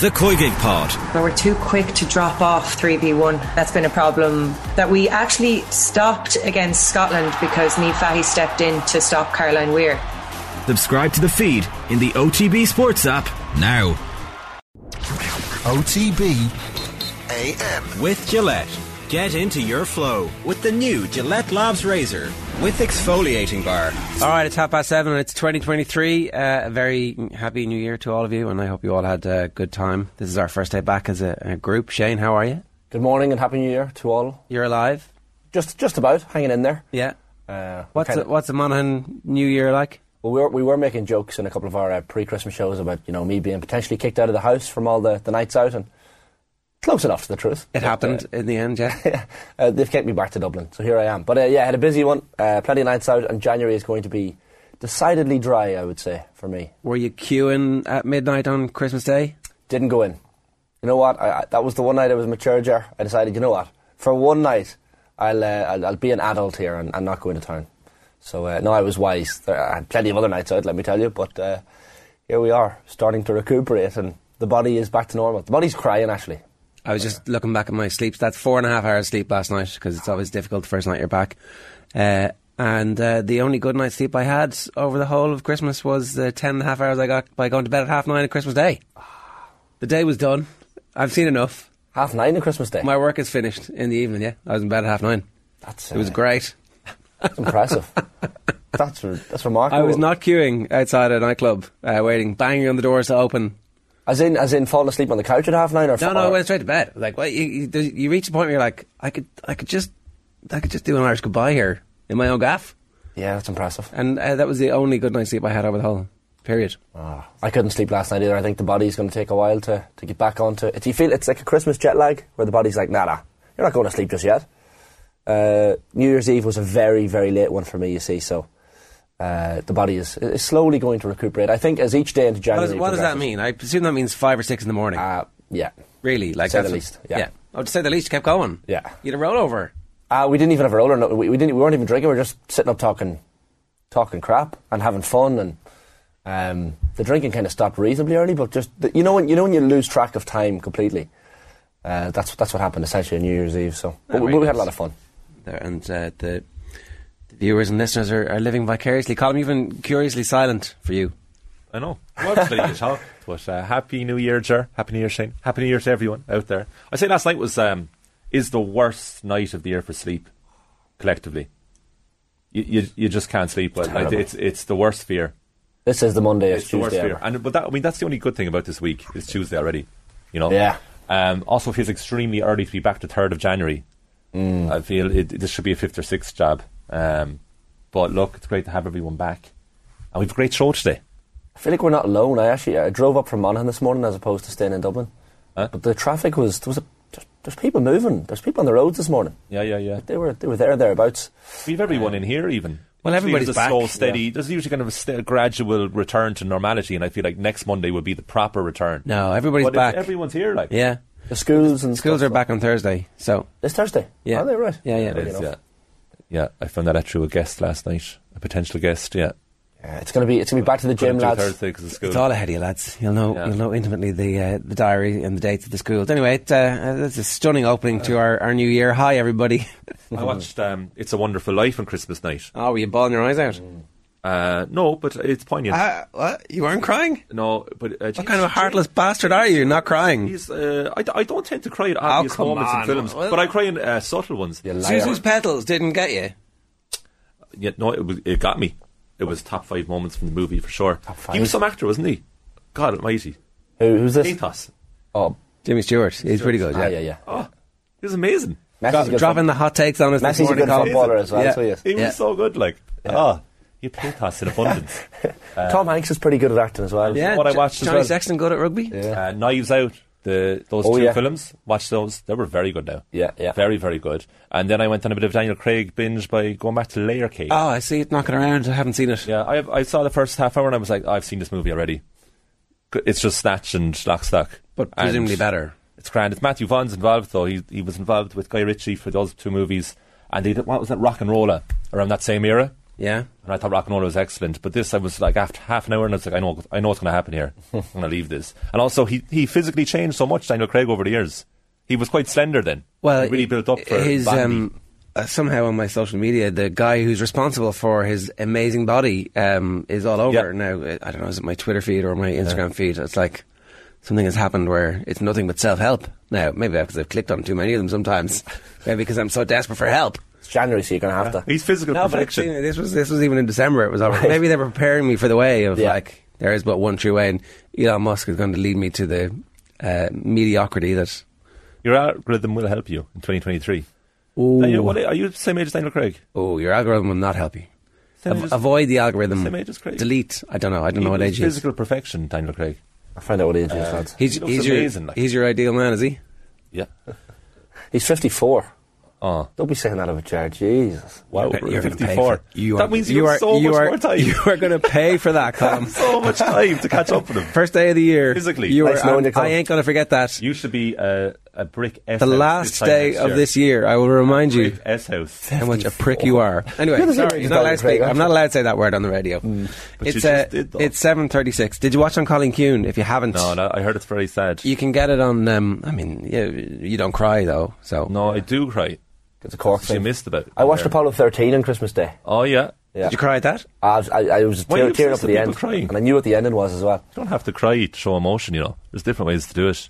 The Koigig Pod. But we're too quick to drop off 3v1. That's been a problem that we actually stopped against Scotland because Niamh Fahey stepped in to stop Caroline Weir. Subscribe to the feed in the OTB Sports app now. OTB AM. With Gillette. Get into your flow with the new Gillette Labs Razor with exfoliating bar. All right, it's half past seven and it's 2023. Uh, a very happy new year to all of you, and I hope you all had a good time. This is our first day back as a, a group. Shane, how are you? Good morning and happy new year to all. You're alive? Just just about hanging in there. Yeah. Uh, What's kind a, what's a Monaghan New Year like? well, we were we were making jokes in a couple of our uh, pre-Christmas shows about you know me being potentially kicked out of the house from all the, the nights out and close enough to the truth. It But, happened in the end, yeah. Uh, uh, they've kept me back to Dublin, so here I am. But uh, yeah, I had a busy one. Uh, plenty of nights out, and January is going to be decidedly dry. I would say for me. Were you queuing at midnight on Christmas Day? Didn't go in. You know what? I, I, that was the one night I was mature. Jar. I decided, you know what? For one night, I'll uh, I'll, I'll be an adult here and, and not go into town. So uh, no, I was wise. There, I had plenty of other nights out, let me tell you. But uh, here we are, starting to recuperate, and the body is back to normal. The body's crying actually. I was just looking back at my sleep stats. Four and a half hours sleep last night because it's always difficult the first night you're back. Uh, and uh, the only good night's sleep I had over the whole of Christmas was the ten and a half hours I got by going to bed at half nine on Christmas Day. The day was done. I've seen enough. Half nine on Christmas Day. My work is finished in the evening. Yeah, I was in bed at half nine. That's It was uh, great. That's impressive. that's re- that's remarkable. I was not queuing outside a nightclub, uh, waiting, banging on the doors to open. As in as in falling asleep on the couch at half nine or No, no, I went straight to bed. Like, well, you, you, you reach a point where you're like, I could, I could just, I could just do an Irish goodbye here in my own gaff, Yeah, that's impressive. and uh, that was the only good night's sleep I had over the whole period. Ah, I couldn't sleep last night either. I think the body's going to take a while to, to get back onto it. You feel it's like a Christmas jet lag where the body's like, nah, nah, you're not going to sleep just yet. Uh, New Year's Eve was a very, very late one for me, you see, so uh, the body is, is slowly going to recuperate. I think as each day into January. does, what does that mean? I presume that means five or six in the morning. Uh, yeah. really, like say the what- least, yeah. Oh, to say the least, you kept going. Yeah. you had a rollover. Uh, we didn't even have a roller. No, we, we didn't. We weren't even drinking. We were just sitting up talking, talking crap and having fun. And um, the drinking kind of stopped reasonably early. But just the, you know when you know when you lose track of time completely. Uh, that's that's what happened essentially on New Year's Eve. So, but, we, but we had a lot of fun. There, and uh, the viewers and listeners are, are living vicariously. Colin, even curiously silent for you. I know. Well, it's ready talk. But uh, happy New Year, Jer. Happy New Year, Shane. Happy New Year to everyone out there. I say last night was um, is the worst night of the year for sleep, collectively. You you, you just can't sleep well. Like, it's it's the worst fear. This is the Monday. It's, It's the worst Tuesday. fear. And but that I mean that's the only good thing about this week. It's Tuesday already. You know. Yeah. Um, also feels extremely early to be back to third of January. Mm. I feel it, this should be a fifth or sixth job. Um, but look, it's great to have everyone back, and we've a great show today. I feel like we're not alone. I actually I drove up from Monaghan this morning as opposed to staying in Dublin. Huh? But the traffic was there was a there's, there's people moving. There's people on the roads this morning. Yeah, yeah, yeah. They were they were there thereabouts. We've everyone in here even. Well, everybody's there's a back, slow, steady. There's usually kind of a st- gradual return to normality, and I feel like next Monday will be the proper return. No, everybody's but back. everyone's here, like yeah, The schools and schools stuff, are back on Thursday. So This Thursday. Yeah. Are they right? Yeah, yeah. It Fair is, enough. yeah, yeah. I found that out through a guest last night, a potential guest. Yeah, Yeah, it's gonna be it's gonna be back to the gym, lads. Thursday 'cause of school. it's all ahead of you, lads. You'll know Yeah. you'll know intimately the uh, the diary and the dates of the schools. Anyway, it, uh, it's a stunning opening to our, our new year. Hi, everybody. I watched um, "It's a Wonderful Life" on Christmas night. oh, were you bawling your eyes out? Uh, no, but it's poignant. Uh, what? You weren't crying? no, but uh, What kind of a heartless bastard are you? Not crying? He's, uh, I, d- I don't tend to cry at obvious come moments on. in films, Well- but I cry in uh, subtle ones. You liar. Zuzu's petals didn't get you. Yeah, no, it, was, it got me. It was top five moments from the movie for sure. five? He was some actor, wasn't he? God Almighty, Who, who's this? Pathos. Oh, Jimmy Stewart. He's pretty good. ah, Yeah, yeah, yeah. Oh, he was amazing. Messi's Dro- dropping fo- the hot takes on us this Messi's a good Colin. footballer as well. Yeah. So he. He was Yeah. so good, like ah, you pathos in abundance. Tom Hanks is pretty good at acting as well. Yeah, What I Jo- watched as Johnny well. Sexton good at rugby. Yeah. uh, Knives Out, the those Oh, two yeah. films. Watch those; they were very good now. Yeah, yeah. very very good. And then I went on a bit of Daniel Craig binge by going back to Layer Cake. Oh, I see it knocking around. I haven't seen it. Yeah, I I saw the first half hour and I was like, I've seen this movie already. It's just Snatch and Lock Stock, But And presumably better. It's grand. It's Matthew Vaughn's involved though. He he was involved with Guy Ritchie for those two movies, and they did, what was that RocknRolla around that same era. Yeah. and I thought rock and roll was excellent. But this, I was like after half an hour, and I was like, I know, I know what's going to happen here. I'm going to leave this. And also, he he physically changed so much, Daniel Craig, over the years. He was quite slender then. Well, he really built up for his um, uh, somehow on my social media, the guy who's responsible for his amazing body um, is all over Yeah. now. Uh, I don't know, is it my Twitter feed or my Instagram feed? It's like something has happened where it's nothing but self help now. Maybe because I've clicked on too many of them sometimes. maybe because I'm so desperate for help. It's January, so you're going to have to. He's physical No, but perfection. actually, this was this was even in December. It was all right. Right. Maybe they were preparing me for the way of Yeah. like there is but one true way, and Elon Musk is going to lead me to the uh, mediocrity that. Your algorithm will help you in 2023. Ooh. Daniel, what, are you the same age as Daniel Craig? Oh, your algorithm will not help you. Same Av- age as- avoid the algorithm. Same age as Craig. Delete. I don't know. I don't know what age he is. Physical perfection, Daniel Craig. I'll find out what age he is. He's, He he's amazing, your like. he's your ideal man, is he? Yeah. He's 54. Oh. Don't be saying that about Jared. Jesus. Wow, You're gonna pay 54. for- you that are, means you you are so you much are more time. you are going to pay for that, Colin. so much time to catch up with him. First day of the year. Physically. you Nice are, knowing you, I ain't going to forget that. You should be a, a brick S the last day of year. this year, I will remind you S house. how much a prick you are. Anyway, You're sorry, not allowed to speak. I'm aren't allowed to say that word on the radio. But It's just uh, it's seven thirty six. Did you watch An Cailín Ciúin? If you haven't, No, no, I heard it's very sad. you can get it on. Um, I mean, you, you don't cry though, so No, I do cry. It's a Cork thing. You missed about it. I watched there. Apollo 13 on Christmas Day. Oh, yeah. Yeah. Did you cry at that? I was, I, I was Why tear, tearing up obsessed at the with end. people crying? And I knew what the ending was as well. You don't have to cry to show emotion, you know. There's different ways to do it.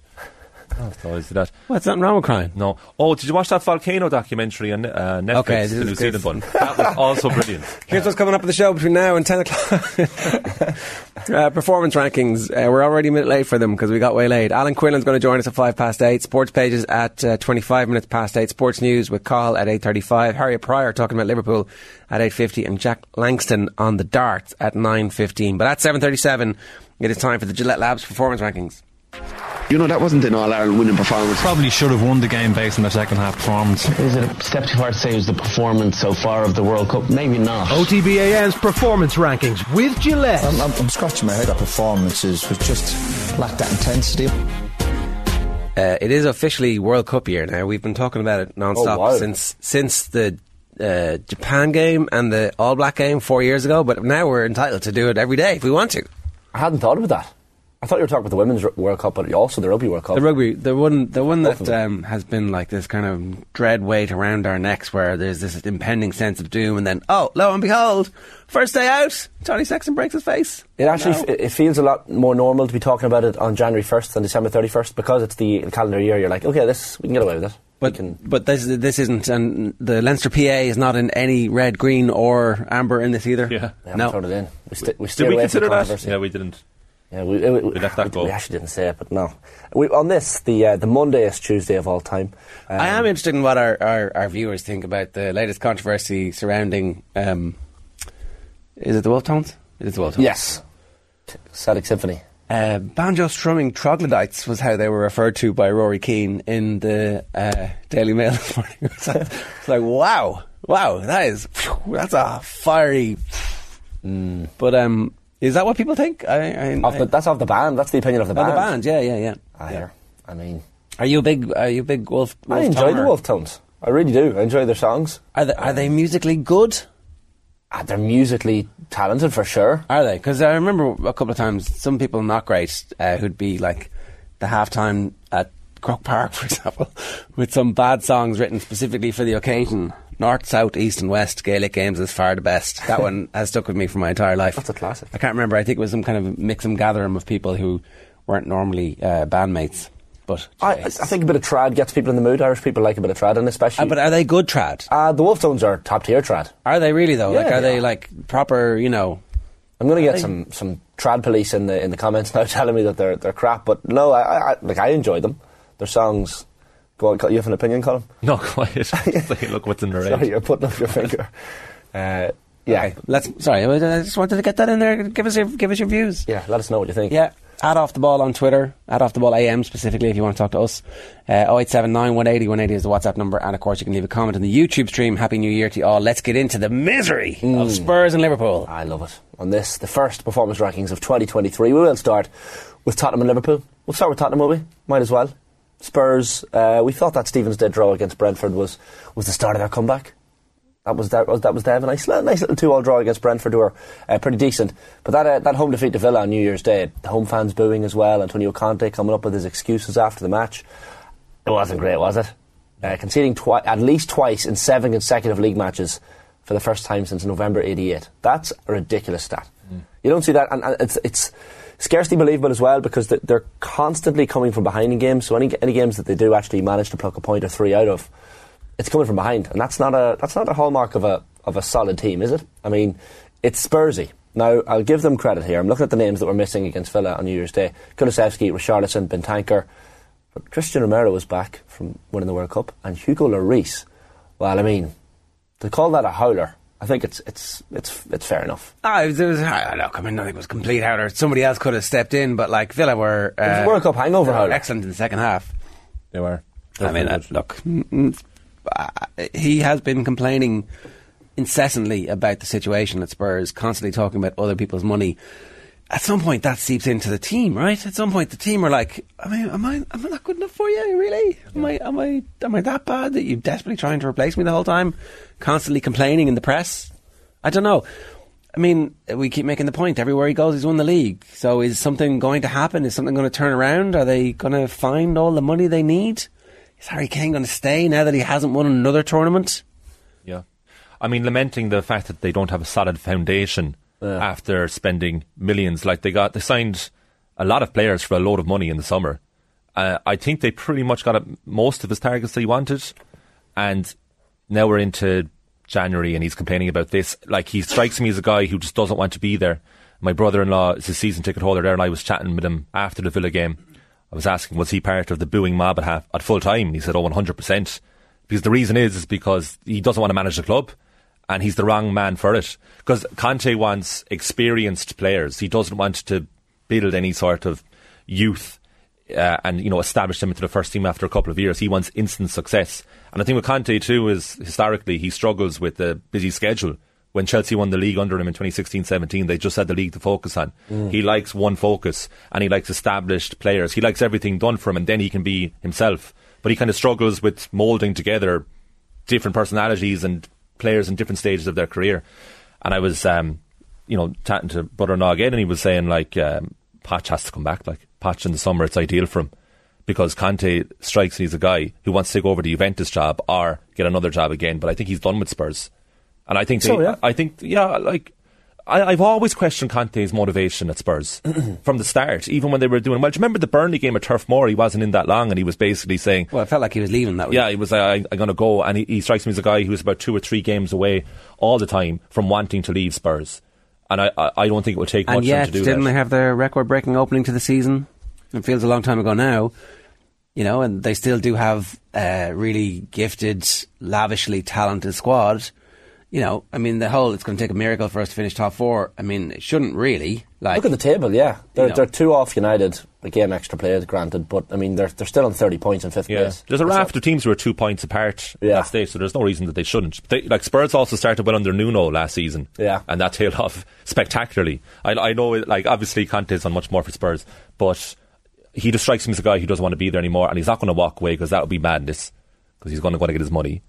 I have to always do that. What's something wrong with crying? No. Oh, did you watch that volcano documentary on uh, Netflix? Okay, the New. Zealand one. That was also brilliant. Here's what's coming up at the show between now and 10 o'clock. uh, performance rankings. Uh, we're already a minute late for them because we got way late. Alan Quinlan's going to join us at 5 past 8. Sports pages at uh, 25 minutes past 8. Sports news with Carl at 8.35. Harriet Pryor talking about Liverpool at 8.50 and Jack Langston on the darts at 9.15. But at 7.37, it is time for the Gillette Labs performance rankings. You know, that wasn't an All Ireland winning performance. Probably should have won the game based on their second half performance. Is it a step too far to say it was the performance so far of the World Cup? Maybe not. OTB AM's performance rankings with Gillette. I'm, I'm, I'm scratching my head. That performances was just lacked that intensity. Uh, it is officially World Cup year now. We've been talking about it non-stop Oh, wow. since since the uh, Japan game and the All Black game four years ago. But now we're entitled to do it every day if we want to. I hadn't thought about that. I thought you were talking about the Women's World Cup, but also the Rugby World Cup. The rugby, the one, the one Both that um, has been like this kind of dread weight around our necks, where there's this impending sense of doom, and then oh, lo and behold, first day out, Johnny Sexton breaks his face. It actually No. f- it feels a lot more normal to be talking about it on January 1st than December 31st because it's the calendar year. You're like, okay, this we can get away with it. But can, but this this isn't, and the Leinster PA is not in any red, green, or amber in this either. Yeah. they haven't no. thrown it in. We, st- we Did steered we away consider from the that? Yeah, we didn't. Yeah, we, we, We left that we, go. we actually didn't say it, but no. We, on this, the uh, the Mondayest Tuesday of all time. Um, I am interested in what our, our, our viewers think about the latest controversy surrounding. Um, is it the Wolf Tones? It is the Wolf Tones. Yes. Celtic Symphony. Uh, banjo strumming troglodytes was how they were referred to by Rory Keane in the uh, Daily Mail this morning. it's, like, it's like, wow, wow, that is that's a fiery. But um, is that what people think? I, I, Off I- the, that's off the band. That's the opinion of the band. the band, yeah, yeah, yeah. I, yeah. I mean, Are you a big? Are you a big Wolf? I Wolf enjoy the Wolf Tones. I really do. I enjoy their songs. Are they, are they musically good? Ah, they're musically talented for sure. Are they? Because I remember a couple of times some people not great uh, who'd be like the halftime at Croke Park, for example, with some bad songs written specifically for the occasion. North, South, East, and West Gaelic games is far the best. That one has stuck with me for my entire life. That's a classic. I can't remember. I think it was some kind of mix and gathering of people who weren't normally uh, bandmates. But I, I think a bit of trad gets people in the mood. Irish people like a bit of trad, and especially. Uh, but are they good trad? uh, the Wolf Tones are top tier trad. Are they really though? like, are they like proper? You know, I'm going to get some, some trad police in the in the comments now telling me that they're they're crap. But no, I, I I- like I enjoy them. Their songs. Go on, you have an opinion, Colin? No, like, look what's in the Sorry, you're putting up your finger. Uh, yeah, Okay, let's. Sorry, I just wanted to get that in there. Give us your give us your views. yeah. Let us know what you think. Yeah, add off the ball on Twitter. Add off the ball AM specifically if you want to talk to us. Uh, 0879 180 180 is the WhatsApp number, and of course you can leave a comment on the YouTube stream. Happy New Year to you all. Let's get into the misery of Spurs and Liverpool. I love it. On this, the first performance rankings of 2023, we will start with Tottenham and Liverpool. We'll start with Tottenham, will we? Might as well. Spurs, uh, we thought that Stevens dead draw against Brentford was, was the start of their comeback. That was that was that was Devon. Nice, li- nice little two-all draw against Brentford, who were uh, pretty decent. But that uh, that home defeat to Villa on New Year's Day, the home fans booing as well. Antonio Conte coming up with his excuses after the match. It wasn't great, was it? Uh, conceding twi- at least twice in seven consecutive league matches for the first time since November '88. That's a ridiculous stat. You don't see that, and, and it's it's scarcely believable as well because they're constantly coming from behind in games. So any any games that they do actually manage to pluck a point or three out of, it's coming from behind, and that's not a that's not a hallmark of a of a solid team, is it? I mean, it's Spursy. Now I'll give them credit here. I'm looking at the names that were missing against Villa on New Year's Day: Kulusevski, Richarlison, Bentancur. But Cristian Romero was back from winning the World Cup, and Hugo Lloris. Well, I mean, to call that a howler, I think it's it's it's it's fair enough. Ah, it was, it was, ah, look, I mean, nothing was complete howler. Somebody else could have stepped in, but like Villa were was uh, a World Cup hangover they were excellent in the second half. They were. I mean, uh, look, mm, mm, uh, he has been complaining incessantly about the situation at Spurs, constantly talking about other people's money. At some point, that seeps into the team, right? At some point, the team are like, "I mean, am I, am I not good enough for you? Really? Am I, am I, am I that bad that you're desperately trying to replace me the whole time, constantly complaining in the press? I don't know. I mean, we keep making the point. Everywhere he goes, he's won the league. So is something going to happen? Is something going to turn around? Are they going to find all the money they need? Is Harry Kane going to stay now that he hasn't won another tournament? Yeah. I mean, lamenting the fact that they don't have a solid foundation after spending millions. Like they got, they signed a lot of players for a load of money in the summer. Uh, I think they pretty much got most of his targets that he wanted, and now we're into January and he's complaining about this. Like he strikes me as a guy who just doesn't want to be there. My brother-in-law is a season ticket holder there, and I was chatting with him after the Villa game. I was asking, was he part of the booing mob at half at full time? He said, "Oh, one hundred percent." Because the reason is, is because he doesn't want to manage the club, and he's the wrong man for it. Because Conte wants experienced players. He doesn't want to build any sort of youth uh, and you know establish them into the first team after a couple of years. He wants instant success. And I think with Conte too is historically he struggles with the busy schedule. When Chelsea won the league under him in 2016-17, they just had the league to focus on. Mm. He likes one focus and he likes established players. He likes everything done for him and then he can be himself. But he kind of struggles with moulding together different personalities and players in different stages of their career. And I was, um, you know, chatting to brother-in-law again, and he was saying like, um, Poch has to come back. Like Poch in the summer, it's ideal for him because Conte strikes and he's a guy who wants to take over the Juventus job or get another job again. But I think he's done with Spurs, and I think So, they, yeah. I think yeah, like. I, I've always questioned Conte's motivation at Spurs from the start, even when they were doing well. Do you remember the Burnley game at Turf Moor? He wasn't in that long, and he was basically saying, Well, it felt like he was leaving that week. yeah, he was. Uh, I, I'm going to go, and he, he strikes me as a guy who's about two or three games away all the time from wanting to leave Spurs, and I, I, I don't think it would take and much yet, to do didn't that. they have their record-breaking opening to the season? It feels a long time ago now, you know, and they still do have a really gifted, lavishly talented squad. You know, I mean, the whole it's going to take a miracle for us to finish top four. I mean, it shouldn't really. Like, Look at the table, yeah. They're, know. they're two off United, a game extra played, granted, but I mean, they're, they're still on 30 points in fifth Yeah. place. There's a That's raft of teams who are two points apart at Yeah. that stage, so there's no reason that they shouldn't. They, like Spurs also started well under Nuno last season, Yeah. and that tailed off spectacularly. I, I know, like obviously Conte's on much more for Spurs, but he just strikes me as a guy who doesn't want to be there anymore, and he's not going to walk away because that would be madness, because he's going to want to get his money.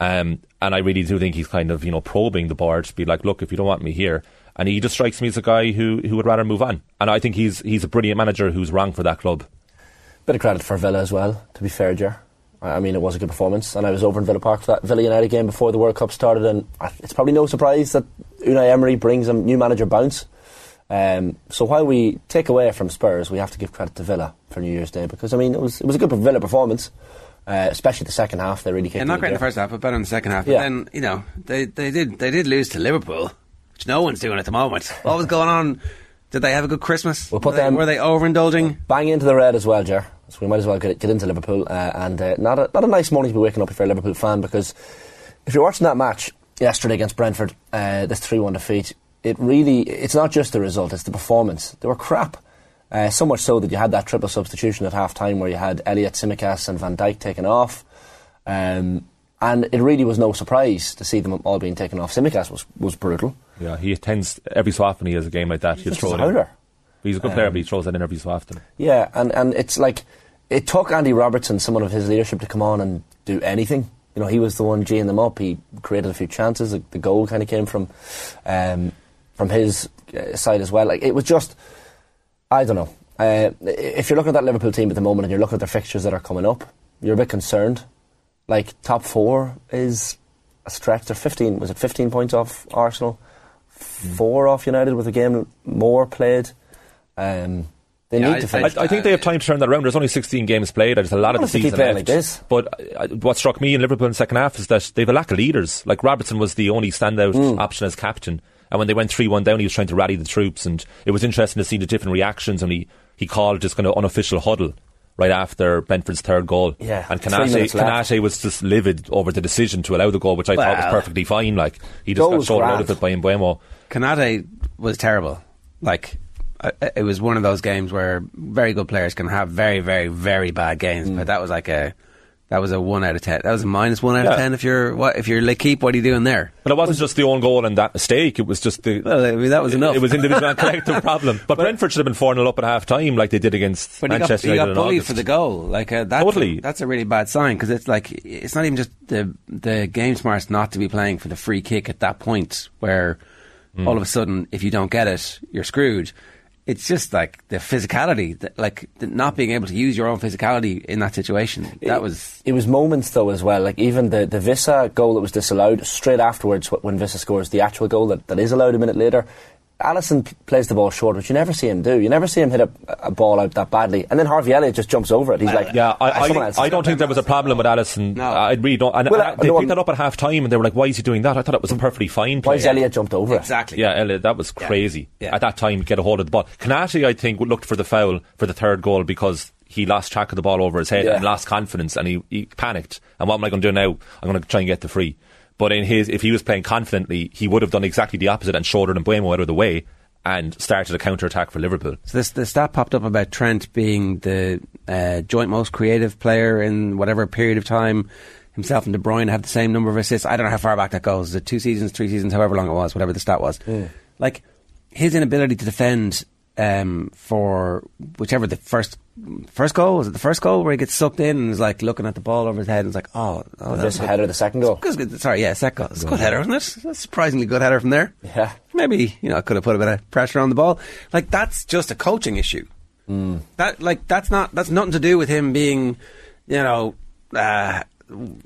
Um, and I really do think he's kind of you know probing the board to be like, look, if you don't want me here, and he just strikes me as a guy who who would rather move on. And I think he's he's a brilliant manager who's wrong for that club. Bit of credit for Villa as well, to be fair, Ger. I I mean, it was a good performance, and I was over in Villa Park for that Villa United game before the World Cup started, and it's probably no surprise that Unai Emery brings a new manager bounce. Um, so while we take away from Spurs, we have to give credit to Villa for New Year's Day because I mean it was it was a good Villa performance, uh, especially the second half. They really kicked. yeah, not great in the first half, but better in the second half. Yeah. But then, you know, they, they did they did lose to Liverpool, which no one's doing at the moment. What was going on? Did they have a good Christmas? We'll put were, they, them- were they overindulging? Bang into the red as well, Ger. So we might as well get, get into Liverpool. Uh, and uh, not, a, not a nice morning to be waking up if you're a Liverpool fan because if you're watching that match yesterday against Brentford, uh, this 3 1 defeat, it really, it's not just the result, it's the performance. They were crap. Uh, so much so that you had that triple substitution at half time where you had Elliott, Tsimikas, and Van Dijk taken off. Um, and it really was no surprise to see them all being taken off. Tsimikas was, was brutal. Yeah, he attends every so often. He has a game like that. He'll Just throw it. He's a good player, but he throws that in every so often. Yeah, and, and it's like it took Andy Robertson, someone of his leadership, to come on and do anything You know, he was the one geeing them up. He created a few chances. The, the goal kind of came from um, from his uh, side as well. Like it was just, I don't know. Uh, if you're looking at that Liverpool team at the moment and you're looking at their fixtures that are coming up, you're a bit concerned. Like top four is a stretch. They're 15. Was it 15 points off Arsenal? Four off United with a game more played. Um, they Yeah, need to I, finish. I, I think they have time to turn that around. There's only 16 games played. There's a lot of the Well, if they keep season playing left. like this. But uh, what struck me in Liverpool in the second half is that they have a lack of leaders. Like Robertson was the only standout Mm. option as captain. And when they went 3 1 down, he was trying to rally the troops. And it was interesting to see the different reactions. And he, he called this kind of unofficial huddle right after Brentford's third goal. Yeah, And three Konaté. Konaté was just livid over the decision to allow the goal, which I thought was perfectly fine. Like, he just got was shouldered out of it by Mbeumo. Konaté was terrible. Like I- I- it was one of those games where very good players can have very, very, very bad games. Mm. But that was like a that was a one out of ten. That was a minus one out Yeah. of ten. If you're what if you're like keep, what are you doing there? But it wasn't just the own goal and that mistake. It was just the. Well, I mean, that was enough. It was individual and collective problem. But Brentford should have been 4 0 up at half time like they did against But he got, Manchester he United got bullied for the goal. Like uh, that's Totally. that's a really bad sign because it's like it's not even just the the game smarts not to be playing for the free kick at that point where Hmm. all of a sudden if you don't get it you're screwed. It's just like the physicality, that, like the not being able to use your own physicality in that situation. That was It was moments though as well. Like even the the Wissa goal that was disallowed straight afterwards when Wissa scores the actual goal that, that is allowed a minute later. Alisson p- plays the ball short, which you never see him do. You never see him hit a, a ball out that badly, and then Harvey Elliott just jumps over it. He's like, Yeah, I, "Ah, someone I, else." I don't think there was a problem with Alisson. No. I really don't. And Well, uh, I- they no, picked that up at half time and they were like, why is he doing that? I thought it was a perfectly fine play. Why is Elliott jumped over it? Exactly. Yeah, Elliott, that was crazy. At that time, get a hold of the ball. Konaté, I think, looked for the foul for the third goal because he lost track of the ball over his head Yeah. and lost confidence and he, he panicked. And what am I going to do now? I'm going to try and get the free. But in his, if he was playing confidently, he would have done exactly the opposite and shouldered Mbeumo out of the way and started a counter attack for Liverpool. So this the stat popped up about Trent being the uh, joint most creative player in whatever period of time. Himself and De Bruyne have the same number of assists. I don't know how far back that goes. Is it two seasons, three seasons, however long it was, whatever the stat was. Like his inability to defend um, for whichever the first first goal was it the first goal where he gets sucked in and is like looking at the ball over his head and is like, oh, oh This header, the second goal. It's good- Sorry, yeah, second goal. It's a good header, isn't it? A surprisingly good header from there. Yeah. Maybe you know I could have put a bit of pressure on the ball. Like that's just a coaching issue. That like that's not that's nothing to do with him being, you know, uh,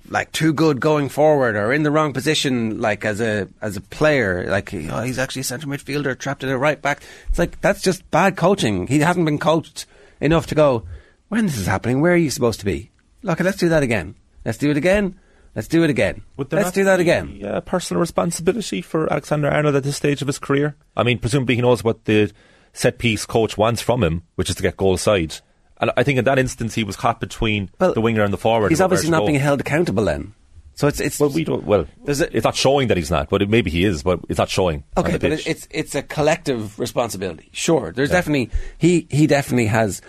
like too good going forward or in the wrong position. Like as a as a player, like oh, he's actually a centre midfielder trapped in a right back. It's like that's just bad coaching. He hasn't been coached enough to go when this is happening. Where are you supposed to be? Look, let's do that again. Let's do it again. Let's do it again. Let's do that be, again. uh, personal responsibility for Alexander Arnold at this stage of his career? I mean, presumably he knows what the set piece coach wants from him, which is to get goal side. And I think in that instance he was caught between the winger and the forward. He's obviously not being held accountable then. So it's it's well, we don't. Well, it's not showing that he's not, but it, maybe he is. But it's not showing. Okay, but it's it's a collective responsibility. Sure, there's definitely he he definitely has.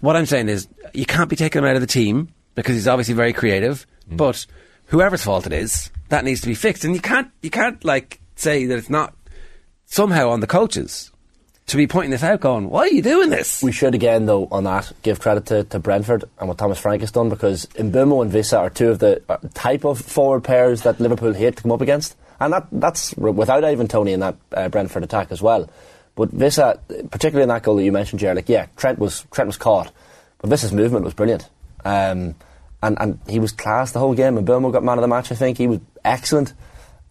What I'm saying is you can't be taking him out of the team because he's obviously very creative. Mm. But whoever's fault it is, that needs to be fixed, and you can't you can't like say that it's not somehow on the coaches to be pointing this out, going, "Why are you doing this?" We should again, though, on that, give credit to, to Brentford and what Thomas Frank has done because Mbeumo and Wissa are two of the uh, type of forward pairs that Liverpool hate to come up against, and that that's without Ivan Toney in that uh, Brentford attack as well. But Wissa, particularly in that goal that you mentioned, Jer, like yeah, Trent was Trent was caught, but Wissa's movement was brilliant, um, and and he was class the whole game. And Mbeumo got man of the match. I think he was excellent.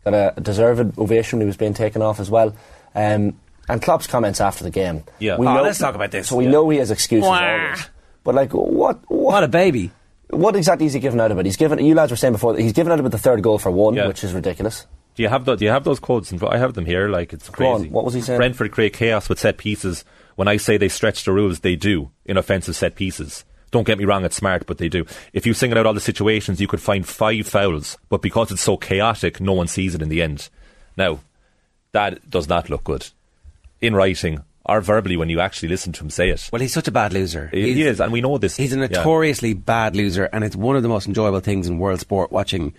Got a, deserved ovation. He was being taken off as well. Um, and Klopp's comments after the game. Yeah. We Oh, know, let's talk about this. So we Yeah. know he has excuses Wah. always. But like, what, what? What a baby! What exactly is he giving out about? He's given. You lads were saying before that he's given out about the third goal for one, Yeah. which is ridiculous. Do you have the, Do you have those quotes? I have them here. Like it's Go on, crazy. what was he saying? Brentford create chaos with set pieces. When I say they stretch the rules, they do in offensive set pieces. Don't get me wrong; it's smart, but they do. If you single out all the situations, you could find five fouls, but because it's so chaotic, no one sees it in the end. Now, that does not look good in writing or verbally when you actually listen to him say it. Well, he's such a bad loser. He, he is, and we know this. He's a Yeah. notoriously bad loser, and it's one of the most enjoyable things in world sport. Watching,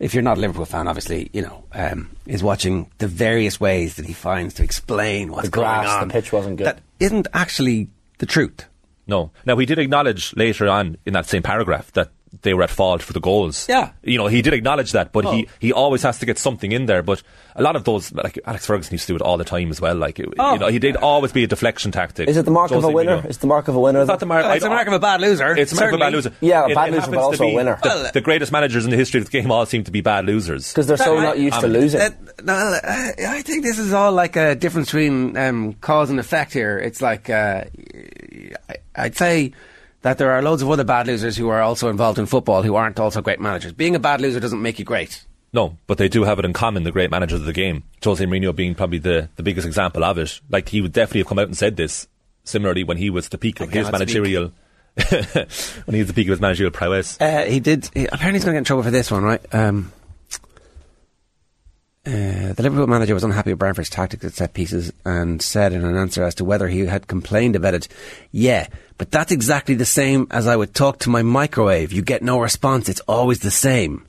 if you're not a Liverpool fan, obviously, you know, um, is watching the various ways that he finds to explain what's The grass, going on. the pitch wasn't good. That isn't actually the truth. No. Now, he did acknowledge later on in that same paragraph that they were at fault for the goals. Yeah. You know, he did acknowledge that, but Oh. he, he always has to get something in there. But a lot of those, like Alex Ferguson used to do it all the time as well. Like, it- Oh. you know, he did always be a deflection tactic. Is it the mark of a Jose winner? Mourinho. It's the mark of a winner. It's not the mark. It's a mark of a bad loser. It's a mark of a bad loser. Yeah, a bad it loser, happens but also a winner. The, Well, the greatest managers in the history of the game all seem to be bad losers. because they're so That- not used I to mean, losing. That, no, I I think this is all like a difference between um, cause and effect here. It's like uh, I'd say that there are loads of other bad losers who are also involved in football who aren't also great managers. Being a bad loser doesn't make you great. No, but they do have it in common, the great managers of the game. Jose Mourinho being probably the, the biggest example of it. Like, he would definitely have come out and said this, similarly when he was the peak of his managerial... when he was the peak of his managerial prowess. Uh, he did. He, apparently, he's going to get in trouble for this one, right? Um, uh, the Liverpool manager was unhappy with Brentford's tactics at set pieces and said in an answer as to whether he had complained about it, "Yeah, but that's exactly the same as I would talk to my microwave. You get no response. It's always the same."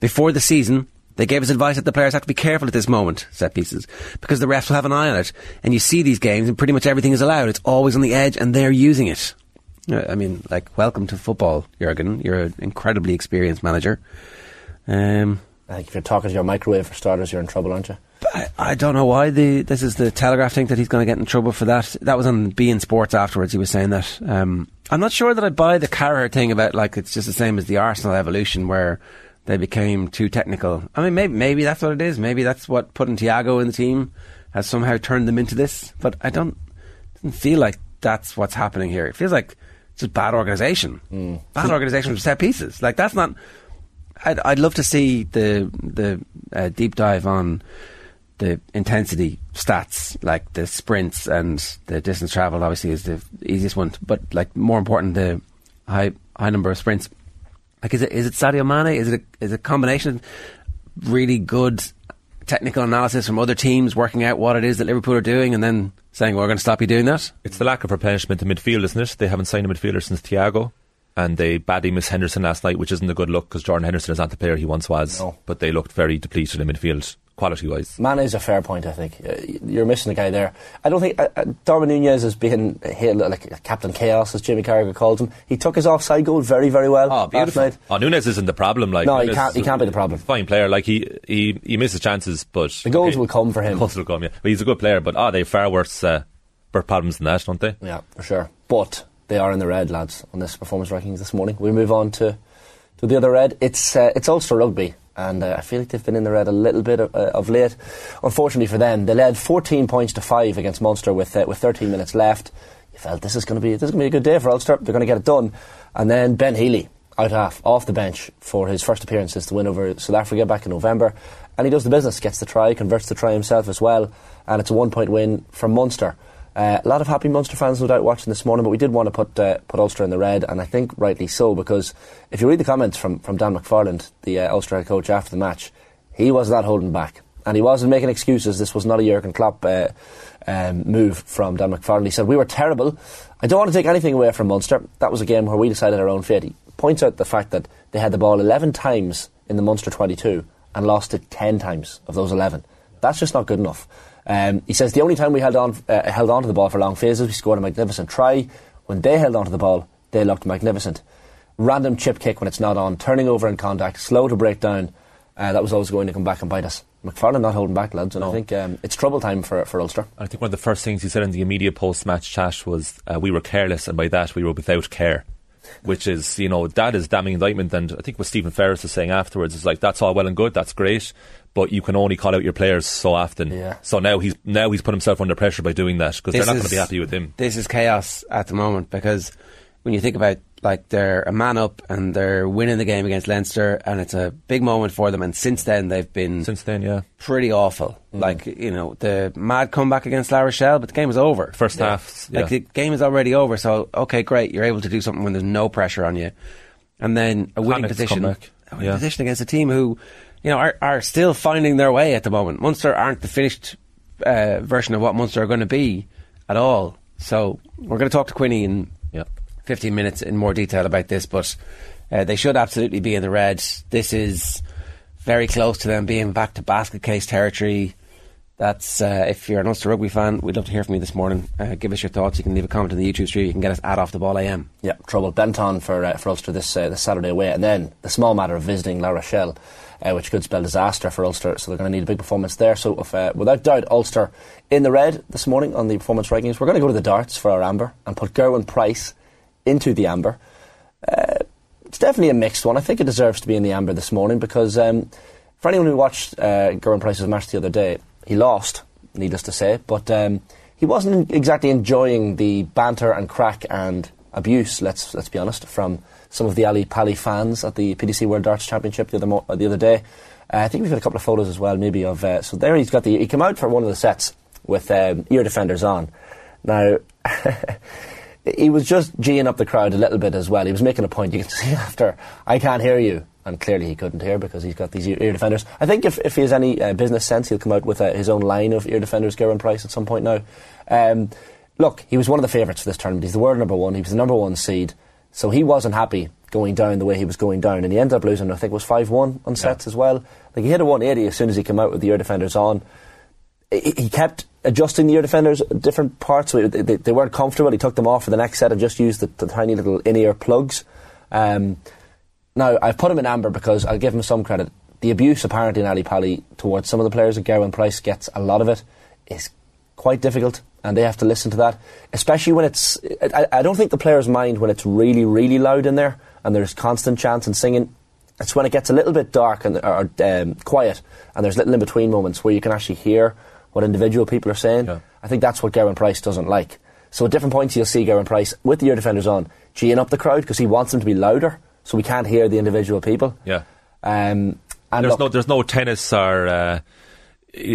Before the season, they gave us advice that the players have to be careful at this moment, set pieces, because the refs will have an eye on it. And you see these games, and pretty much everything is allowed. It's always on the edge, and they're using it. I mean, like, welcome to football, Jurgen. You're an incredibly experienced manager. Um, I think if you're talking to your microwave for starters, you're in trouble, aren't you? I, I don't know why the this is the Telegraph think that he's going to get in trouble for that. That was on beIN Sports afterwards. He was saying that. Um, I'm not sure that I buy the Carragher thing about like it's just the same as the Arsenal evolution where they became too technical. I mean, maybe maybe that's what it is. Maybe that's what putting Thiago in the team has somehow turned them into this. But I don't feel like that's what's happening here. It feels like it's just bad organisation. Bad organisation with set pieces. Like that's not. I'd, I'd love to see the the uh, deep dive on the intensity stats, like the sprints and the distance travelled. Obviously, is the easiest one, but like more important, the high high number of sprints. Like, is it is it Sadio Mane? Is it a, is a combination of really good technical analysis from other teams working out what it is that Liverpool are doing, and then saying well, we're going to stop you doing that? It's the lack of replenishment in midfield, isn't it? They haven't signed a midfielder since Thiago. And they badly missed Henderson last night, which isn't a good look because Jordan Henderson is not the player he once was. No. But they looked very depleted in midfield, quality wise. Man is a fair point, I think. Uh, You're missing a guy there. I don't think uh, uh, Darwin Nunez is being hailed like Captain Chaos, as Jimmy Carragher calls him. He took his offside goal very, very well Oh, last beautiful. night. Oh, Nunez isn't the problem. Like No, he can't- he can't be the problem. Fine player. Like he, he, he misses chances, but The goals will come for him. Goals will come. Yeah, but he's a good player. But ah, they far worse, uh, worse problems than that, don't they? Yeah, for sure. But they are in the red, lads, on this performance rankings this morning. We move on to to the other red. It's uh, it's Ulster Rugby, and uh, I feel like they've been in the red a little bit of, uh, of late. Unfortunately for them, they led 14 points to five against Munster with uh, with 13 minutes left. You felt this is going to be this is going to be a good day for Ulster. They're going to get it done, and then Ben Healy out half off the bench for his first appearance since the win over South Africa back in November, and he does the business, gets the try, converts the try himself as well, and it's a one point win for Munster. Uh, a lot of happy Munster fans, no doubt, watching this morning, but we did want to put uh, put Ulster in the red, and I think rightly so, because if you read the comments from, from Dan McFarland, the uh, Ulster head coach, after the match, he was not holding back. And he wasn't making excuses. This was not a Jurgen Klopp uh, um, move from Dan McFarland. He said, We were terrible. I don't want to take anything away from Munster. That was a game where we decided our own fate. He points out the fact that they had the ball 11 times in the Munster 22 and lost it 10 times of those 11. That's just not good enough. Um, he says the only time we held on uh, held on to the ball for long phases, we scored a magnificent try. When they held on to the ball, they looked magnificent. Random chip kick when it's not on, turning over in contact, slow to break down. Uh, that was always going to come back and bite us. McFarland not holding back, lads, and I think um, it's trouble time for, for Ulster. I think one of the first things he said in the immediate post-match chat was, uh, "We were careless, and by that we were without care." Which is, you know, that is damning indictment. And I think what Stephen Ferris is saying afterwards is like, that's all well and good, that's great, but you can only call out your players so often. Yeah. So now he's now he's put himself under pressure by doing that because they're not going to be happy with him. This is chaos at the moment because when you think about like they're a man up and they're winning the game against Leinster and it's a big moment for them and since then they've been Since then, yeah, pretty awful. Like you know the mad comeback against La Rochelle, but the game was over. first half, yeah. Like the game is already over, so okay, great, you're able to do something when there's no pressure on you, and then a winning Connacht's position, comeback. a winning Yeah. position against a team who, you know, are, are still finding their way at the moment. Munster aren't the finished uh, version of what Munster are going to be at all. So we're going to talk to Quinny in yeah. 15 minutes in more detail about this, but uh, they should absolutely be in the red. This is very close to them being back to basket case territory. That's uh, if you're an Ulster rugby fan, we'd love to hear from you this morning. Uh, give us your thoughts. You can leave a comment in the YouTube stream. You can get us at off the ball AM. Yeah, trouble. Benetton for uh, for Ulster this uh, this Saturday away, and then the small matter of visiting La Rochelle, uh, which could spell disaster for Ulster. So they're going to need a big performance there. So if, uh, without doubt, Ulster in the red this morning on the performance rankings. We're going to go to the darts for our amber and put Gerwyn Price into the amber. Uh, it's definitely a mixed one. I think it deserves to be in the amber this morning because um, for anyone who watched uh, Price's match the other day, he lost needless to say. But um, he wasn't exactly enjoying the banter and crack and abuse. Let's let's be honest, from some of the Ali Pali fans at the PDC World Darts Championship the other mo- the other day. Uh, I think we've got a couple of photos as well, maybe of. Uh, so there he's got the. He came out for one of the sets with um, ear defenders on. Now. he was just geeing up the crowd a little bit as well. He was making a point. You can see after, I can't hear you and clearly he couldn't hear because he's got these ear, defenders. I think if, if he has any uh, business sense, he'll come out with uh, his own line of ear defenders, Gerwyn Price, at some point now. Um, look, he was one of the favourites for this tournament. He's the world number one. He was the number one seed. So he wasn't happy going down the way he was going down. And he ended up losing, I think it was 5 1 on sets yeah. as well. Like he hit a 180 as soon as he came out with the ear defenders on. He kept adjusting the ear defenders different parts. They, weren't comfortable. He took them off for the next set and just used the, the tiny little in ear plugs. Um, now, I've put him in amber because I'll give him some credit. The abuse apparently in Ali Pali towards some of the players that Gerwyn Price gets a lot of it is quite difficult and they have to listen to that, especially when it's. I, I, don't think the players mind when it's really, really loud in there and there's constant chants and singing. It's when it gets a little bit dark and or, um, quiet and there's little in between moments where you can actually hear what individual people are saying. Yeah. I think that's what Gerwyn Price doesn't like. So at different points, you'll see Gerwyn Price with the ear defenders on, geeing up the crowd because he wants them to be louder so we can't hear the individual people. Yeah. Um, and there's look, no there's no tennis or uh,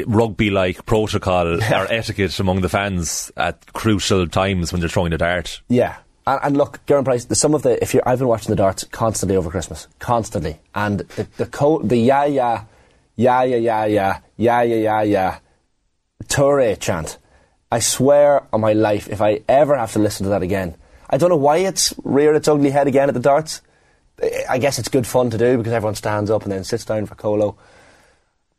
rugby like protocol yeah. or etiquette among the fans at crucial times when they're throwing the dart. Yeah. And, and look, Gerwyn Price, some of the if you I've been watching the darts constantly over Christmas, constantly, and the the co- the yeah yeah yeah yeah yeah yeah yeah yeah yeah yeah Toure chant. I swear on my life, if I ever have to listen to that again, I don't know why it's reared its ugly head again at the darts. I guess it's good fun to do because everyone stands up and then sits down for Kolo.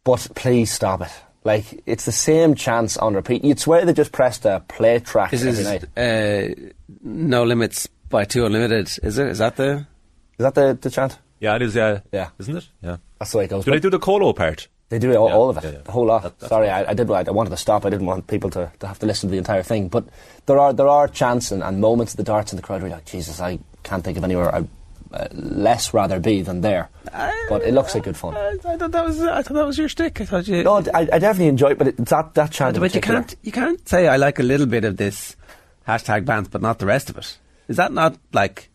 But please stop it. Like it's the same chance on repeat. You'd swear they just pressed a play track this every is, night. Uh, no limits by two unlimited. Is it? Is that the? Is that the, the chant? Yeah, it is. Yeah, yeah, isn't it? Yeah, that's the way it goes. Do they do the Kolo part? They do all, yeah, all of it, yeah, yeah. the whole lot. That, Sorry, I, I, did. I wanted to stop. I didn't want people to, to have to listen to the entire thing. But there are there are chants and, and moments of the darts in the crowd where you're like, Jesus, I can't think of anywhere I uh, less rather be than there. but it looks like good fun. I, I, thought that was I thought that was your stick. I thought you. No, I, I definitely enjoy it, but it, that that chant. But you can't you can't say I like a little bit of this hashtag bands, but not the rest of it. Is that not like?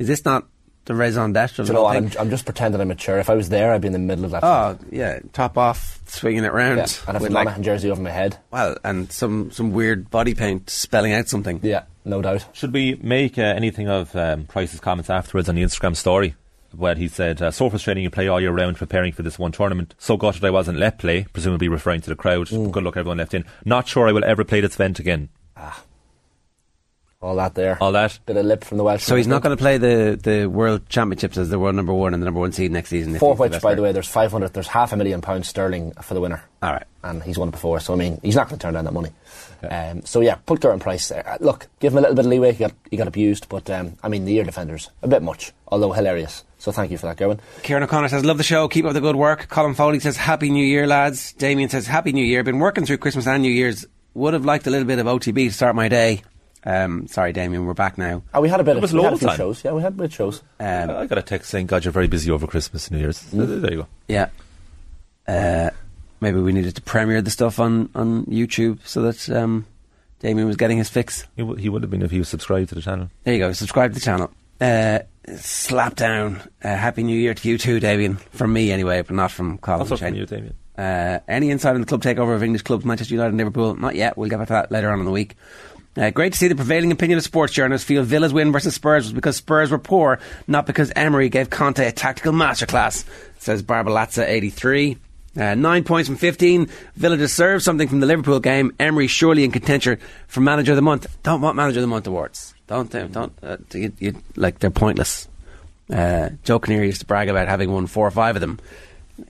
Is this not the raison d'etre? you know what? I'm, I'm, just pretending I'm mature. If I was there, I'd be in the middle of that. Oh yeah, top off, swinging it round, yeah. and with like, jersey over my head. Well, and some some weird body paint spelling out something. Yeah, no doubt. Should we make uh, anything of um, Price's comments afterwards on the Instagram story? Where he said, uh, so frustrating you play all year round preparing for this one tournament. So gutted I wasn't let play, presumably referring to the crowd. Mm. Good luck everyone left in. Not sure I will ever play this event again. Ah. All that there. All that. Bit of lip from the Welsh. So he's not going to play the, the World Championships as the world number one and the number one seed next season. For which, the by the way, there's 500, there's half a million pounds sterling for the winner. All right. And he's won it before, so I mean, he's not going to turn down that money. Okay. Um, so yeah, put Gerwyn Price there. Uh, look, give him a little bit of leeway. He got, he got abused, but um, I mean, the ear defenders, a bit much, although hilarious. So thank you for that, Gerwyn. Kieran O'Connor says, Love the show, keep up the good work. Colin Foley says, Happy New Year, lads. Damien says, Happy New Year. Been working through Christmas and New Year's. Would have liked a little bit of OTB to start my day. Um, sorry, Damien, we're back now. Oh, we had a bit. It was of, we had a few time. shows. Yeah, we had a bit of shows. Um, I got a text saying, "God, you're very busy over Christmas and New Year's." Mm. There you go. Yeah. Uh, maybe we needed to premiere the stuff on, on YouTube so that um, Damien was getting his fix. He, w- he would have been if he was subscribed to the channel. There you go. Subscribe to the channel. Uh, slap down. Uh, Happy New Year to you too, Damien. From me, anyway, but not from Colin. Also from you, Damien. Uh, any insight on the club takeover of English clubs, Manchester United and Liverpool? Not yet. We'll get back to that later on in the week. Uh, great to see the prevailing opinion of sports journalists feel Villa's win versus Spurs was because Spurs were poor, not because Emery gave Conte a tactical masterclass, says Barbalazza 83. Uh, nine points from 15. Villa deserves something from the Liverpool game. Emery surely in contention for Manager of the Month. Don't want Manager of the Month awards. Don't, don't, uh, you, you, like, they're pointless. Uh, Joe Kinnear used to brag about having won four or five of them.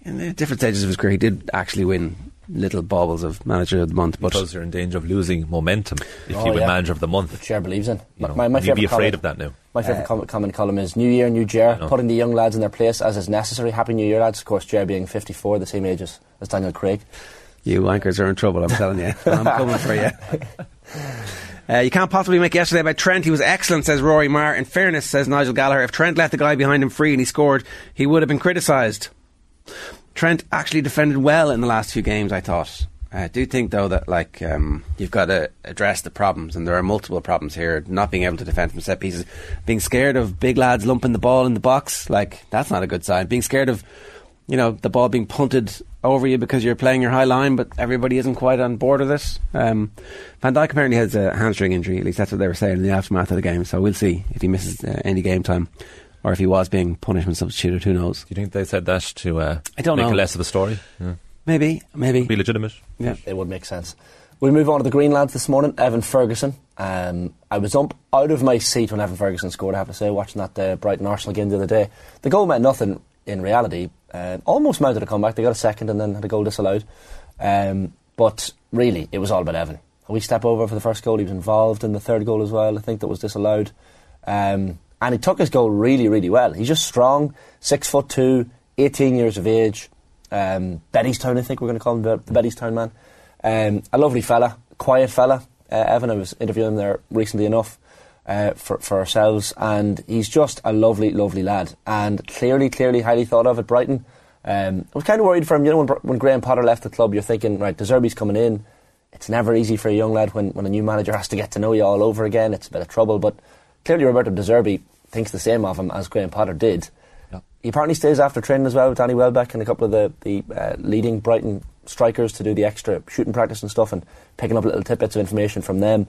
In the different stages of his career, he did actually win little baubles of manager of the month. But because you're in danger of losing momentum if Oh, you win yeah. manager of the month. Which Ger believes in. You know, my, my and you'd be afraid comment- of that now. My favourite comment, comment column is New Year, New Ger, know. putting the young lads in their place as is necessary. Happy New Year, lads. Of course, Ger being 54, the same age as, as Daniel Craig. you anchors are in trouble. I'm telling you. I'm coming for you. Uh, you can't possibly make yesterday about Trent. He was excellent, says Rory Marr. In fairness, says Nigel Gallagher, if Trent left the guy behind him free and he scored, he would have been criticised. Trent actually defended well in the last few games, I thought. I do think, though, that like um, you've got to address the problems, and there are multiple problems here. Not being able to defend from set pieces, being scared of big lads lumping the ball in the box, like that's not a good sign. Being scared of, you know, the ball being punted over you because you're playing your high line, but everybody isn't quite on board with it. Um, Van Dijk apparently has a hamstring injury. At least that's what they were saying in the aftermath of the game. So we'll see if he misses uh, any game time, or if he was being punishment substituted. Who knows? Do you think they said that to uh, I don't make know. it less of a story? Yeah. Maybe, maybe. Be legitimate. Yeah. It would make sense. We'll move on to the Green lads this morning. Evan Ferguson. Um, I was up out of my seat when Evan Ferguson scored, I have to say, watching that uh, Brighton Arsenal game the other day. The goal meant nothing in reality. Uh, almost mounted a comeback. They got a second and then had a goal disallowed. Um, but really, it was all about Evan. We step over for the first goal. He was involved in the third goal as well. I think that was disallowed. Um, and he took his goal really, really well. He's just strong, six foot two, 18 years of age. Um, Bettystown, I think we're going to call him the, the Bettystown man. Um, a lovely fella, quiet fella. Uh, Evan, I was interviewing him there recently enough uh, for, for ourselves, and he's just a lovely, lovely lad, and clearly, clearly highly thought of at Brighton. Um, I was kind of worried for him. You know, when, when Graham Potter left the club, you're thinking, right, De Zerbi's coming in. It's never easy for a young lad when, when a new manager has to get to know you all over again. It's a bit of trouble, but clearly Roberto De Zerbi thinks the same of him as Graham Potter did. He apparently stays after training as well with Danny Welbeck and a couple of the, the uh, leading Brighton strikers to do the extra shooting practice and stuff and picking up little tidbits of information from them.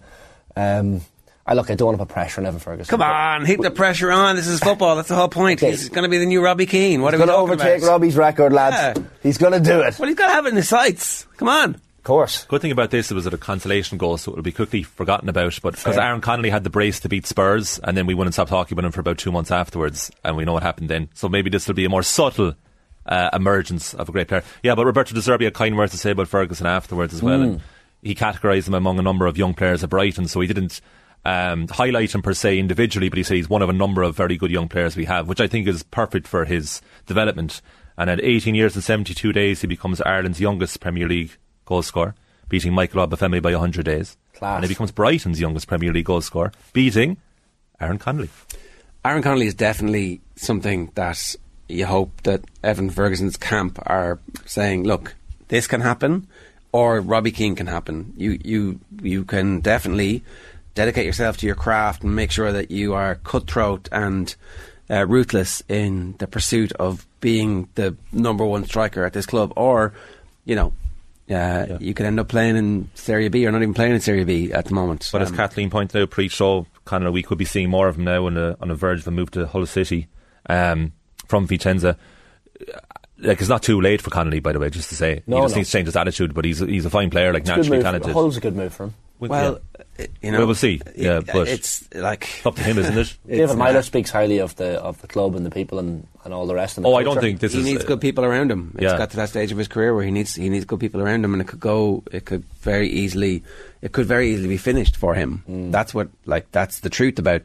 Um, I look, I don't want to put pressure on Evan Ferguson. Come on, heap the pressure on. This is football. That's the whole point. Okay. He's going to be the new Robbie Keane. What He's are we going to overtake about? Robbie's record, lads. Yeah. He's going to do it. Well, he's got to have it in his sights. Come on. Of course. Good thing about this, it was at a consolation goal, so it'll be quickly forgotten about. But because Aaron Connolly had the brace to beat Spurs, and then we wouldn't stop talking about him for about two months afterwards, and we know what happened then. So maybe this will be a more subtle uh, emergence of a great player. Yeah, but Roberto De Zerbi had kind words to say about Ferguson afterwards as well, and he categorised him among a number of young players at Brighton. So he didn't um, highlight him per se individually, but he said he's one of a number of very good young players we have, which I think is perfect for his development. And at 18 years and 72 days, he becomes Ireland's youngest Premier League goal scorer, beating Michael Obafemi by 100 days. Class. And he becomes Brighton's youngest Premier League goal scorer, beating Aaron Connolly. Aaron Connolly is definitely something that you hope that Evan Ferguson's camp are saying, look, this can happen, or Robbie Keane can happen. You you you can definitely dedicate yourself to your craft and make sure that you are cutthroat and uh, ruthless in the pursuit of being the number one striker at this club, or you know. Uh, You could end up playing in Serie B or not even playing in Serie B at the moment. But as Um, Kathleen pointed out pre-show, Connor, we could be seeing more of him now on the on a verge of a move to Hull City um, from Vicenza. Like it's not too late for Connolly, by the way, just to say. No, he just no. needs to change his attitude, but he's a, he's a fine player, like It's a good naturally move. talented. Hull's a good move for him. Well, uh, you know, Well, we'll see. Yeah, but- it's like up to him, isn't it? David Meyler speaks highly of the of the club and the people and, and all the rest. And the Oh, I don't think this he is. needs uh, good people around him. It's yeah. got to that stage of his career where he needs he needs good people around him, and it could go. It could very easily. It could very easily be finished for him. Mm. That's what like that's the truth about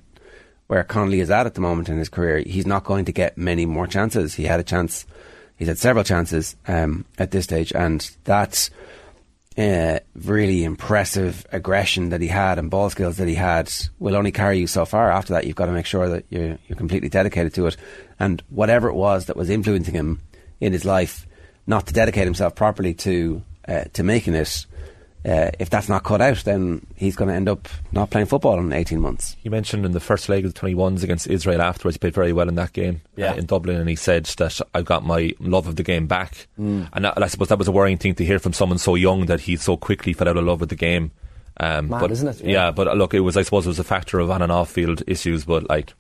where Connolly is at at the moment in his career. He's not going to get many more chances. He had a chance. He's had several chances um, at this stage, and that's uh, really impressive aggression that he had and ball skills that he had will only carry you so far. After that, you've got to make sure that you're, you're completely dedicated to it. And whatever it was that was influencing him in his life, not to dedicate himself properly to uh, to making it, uh, if that's not cut out, then he's going to end up not playing football in 18 months. He mentioned in the first leg of the 21s against Israel afterwards, he played very well in that game Yeah. uh, in Dublin, and he said that I've got my love of the game back. Mm. And, I, and I suppose that was a worrying thing to hear from someone so young that he so quickly fell out of love with the game. Um, Mad, but, isn't it? Yeah. Yeah. but uh, look, it was I suppose it was a factor of on and off field issues, but like,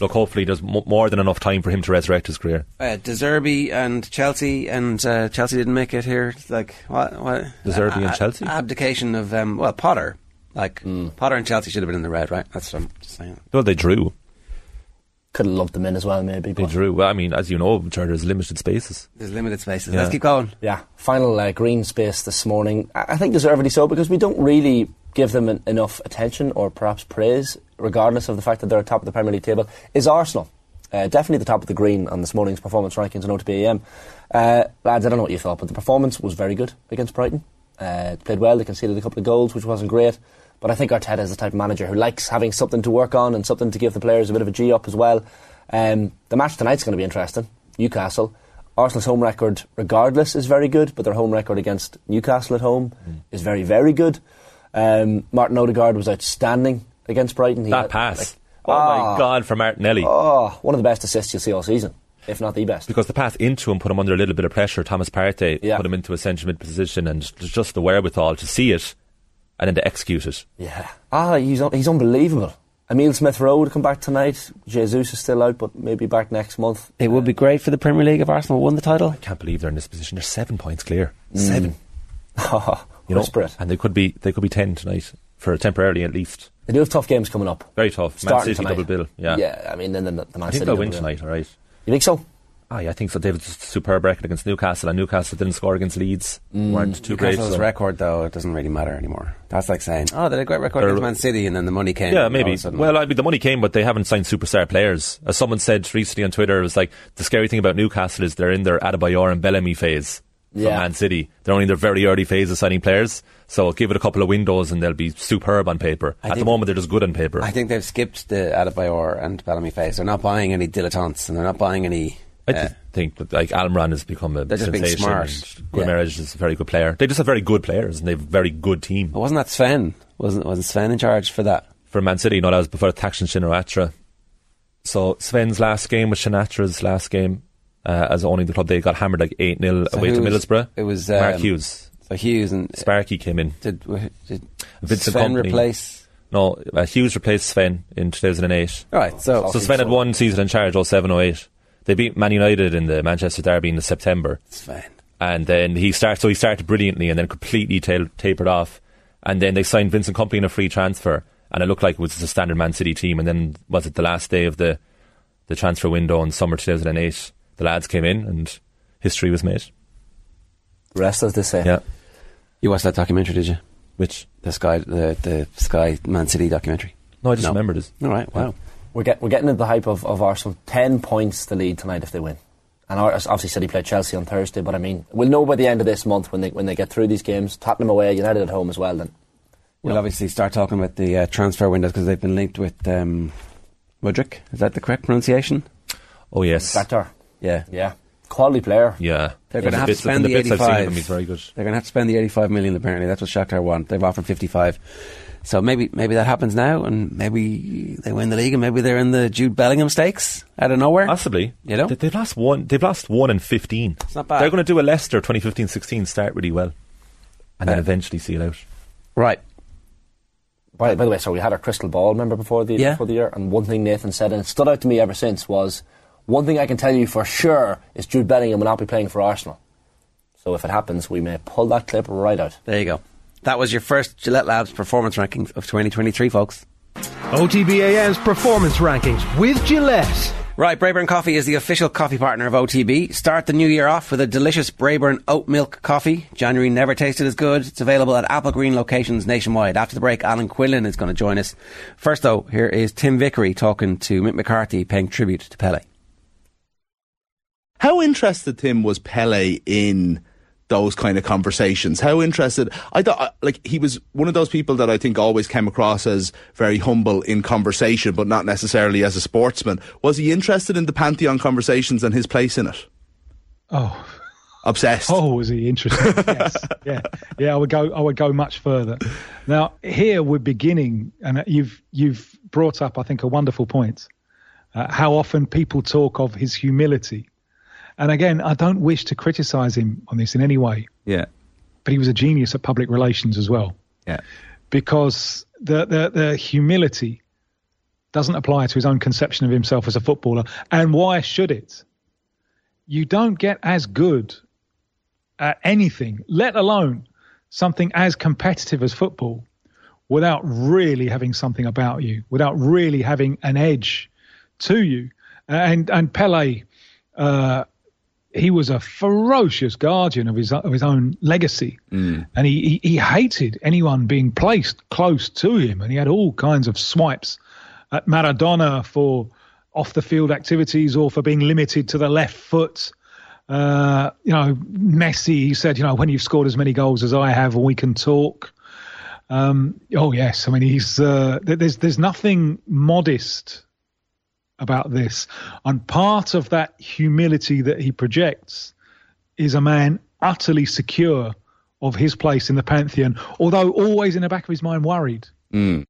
look, hopefully there's mo more than enough time for him to resurrect his career. Uh, De Zerbi and Chelsea, and uh, Chelsea didn't make it here. Like what? what De Zerbi and uh, Chelsea? Abdication of um, well Potter. Like Potter and Chelsea should have been in the red, right? That's what I'm saying. Well, they drew. Could have lumped them in as well, maybe. They drew. Well, I mean, as you know, Charter has limited spaces. There's limited spaces. Yeah. Let's keep going. yeah, final uh, green space this morning. I I think deservedly so because we don't really give them en- enough attention or perhaps praise, regardless of the fact that they're at top of the Premier League table. Is Arsenal uh, definitely the top of the green on this morning's performance rankings on OTB AM? Uh, lads, I don't know what you thought, but the performance was very good against Brighton. Uh, played well. They conceded a couple of goals, which wasn't great. But I think Arteta is the type of manager who likes having something to work on and something to give the players a bit of a G up as well. Um, the match tonight's going to be interesting. Newcastle. Arsenal's home record, regardless, is very good, but their home record against Newcastle at home Mm. is very, very good. Um, Martin Odegaard was outstanding against Brighton. He That had, pass. like, oh ah, my God, for Martinelli. Oh, one of the best assists you'll see all season, if not the best. Because the pass into him put him under a little bit of pressure. Thomas Partey Yeah. put him into a central mid position, and just the wherewithal to see it and then to execute it. Yeah. Ah, he's un- he's unbelievable. Emil Smith Rowe to come back tonight. Jesus is still out, but maybe back next month. It would be great for the Premier League if Arsenal won the title. I can't believe they're in this position. They're seven points clear. Seven. you know, whisper it. and they could be they could be ten tonight for temporarily at least. They do have tough games coming up. Very tough. Man Starting City tonight. double bill. Yeah. Yeah, I mean, then the, the Man I think City they'll double win bill. tonight. All right. You think so? Ah, yeah, I think so. David's superb record against Newcastle, and Newcastle didn't score against Leeds. Mm. weren't too great. Newcastle's so- record, though, it doesn't really matter anymore. That's like saying, oh, they had a great record They're- against Man City, and then the money came. Yeah, and all of maybe. Well, I mean, the money came, but they haven't signed superstar players. As someone said recently on Twitter, it was like the scary thing about Newcastle is they're in their Adebayor and Bellamy phase Yeah. Man City. They're only in their very early phase of signing players. So give it a couple of windows and they'll be superb on paper. I At the moment, they're just good on paper. I think they've skipped the Adebayor and Bellamy phase. They're not buying any dilettantes, and they're not buying any. I uh, think that like Almiron has become a They're just being sensation. smart. and Guimaraes is a very good player. They just have very good players and they've a very good team. But wasn't that Sven? Wasn't wasn't Sven in charge for that? For Man City, no, that was before Thaksin Shinawatra. So Sven's last game was Shinatra's last game uh, as owning the club. They got hammered like 8 0 So away to Middlesbrough. It was Mark um, Hughes. So Hughes and Sparky came in. did, did Vincent Sven Kompany. replace? No, uh, Hughes replaced Sven in 2008. Right, so So Sven had one season in charge, 07 08. They beat Man United in the Manchester Derby in September. Sven. and then he started. So he started brilliantly, and then completely tail, tapered off. And then they signed Vincent Kompany in a free transfer, and it looked like it was the standard Man City team. And then was it the last day of the the transfer window in summer 2008? The lads came in, and history was made. The rest, as they say. Yeah, You watched that documentary, did you? which The Sky, the the Sky Man City documentary. no, I just No. remembered it. All right, wow. We're, get, we're getting into the hype of, of Arsenal. 10 points to lead tonight if they win. And Ar- obviously City play Chelsea on Thursday, but I mean, we'll know by the end of this month when they, when they get through these games. Tottenham away, United at home as well then. We'll obviously start talking about the uh, transfer windows because they've been linked with um, Mudryk. Is that the correct pronunciation? Oh yes, Shakhtar. Yeah. Yeah. Quality player. yeah. They're From going to have to bits- from spend the, bits I've seen of 85. him, he's very good. They're going to have to spend the 85 million apparently. That's what Shakhtar want. They've offered 55. So maybe maybe that happens now and maybe they win the league and maybe they're in the Jude Bellingham stakes out of nowhere. Possibly, You know? They- they've lost one. They've lost one in fifteen. It's not bad. They're going to do a Leicester 2015-16 start really well, and then Uh, eventually see it out. Right. By, by the way, so we had our crystal ball, remember, before the, Yeah. before the year? And one thing Nathan said, and it stood out to me ever since, was one thing I can tell you for sure is Jude Bellingham will not be playing for Arsenal. So if it happens, we may pull that clip right out. There you go. That was your first Gillette Labs performance rankings of 2023, folks. OTB AM's performance rankings with Gillette. Right, Brayburn Coffee is the official coffee partner of OTB. Start the new year off with a delicious Brayburn oat milk coffee. January never tasted as good. It's available at Applegreen locations nationwide. After the break, Alan Quinlan is going to join us. First, though, here is Tim Vickery talking to Mick McCarthy, paying tribute to Pele. How interested Tim was Pele in those kind of conversations? How interested? I thought uh, like he was one of those people that I think always came across as very humble in conversation, but not necessarily as a sportsman. Was he interested in the pantheon conversations and his place in it? Oh, Obsessed. oh, was he interested? yes, yeah, yeah. I would go. I would go much further. Now here we're beginning, and you've you've brought up, I think, a wonderful point. Uh, how often people talk of his humility, and again, I don't wish to criticise him on this in any way, Yeah. but he was a genius at public relations as well. Yeah. because the, the, the humility doesn't apply to his own conception of himself as a footballer. And why should it? You don't get as good at anything, let alone something as competitive as football, without really having something about you, without really having an edge to you. and and Pele. Uh, he was a ferocious guardian of his of his own legacy, mm. and he, he, he hated anyone being placed close to him, and he had all kinds of swipes at Maradona for off the field activities or for being limited to the left foot. Uh, you know, Messi, he said, you know, when you've scored as many goals as I have, we can talk. Um, oh yes, I mean he's uh, there's there's nothing modest about this. And part of that humility that he projects is a man utterly secure of his place in the pantheon, although always in the back of his mind worried. Mm.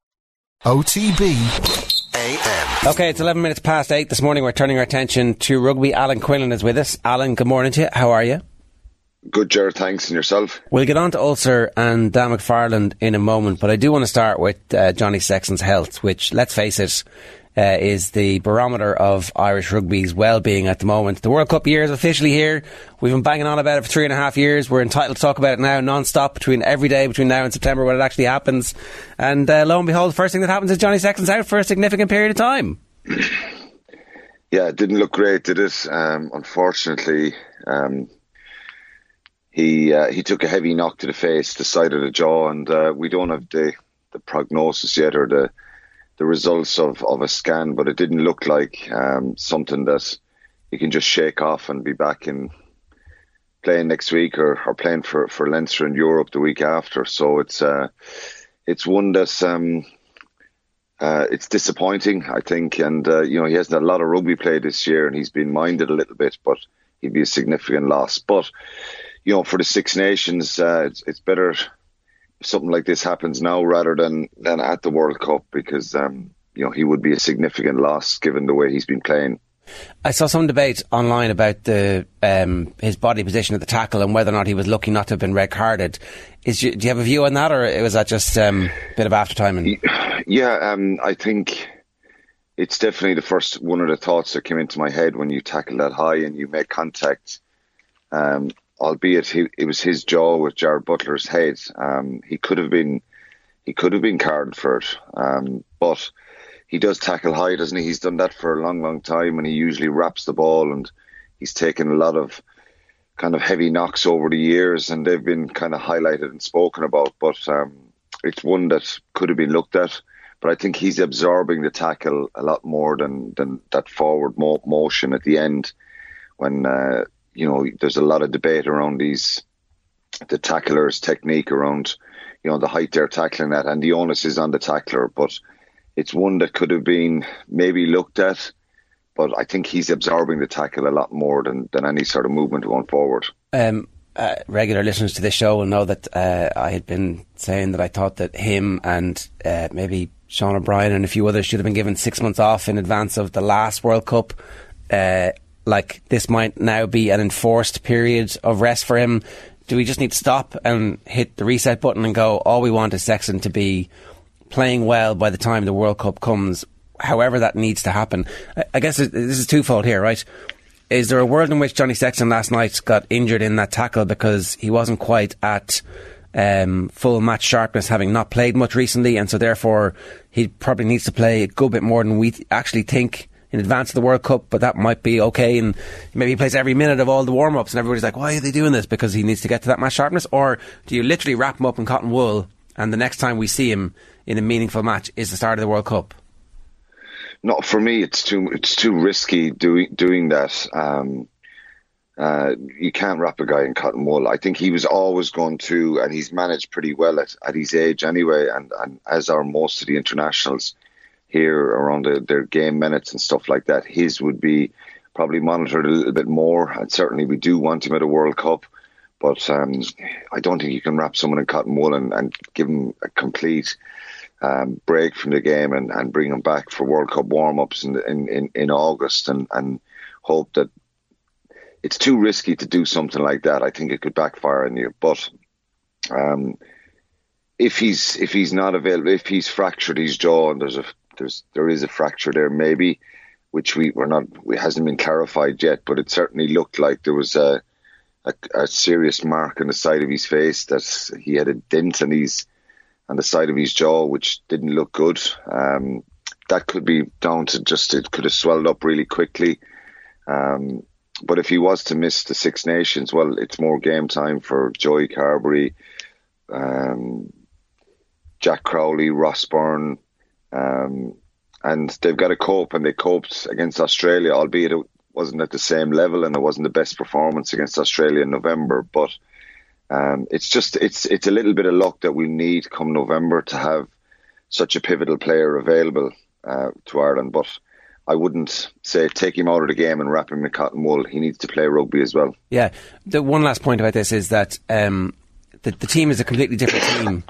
OTB AM. Okay, it's 11 minutes past 8 this morning. We're turning our attention to rugby. Alan Quinlan is with us. Alan, good morning to you. How are you? Good, Jared. Thanks. And yourself? We'll get on to Ulster and Dan McFarland in a moment, but I do want to start with uh, Johnny Sexton's health, which, let's face it, uh, is the barometer of Irish rugby's well-being at the moment. The World Cup year is officially here. We've been banging on about it for three and a half years. We're entitled to talk about it now, non-stop, between every day between now and September when it actually happens. And uh, lo and behold, the first thing that happens is Johnny Sexton's out for a significant period of time. Yeah, it didn't look great, did it? Um, unfortunately, um, he uh, he took a heavy knock to the face, the side of the jaw, and uh, we don't have the the prognosis yet or the the results of, of a scan, but it didn't look like um, something that you can just shake off and be back in playing next week or, or playing for, for Leinster in Europe the week after. So it's uh, it's one that's um, uh, it's disappointing, I think, and uh, you know he hasn't had a lot of rugby play this year, and he's been minded a little bit, but he'd be a significant loss. But you know, for the Six Nations, uh, it's, it's better something like this happens now rather than than at the World Cup because um, you know he would be a significant loss given the way he's been playing. I saw some debate online about the um, his body position at the tackle and whether or not he was lucky not to have been red carded. Is do you have a view on that, or was that just um, a bit of after timing? Yeah, um, I think it's definitely the first one of the thoughts that came into my head when you tackle that high and you make contact. Um, albeit he, it was his jaw with Jarrad Butler's head. Um, he could have been he could have been carded for it, um, but he does tackle high, doesn't he? He's done that for a long, long time, and he usually wraps the ball, and he's taken a lot of kind of heavy knocks over the years, and they've been kind of highlighted and spoken about. But um, it's one that could have been looked at. But I think he's absorbing the tackle a lot more than than that forward mo- motion at the end when uh, you know, there's a lot of debate around these, the tackler's technique around, you know, the height they're tackling at, and the onus is on the tackler. But it's one that could have been maybe looked at, but I think he's absorbing the tackle a lot more than, than any sort of movement going forward. Um, uh, regular listeners to this show will know that uh, I had been saying that I thought that him and uh, maybe Sean O'Brien and a few others should have been given six months off in advance of the last World Cup. Like this might now be an enforced period of rest for him? Do we just need to stop and hit the reset button and go, all we want is Sexton to be playing well by the time the World Cup comes, however that needs to happen? I guess this is twofold here, right? Is there a world in which Johnny Sexton last night got injured in that tackle because he wasn't quite at um, full match sharpness, having not played much recently, and so therefore he probably needs to play a good bit more than we th- actually think in advance of the World Cup, but that might be okay. And maybe he plays every minute of all the warm ups, and everybody's like, why are they doing this? Because he needs to get to that match sharpness? Or do you literally wrap him up in cotton wool, and the next time we see him in a meaningful match is the start of the World Cup? Not for me. It's too it's too risky doing doing that. Um, uh, you can't wrap a guy in cotton wool. I think he was always going to, and he's managed pretty well at, at his age anyway, and, and as are most of the internationals here around the, their game minutes and stuff like that. His would be probably monitored a little bit more, and certainly we do want him at a World Cup. But um, I don't think you can wrap someone in cotton wool and, and give him a complete um, break from the game and, and bring him back for World Cup warm ups in, in, in, in August and, and hope that it's too risky to do something like that. I think it could backfire on you. But um, if he's if he's not available, if he's fractured his jaw and there's a there's there is a fracture there maybe, which we were not it hasn't been clarified yet, but it certainly looked like there was a a, a serious mark on the side of his face that he had a dent on his on the side of his jaw, which didn't look good. Um, that could be down to just it could have swelled up really quickly. Um, but if he was to miss the Six Nations, well, it's more game time for Joey Carbery, um, Jack Crowley, Ross Byrne, um, and they've got to cope, and they coped against Australia, albeit it wasn't at the same level, and it wasn't the best performance against Australia in November. But um, it's just it's it's a little bit of luck that we need come November to have such a pivotal player available uh, to Ireland, but. I wouldn't say take him out of the game and wrap him in cotton wool. He needs to play rugby as well. Yeah. The one last point about this is that um, the, the team is a completely different team.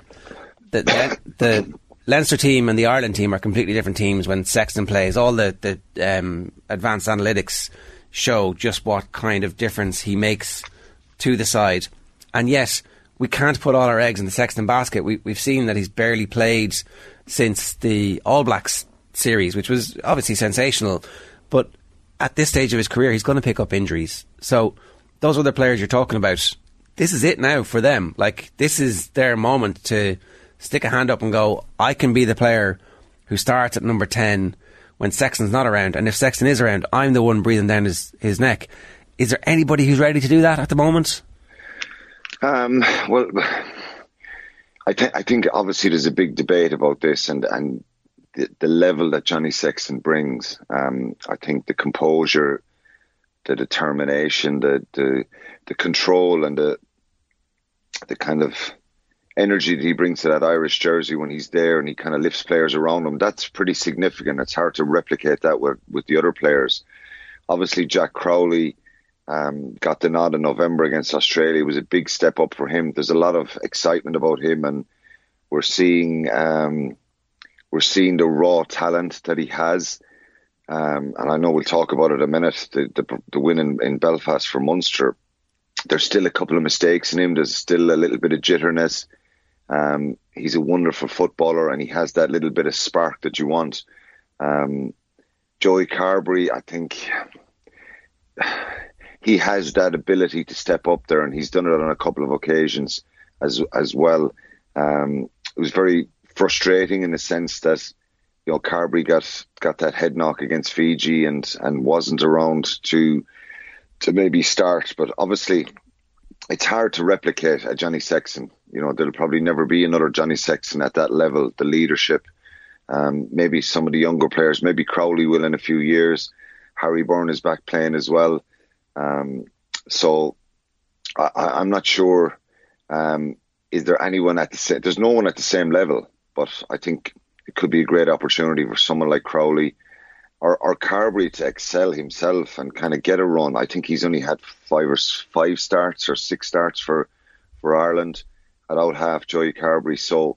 The, the, the Leinster team and the Ireland team are completely different teams when Sexton plays. All the, the um, advanced analytics show just what kind of difference he makes to the side. And yet, we can't put all our eggs in the Sexton basket. We, we've seen that he's barely played since the All Blacks series, which was obviously sensational. But at this stage of his career, he's going to pick up injuries. So those other players you're talking about, this is it now for them. Like this is their moment to stick a hand up and go, I can be the player who starts at number ten when Sexton's not around. And if Sexton is around, I'm the one breathing down his, his neck. Is there anybody who's ready to do that at the moment? Um, well, I, th- I think obviously there's a big debate about this, and, and the, the level that Johnny Sexton brings. Um, I think the composure, the determination, the the the control, and the the kind of energy that he brings to that Irish jersey when he's there and he kind of lifts players around him. That's pretty significant. It's hard to replicate that with with the other players. Obviously, Jack Crowley. Um, got the nod in November against Australia. It was a big step up for him. There's a lot of excitement about him, and we're seeing um, we're seeing the raw talent that he has. Um, and I know we'll talk about it a minute. The, the, the win in, in, Belfast for Munster, there's still a couple of mistakes in him. There's still a little bit of jitterness. Um, he's a wonderful footballer, and he has that little bit of spark that you want. Um, Joey Carbery, I think he has that ability to step up there, and he's done it on a couple of occasions as as well. Um, it was very frustrating in the sense that you know Carbery got got that head knock against Fiji and and wasn't around to to maybe start. But obviously, it's hard to replicate a Johnny Sexton. You know, there'll probably never be another Johnny Sexton at that level. The leadership, um, maybe some of the younger players, maybe Crowley will in a few years. Harry Byrne is back playing as well. Um, so I, am not sure. Um, is there anyone at the same? There's no one at the same level. But I think it could be a great opportunity for someone like Crowley or, or Carbery to excel himself and kind of get a run. I think he's only had five or five starts or six starts for, for Ireland at out half Joey Carbery. So,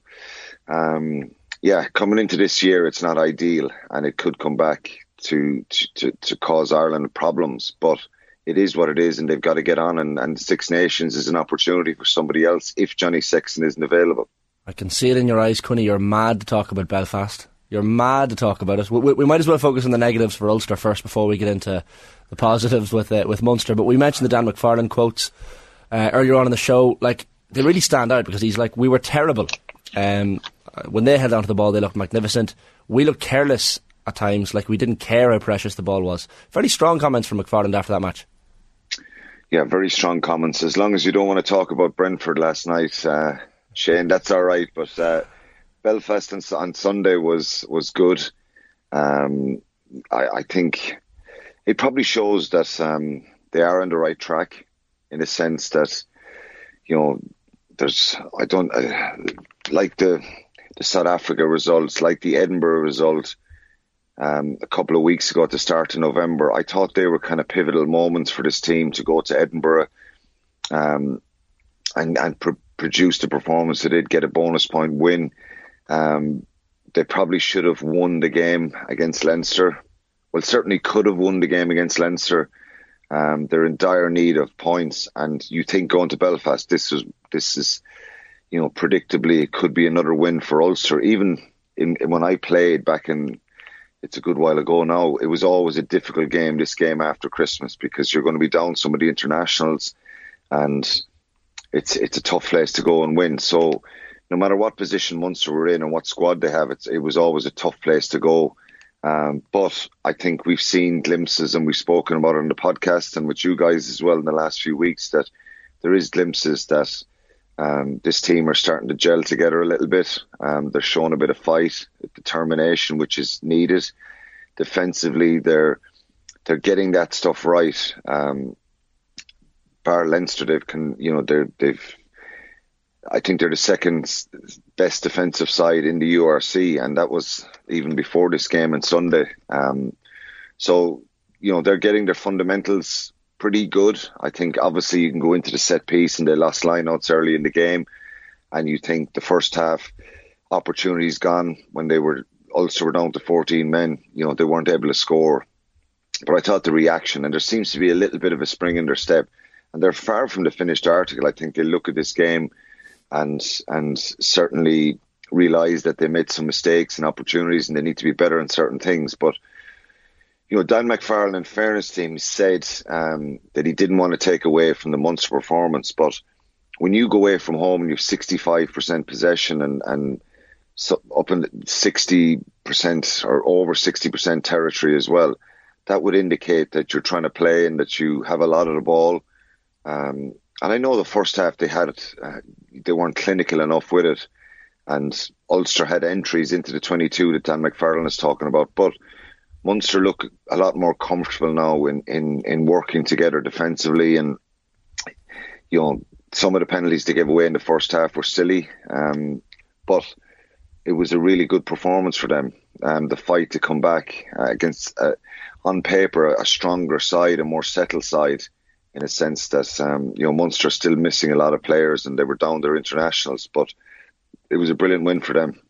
um, yeah, coming into this year, it's not ideal and it could come back to, to, to cause Ireland problems. But it is what it is, and they've got to get on. And, and Six Nations is an opportunity for somebody else if Johnny Sexton isn't available. I can see it in your eyes, Quinny. You're mad to talk about Belfast. You're mad to talk about it. We, we, might as well focus on the negatives for Ulster first before we get into the positives with uh, with Munster. But we mentioned the Dan McFarland quotes uh, earlier on in the show. Like they really stand out because he's like, we were terrible. Um, when they held onto the ball, they looked magnificent. We looked careless at times, like we didn't care how precious the ball was. Very strong comments from McFarland after that match. Yeah, very strong comments. As long as you don't want to talk about Brentford last night, uh, Shane, that's all right. But uh, Belfast on, on, Sunday was was good. Um, I, I, think it probably shows that um, they are on the right track in a sense that you know there's I don't uh, like the the South Africa results, like the Edinburgh result. Um, a couple of weeks ago at the start of November, I thought they were kind of pivotal moments for this team to go to Edinburgh um, and and produced a performance. They did get a bonus point win. Um, they probably should have won the game against Leinster. Well, certainly could have won the game against Leinster. Um, they're in dire need of points, and you think going to Belfast, this is this is, you know, predictably it could be another win for Ulster. Even in, when I played back in, it's a good while ago now. It was always a difficult game. This game after Christmas because you're going to be down some of the internationals, and it's it's a tough place to go and win. So no matter what position Munster were in and what squad they have, it was always a tough place to go. Um, but I think we've seen glimpses and we've spoken about it on the podcast and with you guys as well in the last few weeks that there is glimpses that um, this team are starting to gel together a little bit. Um, they're showing a bit of fight, determination, which is needed. Defensively, they're they're getting that stuff right. Um, bar Leinster, they've can you know they they've I think they're the second best defensive side in the URC, and that was even before this game on Sunday. Um, so, you know, they're getting their fundamentals pretty good. I think obviously you can go into the set piece and they lost lineouts early in the game, and you think the first half opportunities gone when they were also were down to 14 men. You know, they weren't able to score. But I thought the reaction, and there seems to be a little bit of a spring in their step, and they're far from the finished article. I think they look at this game and and certainly realize that they made some mistakes and opportunities and they need to be better in certain things. But you know, Dan McFarland, in fairness him, said um, that he didn't want to take away from the Munster performance. But when you go away from home and you have 65% possession and, and so up in 60% or over 60% territory as well, that would indicate that you're trying to play and that you have a lot of the ball. Um, and I know the first half they had uh, they weren't clinical enough with it, and Ulster had entries into the 22 that Dan McFarland is talking about. But Munster look a lot more comfortable now in, in, in working together defensively, and you know some of the penalties they gave away in the first half were silly, um, but it was a really good performance for them. Um, the fight to come back uh, against, uh, on paper, a stronger side, a more settled side in a sense that um, you know Munster are still missing a lot of players and they were down their internationals, but it was a brilliant win for them.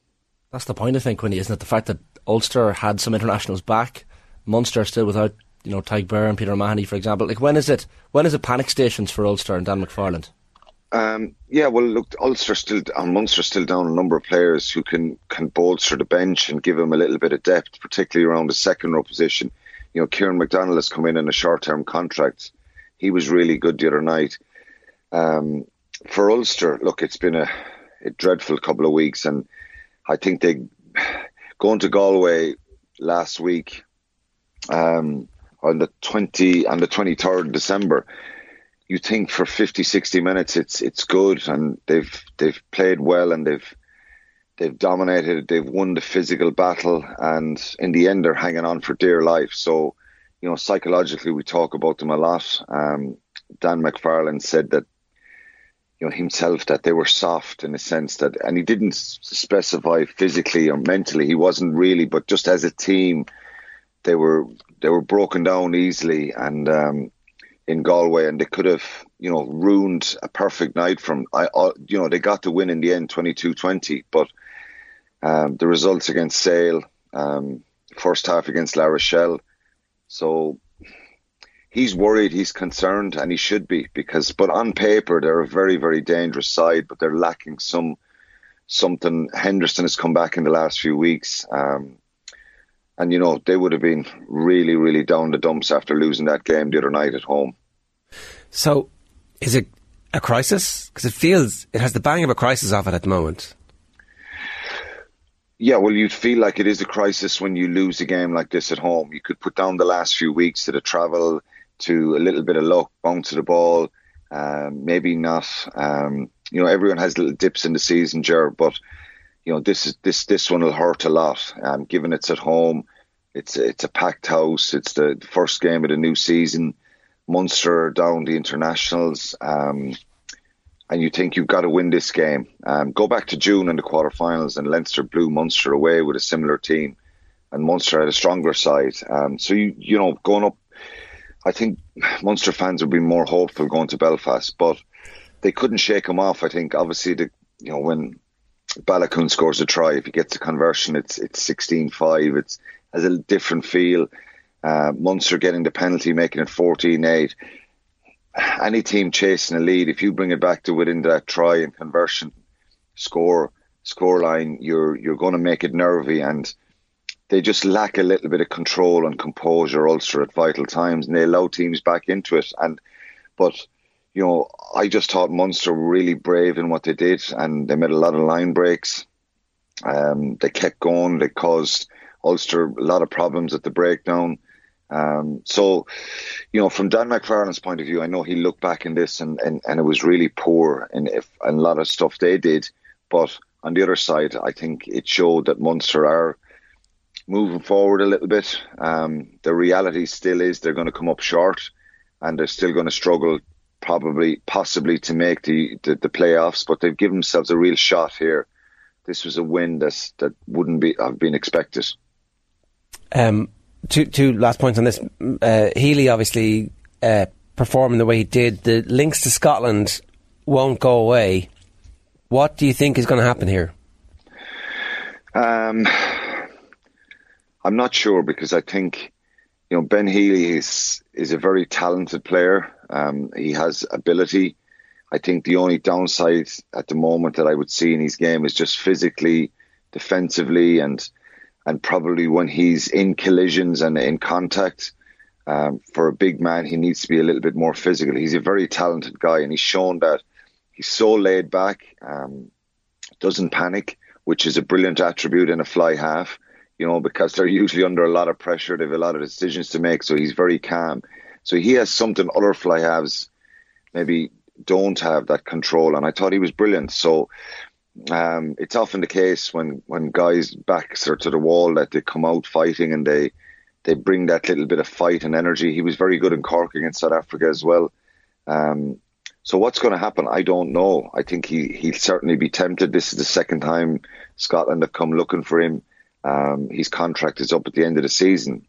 That's the point, I think, Quinny, isn't it? The fact that Ulster had some internationals back, Munster still without you know Tadhg and Peter O'Mahony, for example. Like when is it? When is it panic stations for Ulster and Dan McFarland? Um, yeah, well, look, Ulster still and Munster still down a number of players who can can bolster the bench and give them a little bit of depth, particularly around the second row position. You know, Kieran McDonald has come in on a short term contract he was really good the other night. Um, for Ulster, look, it's been a, a, dreadful couple of weeks, and I think they going to Galway last week um, on the twenty on the twenty third December. You think for 50, 60 minutes it's it's good, and they've they've played well, and they've they've dominated, they've won the physical battle, and in the end they're hanging on for dear life. So you know, psychologically, we talk about them a lot. Um, Dan McFarland said that, you know, himself that they were soft in a sense that, and he didn't specify physically or mentally. He wasn't really, but just as a team, they were they were broken down easily and um, in Galway, and they could have, you know, ruined a perfect night from. I, you know, they got the win in the end, 22-20, but um, the results against Sale, um, first half against La Rochelle so he's worried, he's concerned, and he should be because. But on paper, they're a very, very dangerous side, but they're lacking some something. Henderson has come back in the last few weeks, um, and you know they would have been really, really down the dumps after losing that game the other night at home. So, is it a crisis? Because it feels it has the bang of a crisis off it at the moment. Yeah, well, you'd feel like it is a crisis when you lose a game like this at home. You could put down the last few weeks to the travel, to a little bit of luck, bounce of the ball, um, maybe not. Um, you know, everyone has little dips in the season, Ger, but you know this is this this one will hurt a lot. Um, given it's at home, it's it's a packed house. It's the first game of the new season. Munster down the internationals. Um, and you think you've got to win this game. Um, go back to June in the quarterfinals, and Leinster blew Munster away with a similar team, and Munster had a stronger side. Um, so you you know going up, I think Munster fans would be more hopeful going to Belfast, but they couldn't shake them off. I think obviously the you know when Baloucoune scores a try, if he gets a conversion, it's it's 16-5. It's has a different feel. Uh, Munster getting the penalty, making it 14-8 any team chasing a lead, if you bring it back to within that try and conversion score score line, you're you're going to make it nervy, and they just lack a little bit of control and composure, Ulster at vital times, and they allow teams back into it. And but you know, I just thought Munster were really brave in what they did, and they made a lot of line breaks. Um, they kept going. They caused Ulster, a lot of problems at the breakdown. Um, so, you know, from Dan McFarland's point of view, I know he looked back in this and, and, and it was really poor and, if, a lot of stuff they did. But on the other side, I think it showed that Munster are moving forward a little bit. Um, the reality still is they're going to come up short and they're still going to struggle probably possibly to make the, the, the, playoffs, but they've given themselves a real shot here. This was a win that that wouldn't be have been expected. Um, two two last points on this. Uh, Healy obviously uh, performing the way he did. The links to Scotland won't go away. What do you think is going to happen here? Um, I'm not sure because I think you know Ben Healy is is a very talented player. Um, he has ability. I think the only downside at the moment that I would see in his game is just physically, defensively, and and probably when he's in collisions and in contact. Um, for a big man, he needs to be a little bit more physical. He's a very talented guy, and he's shown that he's so laid back, um, doesn't panic, which is a brilliant attribute in a fly half. You know, because they're usually under a lot of pressure, they have a lot of decisions to make. So he's very calm. So he has something other fly halves maybe don't have that control. And I thought he was brilliant. So um, it's often the case when when guys backs are to the wall that they come out fighting and they they bring that little bit of fight and energy. He was very good in Cork against South Africa as well. Um, so what's going to happen? I don't know. I think he he'll certainly be tempted. This is the second time Scotland have come looking for him. Um, his contract is up at the end of the season.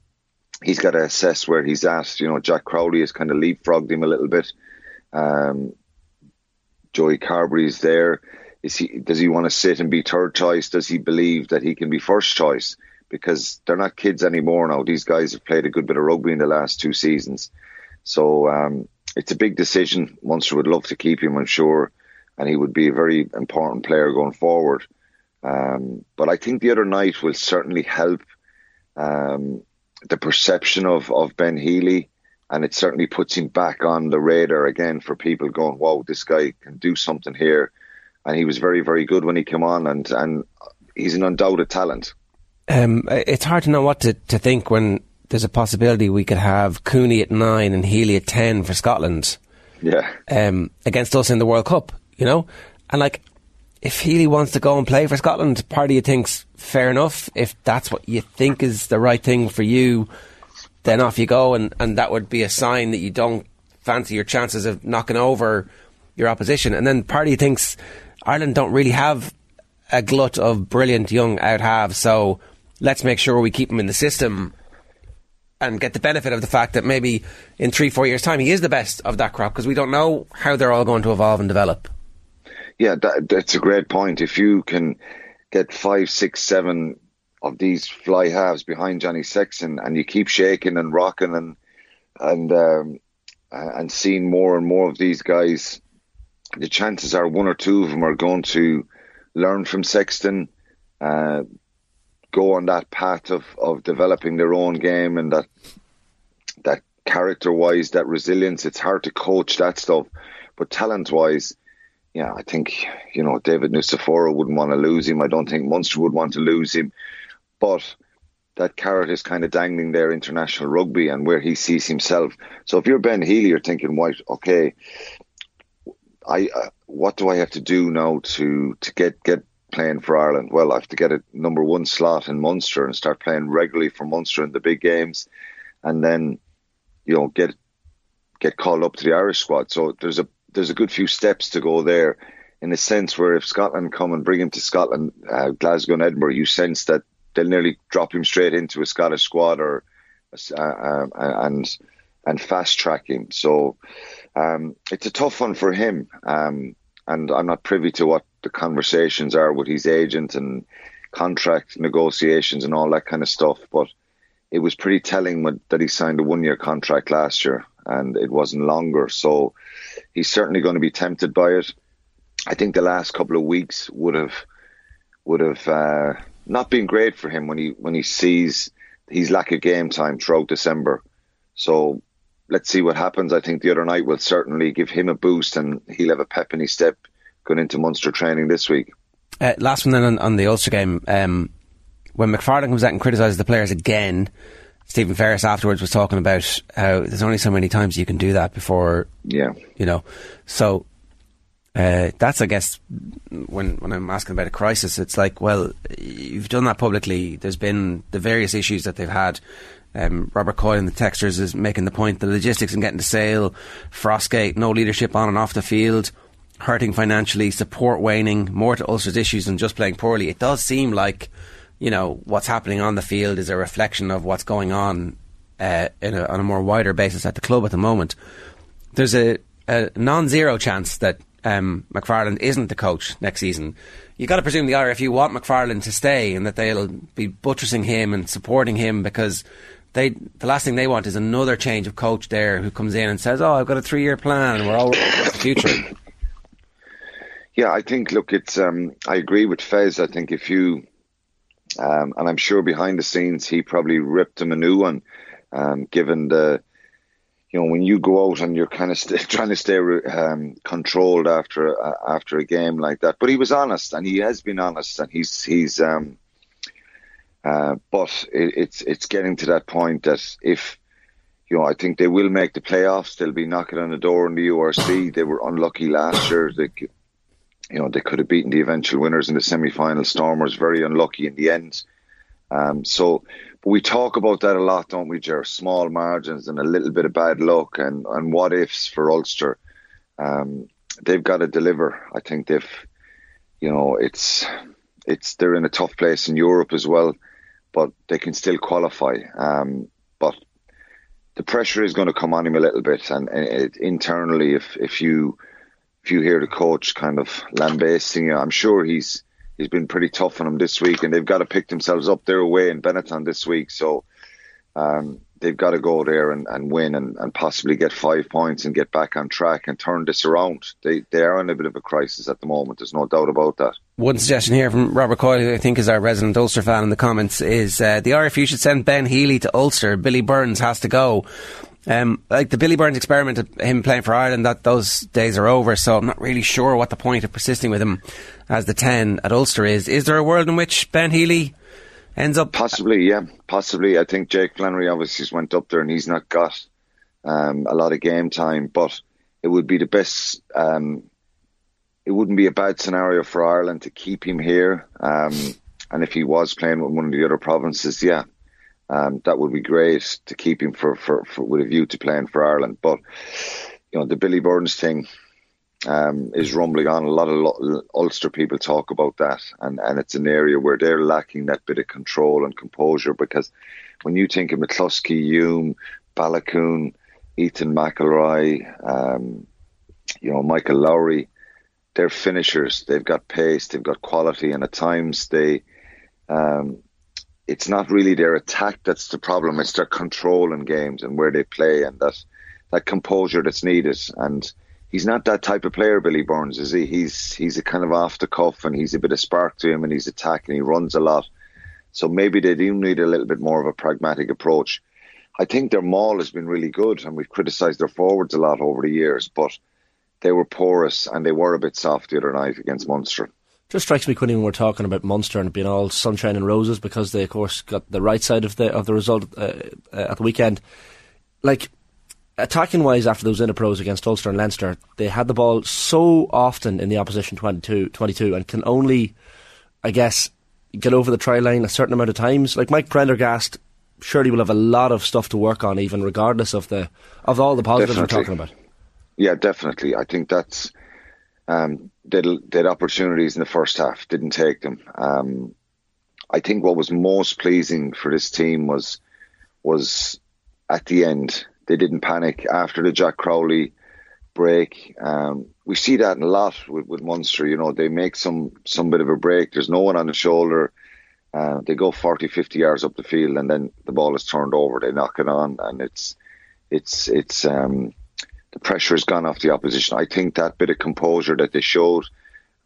He's got to assess where he's at. You know, Jack Crowley has kind of leapfrogged him a little bit. Um, Joey Carbery's there is he does he want to sit and be third choice? Does he believe that he can be first choice? Because they're not kids anymore now. These guys have played a good bit of rugby in the last two seasons, so um, it's a big decision. Munster would love to keep him, I'm sure, and he would be a very important player going forward. Um, but I think the other night will certainly help um, the perception of, of Ben Healy, and it certainly puts him back on the radar again for people going, "Wow, this guy can do something here." And he was very, very good when he came on, and and he's an undoubted talent. Um, it's hard to know what to, to think when there's a possibility we could have Cooney at nine and Healy at ten for Scotland. Yeah. Um, against us in the World Cup, you know, and like if Healy wants to go and play for Scotland, part of you thinks fair enough. If that's what you think is the right thing for you, then off you go, and and that would be a sign that you don't fancy your chances of knocking over your opposition. And then part of you thinks Ireland don't really have a glut of brilliant young out halves, so let's make sure we keep him in the system and get the benefit of the fact that maybe in three, four years' time he is the best of that crop because we don't know how they're all going to evolve and develop. Yeah, that, that's a great point. If you can get five, six, seven of these fly halves behind Johnny Sexton and you keep shaking and rocking and and um, and seeing more and more of these guys the chances are one or two of them are going to learn from Sexton, uh, go on that path of, of developing their own game and that that character wise, that resilience. It's hard to coach that stuff, but talent wise, yeah, I think you know David Nucifora wouldn't want to lose him. I don't think Munster would want to lose him, but that carrot is kind of dangling there international rugby and where he sees himself. So if you're Ben Healy, you're thinking, right, okay, I uh, what do I have to do now to to get get playing for Ireland? Well, I have to get a number one slot in Munster and start playing regularly for Munster in the big games, and then you know get get called up to the Irish squad. So there's a there's a good few steps to go there. In a sense, where if Scotland come and bring him to Scotland, uh, Glasgow and Edinburgh, you sense that they'll nearly drop him straight into a Scottish squad or uh, uh, and and fast track him. So um, it's a tough one for him. Um, and I'm not privy to what the conversations are with his agent and contract negotiations and all that kind of stuff. But it was pretty telling that he signed a one year contract last year and it wasn't longer. So he's certainly going to be tempted by it. I think the last couple of weeks would have would have uh, not been great for him when he when he sees his lack of game time throughout December. So let's see what happens. I think the other night will certainly give him a boost and he'll have a pep in his step going into Munster training this week. Uh, last one then on, on, the Ulster game. Um, when McFarland comes out and criticises the players again, Stephen Ferris afterwards was talking about how there's only so many times you can do that before, yeah, you know. So uh, that's, I guess, when when I'm asking about a crisis, it's like, well, you've done that publicly. There's been the various issues that they've had. Um, Robert Coyle in the Texters is making the point the logistics and getting to Sale, Frostgate, no leadership on and off the field, hurting financially, support waning, more to Ulster's issues than just playing poorly. It does seem like, you know, what's happening on the field is a reflection of what's going on uh, a, on a more wider basis at the club at the moment. There's a, a non zero chance that um, McFarland isn't the coach next season, You've got to presume the RFU want McFarland to stay and that they'll be buttressing him and supporting him because they the last thing they want is another change of coach there who comes in and says, "Oh, I've got a three year plan and we're all the future." Yeah, I think. Look, it's. Um, I agree with Fez. I think if you, um, and I'm sure behind the scenes he probably ripped him a new one, um, given the you know when you go out and you're kind of st- trying to stay um, controlled after uh, after a game like that. But he was honest, and he has been honest, and he's he's. Um, uh, but it, it's it's getting to that point that if you know, I think they will make the playoffs. They'll be knocking on the door in the URC. They were unlucky last year. They, you know, they could have beaten the eventual winners in the semi-final. Stormers very unlucky in the end. Um, so but we talk about that a lot, don't we, Jer? Small margins and a little bit of bad luck and, and what ifs for Ulster. Um, they've got to deliver. I think they've, you know, it's it's they're in a tough place in Europe as well, but they can still qualify. Um, but the pressure is going to come on him a little bit, and, and it, internally, if if you if you hear the coach kind of lambasting you, I'm sure he's he's been pretty tough on them this week, and they've got to pick themselves up their way in Benetton this week. So um, they've got to go there and, and win and, and, possibly get five points and get back on track and turn this around. They they are in a bit of a crisis at the moment. There's no doubt about that. One suggestion here from Robert Coyle, I think is our resident Ulster fan in the comments, is uh, the RFU should send Ben Healy to Ulster. Billy Burns has to go. Um, like the Billy Burns experiment of him playing for Ireland, that those days are over. So I'm not really sure what the point of persisting with him as the ten at Ulster is. Is there a world in which Ben Healy ends up? Possibly, yeah, possibly. I think Jake Flannery obviously went up there and he's not got um, a lot of game time, but it would be the best. Um, it wouldn't be a bad scenario for Ireland to keep him here. Um, and if he was playing with one of the other provinces, yeah, um, that would be great to keep him for, for, for, with a view to playing for Ireland. But you know, the Billy Burns thing um, is rumbling on. A lot of Ulster people talk about that, and, and it's an area where they're lacking that bit of control and composure. Because when you think of McCloskey, Hume, Baloucoune, Ethan McIlroy, um, you know Michael Lowry, they're finishers. They've got pace, they've got quality, and at times they um, it's not really their attack that's the problem. It's their control in games and where they play and that that composure that's needed. And he's not that type of player, Billy Burns, is he? He's he's a kind of off the cuff and he's a bit of spark to him and he's attacking. He runs a lot. So maybe they do need a little bit more of a pragmatic approach. I think their maul has been really good and we've criticised their forwards a lot over the years, but they were porous and they were a bit soft the other night against Munster. Just strikes me, Quinny, when we're talking about Munster and being all sunshine and roses because they, of course, got the right side of the of the result uh, uh, at the weekend. Like attacking wise, after those interpros against Ulster and Leinster, they had the ball so often in the opposition 22, 22 and can only, I guess, get over the try line a certain amount of times. Like Mike Prendergast surely will have a lot of stuff to work on, even regardless of the of all the positives definitely. we're talking about. Yeah, definitely. I think that's um, they opportunities in the first half, didn't take them. Um, I think what was most pleasing for this team was was at the end they didn't panic after the Jack Crowley break. Um, we see that a lot with, with Munster. You know, they make some some bit of a break. There's no one on the shoulder. Uh, they go 40, 50 yards up the field, and then the ball is turned over. They knock it on, and it's it's it's um, the pressure has gone off the opposition. I think that bit of composure that they showed,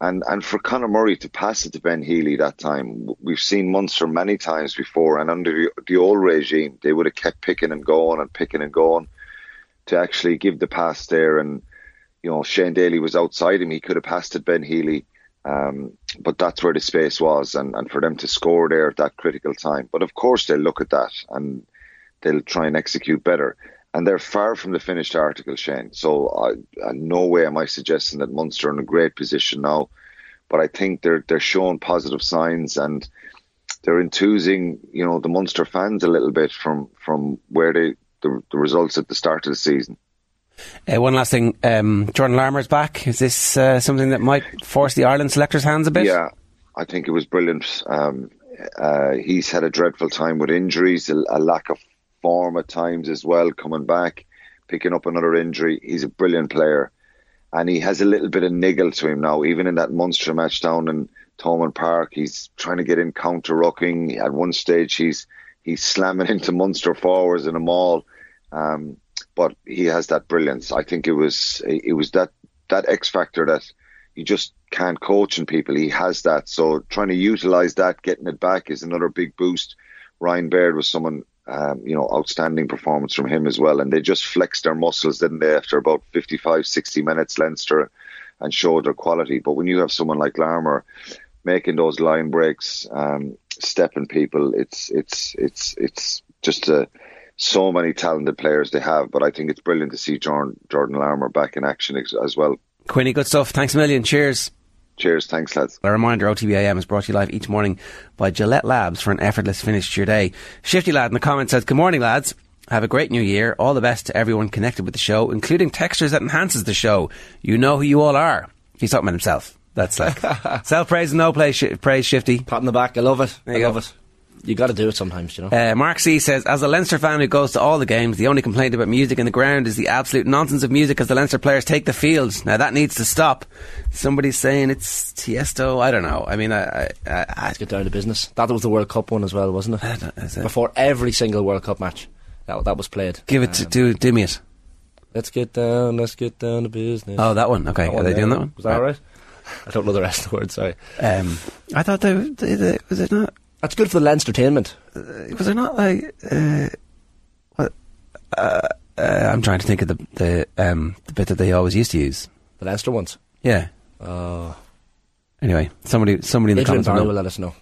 and and for Conor Murray to pass it to Ben Healy that time, we've seen Munster many times before, and under the, old regime, they would have kept picking and going and picking and going to actually give the pass there. And you know, Shane Daly was outside him; he could have passed it Ben Healy. Um, but that's where the space was, and, and for them to score there at that critical time. But of course, they'll look at that and they'll try and execute better. And they're far from the finished article, Shane. So, I, no way am I suggesting that Munster are in a great position now. But I think they're they're showing positive signs, and they're enthusing, you know, the Munster fans a little bit from from where they the, the results at the start of the season. Uh, one last thing, um, Jordan Larmour's back. Is this uh, something that might force the Ireland selectors' hands a bit? Yeah, I think it was brilliant. Um, uh, he's had a dreadful time with injuries, a, a, lack of form at times as well, coming back, picking up another injury. He's a brilliant player, and he has a little bit of niggle to him now. Even in that Munster match down in Thomond Park, he's trying to get in counter rucking. At one stage, he's he's slamming into Munster forwards in a maul. Um, but he has that brilliance. I think it was it was that that X factor that you just can't coach in people. He has that. So trying to utilize that, getting it back is another big boost. Ryan Baird was someone, um, you know, outstanding performance from him as well. And they just flexed their muscles, didn't they, after about 55, 60 minutes, Leinster, and showed their quality. But when you have someone like Larmour making those line breaks, um, stepping people, it's, it's, it's, it's just a, so many talented players they have, but I think it's brilliant to see Jordan, Jordan Larmour back in action as, as well. Quinny, good stuff. Thanks a million. Cheers. Cheers. Thanks, lads. A reminder, OTB AM is brought to you live each morning by Gillette Labs for an effortless finish to your day. Shifty Lad in the comments says, Good morning, lads. Have a great new year. All the best to everyone connected with the show, including textures that enhances the show. You know who you all are. He's talking about himself. That's like self praise and no praise, praise Shifty. Pat in the back. I love it. I love it you got to do it sometimes, you know. Uh, Mark C says, as a Leinster fan who goes to all the games, the only complaint about music in the ground is the absolute nonsense of music as the Leinster players take the field. Now that needs to stop. Somebody's saying it's Tiesto. I don't know. I mean, I, I, I let's get down to business. That was the World Cup one as well, wasn't it? it? Before every single World Cup match, that that was played. Give it um, to do, do me it. Let's get down. Let's get down to business. Oh, that one. Okay, that are they doing that one? Was that right. all right? I don't know the rest of the words. Sorry. Um, I thought they, they, they was it not. That's good for the Leinster entertainment. Uh, was there not like uh, what? Uh, uh, I'm trying to think of the the um, the bit that they always used to use. The Leinster ones. Yeah. Oh. Anyway, somebody somebody in the Adrian comments will let us know.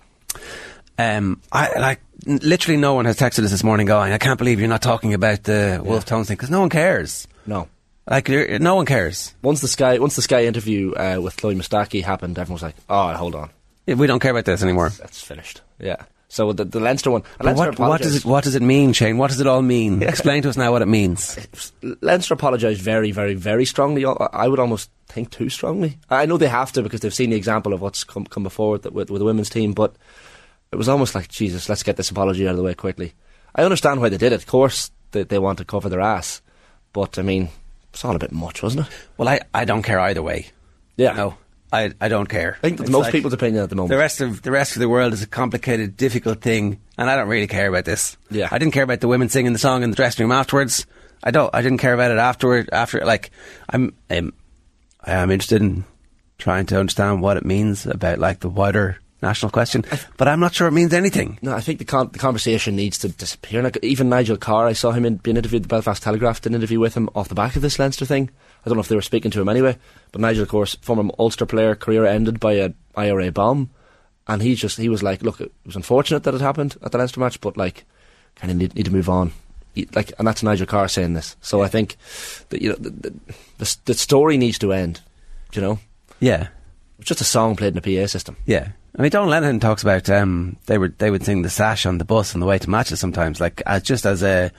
Um, I like literally no one has texted us this morning going, I can't believe you're not talking about the yeah. Wolf Tones thing because no one cares. No. Like no one cares. Once the Sky once the Sky interview uh, with Chloe Mustaki happened, everyone was like, "Oh, hold on, yeah, we don't care about this anymore. That's finished. Yeah. So the, the Leinster one. Leinster what, what, does it What does it mean, Shane? What does it all mean? Yeah. Explain to us now what it means. Leinster apologised very, very, very strongly. I would almost think too strongly. I know they have to because they've seen the example of what's come, come before with, with, with the women's team, but it was almost like Jesus. Let's get this apology out of the way quickly. I understand why they did it. Of course, they, they want to cover their ass, but I mean, it's all a bit much, wasn't it? Well, I, I don't care either way. Yeah. No. I, I don't care. I think it's most like people's opinion at the moment. The rest of the rest of the world is a complicated, difficult thing, and I don't really care about this. Yeah, I didn't care about the women singing the song in the dressing room afterwards. I don't. I didn't care about it afterward. After like, I'm I'm I am interested in trying to understand what it means about like the wider national question, but I'm not sure it means anything. No, I think the, con- the conversation needs to disappear. Like, even Nigel Carr, I saw him in, being interviewed. The Belfast Telegraph did an interview with him off the back of this Leinster thing. I don't know if they were speaking to him anyway, but Nigel, of course, former Ulster player, career ended by a IRA bomb, and he just he was like, look, it was unfortunate that it happened at the Leinster match, but like, kind of need, need to move on. Like, and that's Nigel Carr saying this. So yeah. I think that you know the, the, the, story needs to end. You know. Yeah. It's just a song played in a PA system. Yeah. I mean, Don Lennon talks about um, they were they would sing the sash on the bus on the way to matches sometimes, like as just as a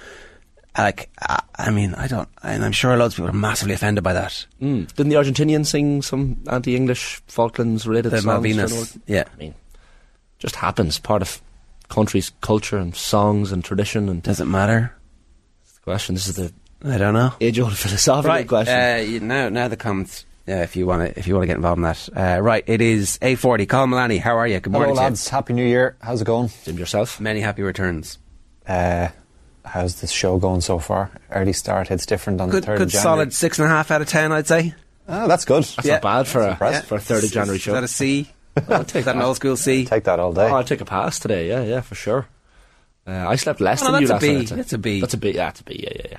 like, I mean, I don't, and I'm sure loads of people are massively offended by that. Mm. Didn't the Argentinians sing some anti-English Falklands related the songs? Malvinas, yeah. I mean, just happens, part of country's culture and songs and tradition. And does it matter? the question. This is the I don't know age-old philosophical right. question. Uh, now, now the comments. Yeah, if you want to, if you want to get involved in that, uh, right? It is eight forty. Colin Milani, how are you? Good morning, Hello, lads. Happy New Year. How's it going? Jim, yourself. Many happy returns. Uh, how's this show going so far? Early start, it's different on good, the third. Good, solid six and a half out of ten, I'd say. Oh, that's good. That's yeah. not bad for a yeah. for a third of January show. Is that a C? I'll take that an old school C. Take that all day. Oh, I'll take a pass today. Yeah, yeah, for sure. Uh, I slept less oh, than you last B. night. That's a B. That's a B. Yeah, that's a B. Yeah, yeah, yeah.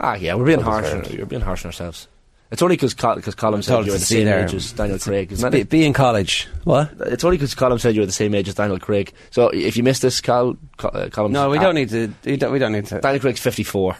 Ah, yeah. We're being harsh. On, we're being harsh on ourselves. It's only because because Colin said you were the same there. age as Daniel Craig. Isn't Be, it? be in college. What? It's only because Colin said you were the same age as Daniel Craig. So if you missed this, Cal, Col- uh, Colin. No, we don't need to. We don't, we don't need to. Daniel Craig's fifty-four.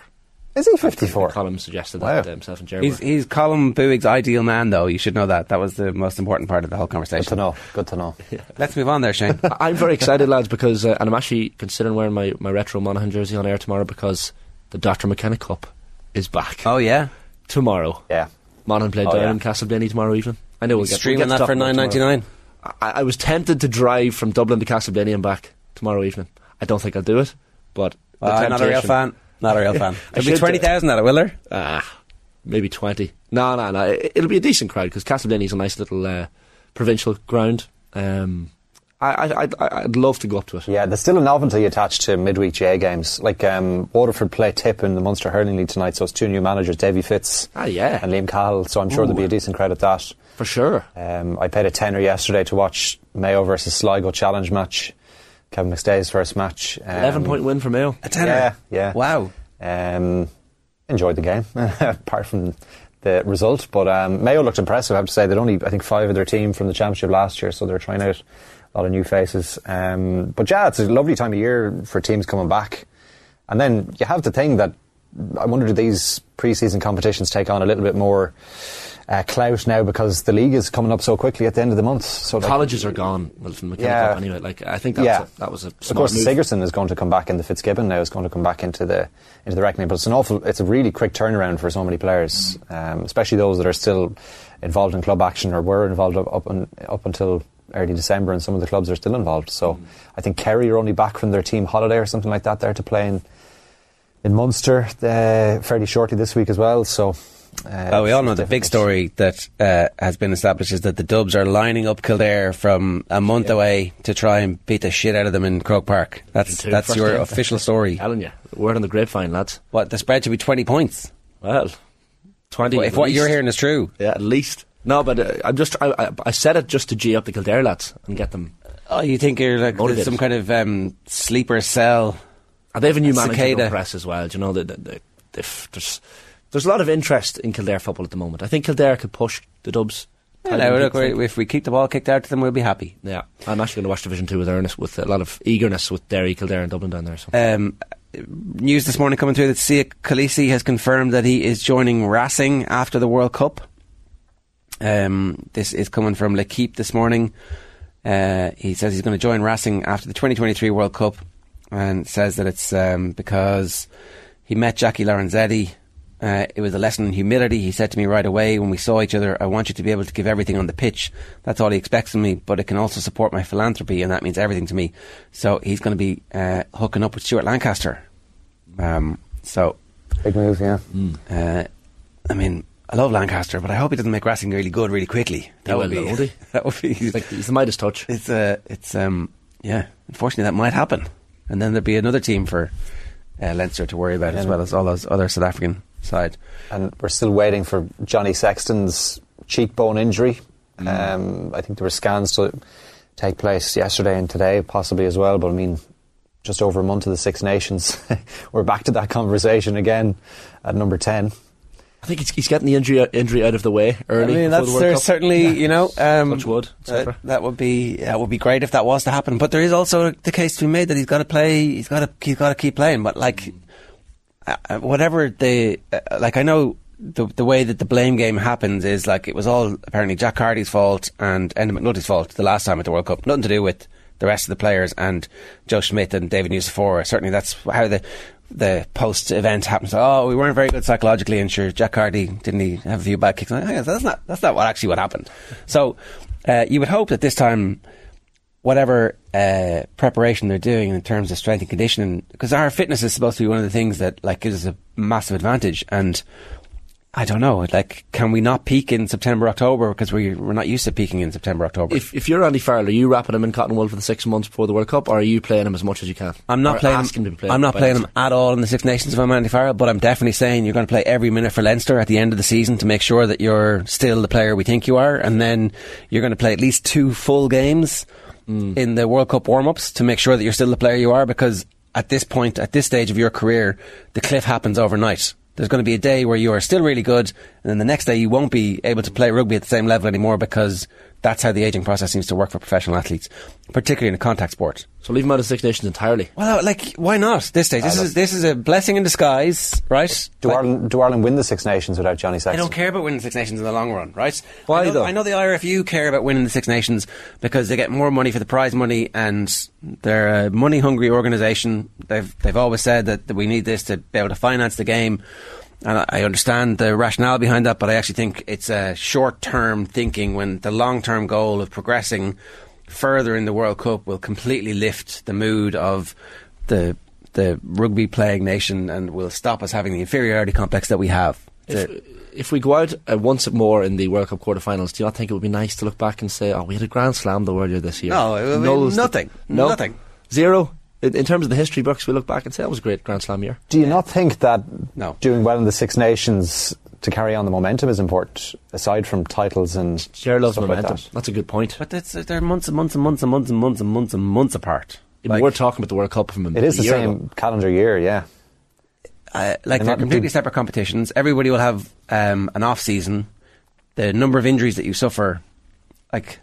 Is he 54? Colin suggested Wow. that uh, himself and Jeremy. He's he's Colin Buig's ideal man, though. You should know that. That was the most important part of the whole conversation. Good to know. Good to know. Let's move on there, Shane. I'm very excited, lads, because uh, and I'm actually considering wearing my, my retro Monaghan jersey on air tomorrow because the Dr. McKenna Cup is back oh yeah, tomorrow. Yeah. Monaghan played Oh, down yeah. in Castleblayney tomorrow evening. I know we'll get, streaming we'll get that for nine ninety nine. I, I was tempted to drive from Dublin to Castleblayney and back tomorrow evening. I don't think I'll do it, but I'm not a real fan. Not a real fan. There'll be uh, twenty thousand at it, will there? Ah, maybe 20. No, no, no. it- It'll be a decent crowd because Castleblayney is a nice little uh, provincial ground. Um, I, I, I'd, I'd love to go up to it. Yeah, there's still a novelty attached to midweek J games. Like um, Waterford play Tip in the Munster Hurling League tonight, so it's two new managers, Davy Fitz Ah, yeah. and Liam Cahill. So I'm sure there'll be a decent crowd at that. For sure. Um, I paid a tenner yesterday to watch Mayo versus Sligo challenge match. Kevin McStay's first match. Um, 11 point win for Mayo. A tenner. Yeah, yeah. Wow. Um, enjoyed the game, apart from the result. But um, Mayo looked impressive, I have to say. They'd only, I think, five of their team from the championship last year, so they're trying out a lot of new faces. Um, but yeah, it's a lovely time of year for teams coming back. And then you have the thing that I wonder do these pre-season competitions take on a little bit more uh, clout now because the league is coming up so quickly at the end of the month. So like, Colleges are gone, from Yeah. Anyway. Like, I think Yeah. a, that was a Of course, move. Sigerson is going to come back in the Fitzgibbon now. Is going to come back into the into the reckoning, but it's an awful. It's a really quick turnaround for so many players, um, especially those that are still involved in club action or were involved up up, up until early December, and some of the clubs are still involved. So, I think Kerry are only back from their team holiday or something like that there to play in in Munster uh, fairly shortly this week as well. So. Uh, Oh, we all know it's the big story that uh, has been established is that the Dubs are lining up Kildare from a month away to try and beat the shit out of them in Croke Park. That's that's first your game. official story. telling you. Word on the grapevine, lads. What the spread should be twenty points. Well, 20. Well, if what you're hearing is true, Yeah, at least. No, but uh, I'm just. I, I, I said it just to G up the Kildare lads and get them. oh, you think you're like some kind of um, sleeper cell? And they have a new to press as well. Do you know that the, the, if there's there's a lot of interest in Kildare football at the moment. I think Kildare could push the Dubs. Yeah, no, look, if we keep the ball kicked out to them, we'll be happy. Yeah, I'm actually going to watch Division Two with earnest, with a lot of eagerness with Derry, Kildare, and Dublin down there. So. Um, news this morning coming through that Siya Kolisi has confirmed that he is joining Racing after the World Cup. Um, this is coming from L'Equipe this morning. Uh, he says he's going to join Racing after the 2023 World Cup and says that it's um, because he met Jacky Lorenzetti. Uh, it was a lesson in humility. He said to me right away when we saw each other, I want you to be able to give everything on the pitch. That's all he expects of me, but it can also support my philanthropy, and that means everything to me. So he's going to be uh, hooking up with Stuart Lancaster. Um, so, Big move, yeah. uh, I mean, I love Lancaster, but I hope he doesn't make Racing really good really quickly. That would will, be. won't? That would be. He's like he's the Midas touch. It's uh, it's um, yeah. Unfortunately, that might happen, and then there'd be another team for uh, Leinster to worry about as well as all those other South African side. and we're still waiting for Johnny Sexton's cheekbone injury. Mm. Um, I think there were scans to take place yesterday and today, possibly as well. But I mean, just over a month of the Six Nations, we're back to that conversation again at number ten. I think he's, he's getting the injury injury out of the way early. I mean, that's the there's Cup. certainly you know um, wood, uh, that would be that would be great if that was to happen. But there is also the case to be made that he's got to play. He's got to he's got to keep playing. But like uh, uh, whatever the uh, like, I know. The, the way that the blame game happens is like it was all apparently Jack Carty's fault and Enda McNulty's fault the last time at the World Cup. Nothing to do with the rest of the players and Joe Schmidt and David Nucifora. Certainly that's how the the post event happens. Oh, we weren't very good psychologically, and sure, Jack Hardy didn't he have a few bad kicks? Like, "Hang That's not that's not what actually what happened. So uh, you would hope that this time, whatever uh, preparation they're doing in terms of strength and conditioning, because our fitness is supposed to be one of the things that like gives us a massive advantage, and I don't know, like, can we not peak in September, October because we we're not used to peaking in September, October? If, if you're Andy Farrell, are you wrapping him in cotton wool for the six months before the World Cup, or are you playing him as much as you can? I'm not Or playing. asking him to play I'm not playing him at all in the Six Nations if I'm Andy Farrell, but I'm definitely saying you're going to play every minute for Leinster at the end of the season to make sure that you're still the player we think you are, and then you're going to play at least two full games Hmm. in the World Cup warm-ups to make sure that you're still the player you are. Because at this point, at this stage of your career, the cliff happens overnight. There's going to be a day where you are still really good, and then the next day you won't be able to play rugby at the same level anymore because that's how the aging process seems to work for professional athletes, particularly in a contact sport. So leave them out of Six Nations entirely. Well, uh, like why not? This day, this is this is a blessing in disguise, right? Do Like- Ireland, do Ireland win the Six Nations without Johnny I Sexton? don't care about winning the Six Nations in the long run, right? Why I know, though? I know the IRFU care about winning the Six Nations because they get more money for the prize money, and they're a money-hungry organisation. They've they've always said that, that we need this to be able to finance the game, and I, I understand the rationale behind that. But I actually think it's a short-term thinking when the long-term goal of progressing further in the World Cup will completely lift the mood of the the rugby playing nation and will stop us having the inferiority complex that we have. If, if we go out uh, once more in the World Cup quarterfinals, do you not think it would be nice to look back and say, "Oh, we had a Grand Slam the earlier this year"? No, it would be Nulls the- nothing. no, Nothing. zero. In, in terms of the history books, we look back and say that was a great Grand Slam year. Do you not think that No. doing well in the Six Nations to carry on the momentum is important, aside from titles and Jared loves stuff like momentum. that? That's a good point. But it's, they're months and months and months and months and months and months and months apart. Yeah, but we're talking about the World Cup from a, It is the year same ago. calendar year, yeah. uh, like And they're that- completely separate competitions. Everybody will have um, an off season. The number of injuries that you suffer, like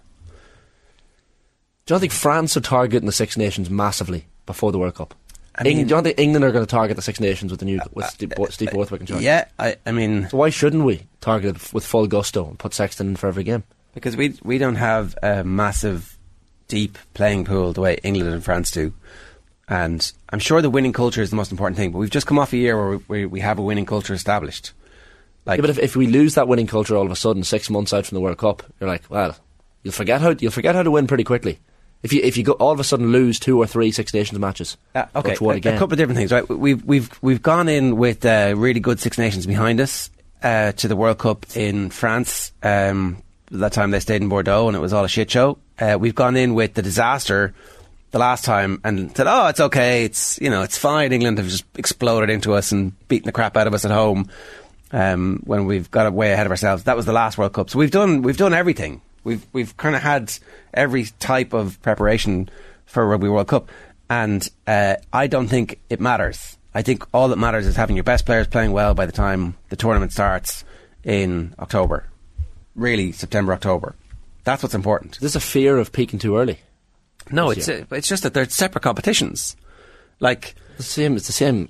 Do you not think France are targeting the Six Nations massively before the World Cup? I mean- do you think England are going to target the Six Nations with the new with Steve, Bo- Steve Borthwick in charge? yeah, I, I mean, So why shouldn't we target it with full gusto and put Sexton in for every game? because we we don't have a massive, deep playing pool the way England and France do, and I'm sure the winning culture is the most important thing. But we've just come off a year where we, we have a winning culture established. Like, yeah, but if, if we lose that winning culture all of a sudden, six months out from the World Cup, you're like, well, you'll forget how you'll forget how to win pretty quickly. If you if you go all of a sudden lose two or three Six Nations matches, Uh, okay, a, a couple of different things, right? We've we've we've gone in with uh, really good Six Nations behind us uh, to the World Cup in France. Um, that time they stayed in Bordeaux and it was all a shit show. Uh, we've gone in with the disaster the last time and said, "Oh, it's okay. It's you know, it's fine." England have just exploded into us and beaten the crap out of us at home. Um, when we've got way ahead of ourselves, that was the last World Cup. So we've done we've done everything. We've we've kind of had every type of preparation for a Rugby World Cup, and uh, I don't think it matters. I think all that matters is having your best players playing well by the time the tournament starts in October. Really, September, October. That's what's important. There's a fear of peaking too early. No, it's uh, it's just that they're separate competitions. Like the same. It's the same.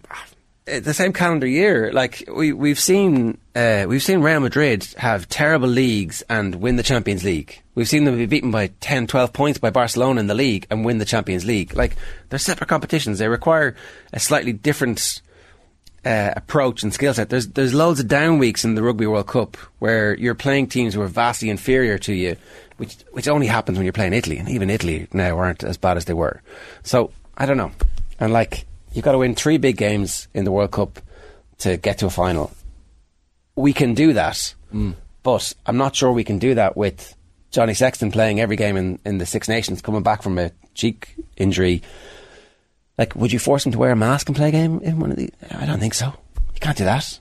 uh, the same calendar year. Like we we've seen uh, we've seen Real Madrid have terrible leagues and win the Champions League. We've seen them be beaten by 10, 12 points by Barcelona in the league and win the Champions League. Like they're separate competitions. They require a slightly different uh, approach and skill set. There's there's loads of down weeks in the Rugby World Cup where you're playing teams who are vastly inferior to you, which which only happens when you're playing Italy, and even Italy now aren't as bad as they were. So I don't know, and like you've got to win three big games in the World Cup to get to a final. We can do that, but I'm not sure we can do that with Johnny Sexton playing every game in, in the Six Nations, coming back from a cheek injury. Like, would you force him to wear a mask and play a game in one of these? I don't think so. You can't do that.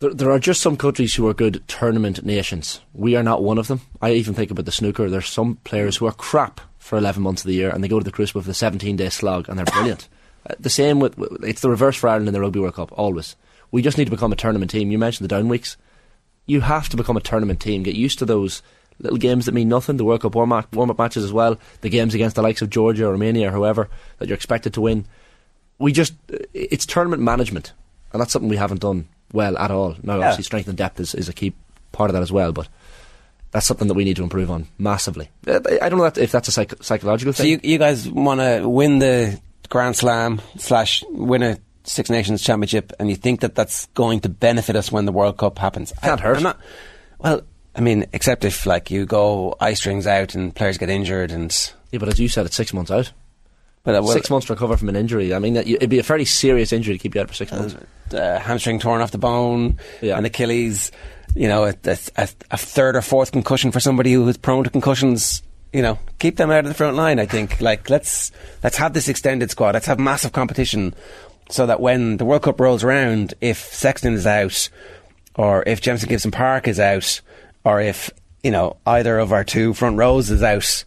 There, there are just some countries who are good tournament nations. We are not one of them. I even think about the snooker. There's some players who are crap for 11 months of the year and they go to the Crucible for the 17 day slog and they're brilliant. uh, the same with- it's the reverse for Ireland in the Rugby World Cup, always. We just need to become a tournament team. You mentioned the down weeks. You have to become a tournament team. Get used to those little games that mean nothing, the World Cup warm up, warm up matches as well, the games against the likes of Georgia or Romania or whoever that you're expected to win. We just, it's tournament management, and that's something we haven't done well at all. Now, Yeah. obviously, strength and depth is, is a key part of that as well, but that's something that we need to improve on massively. Uh, I don't know if that's a psych- psychological So thing. you, you guys want to win the Grand Slam slash win a Six Nations Championship, and you think that that's going to benefit us when the World Cup happens? Can't hurt. I'm not, well, I mean, except if like you go eye strings out and players get injured, and yeah, but as you said, it's six months out. but uh, well, six months to recover from an injury. I mean, it'd be a fairly serious injury to keep you out for six months. uh, hamstring torn off the bone, Yeah. and Achilles. You know, a, a, a, a third or fourth concussion for somebody who is prone to concussions. You know, keep them out of the front line. I think. Like, let's let's have this extended squad. Let's have massive competition, so that when the World Cup rolls around, if Sexton is out, or if Jamison Gibson Park is out, or if you know either of our two front rows is out,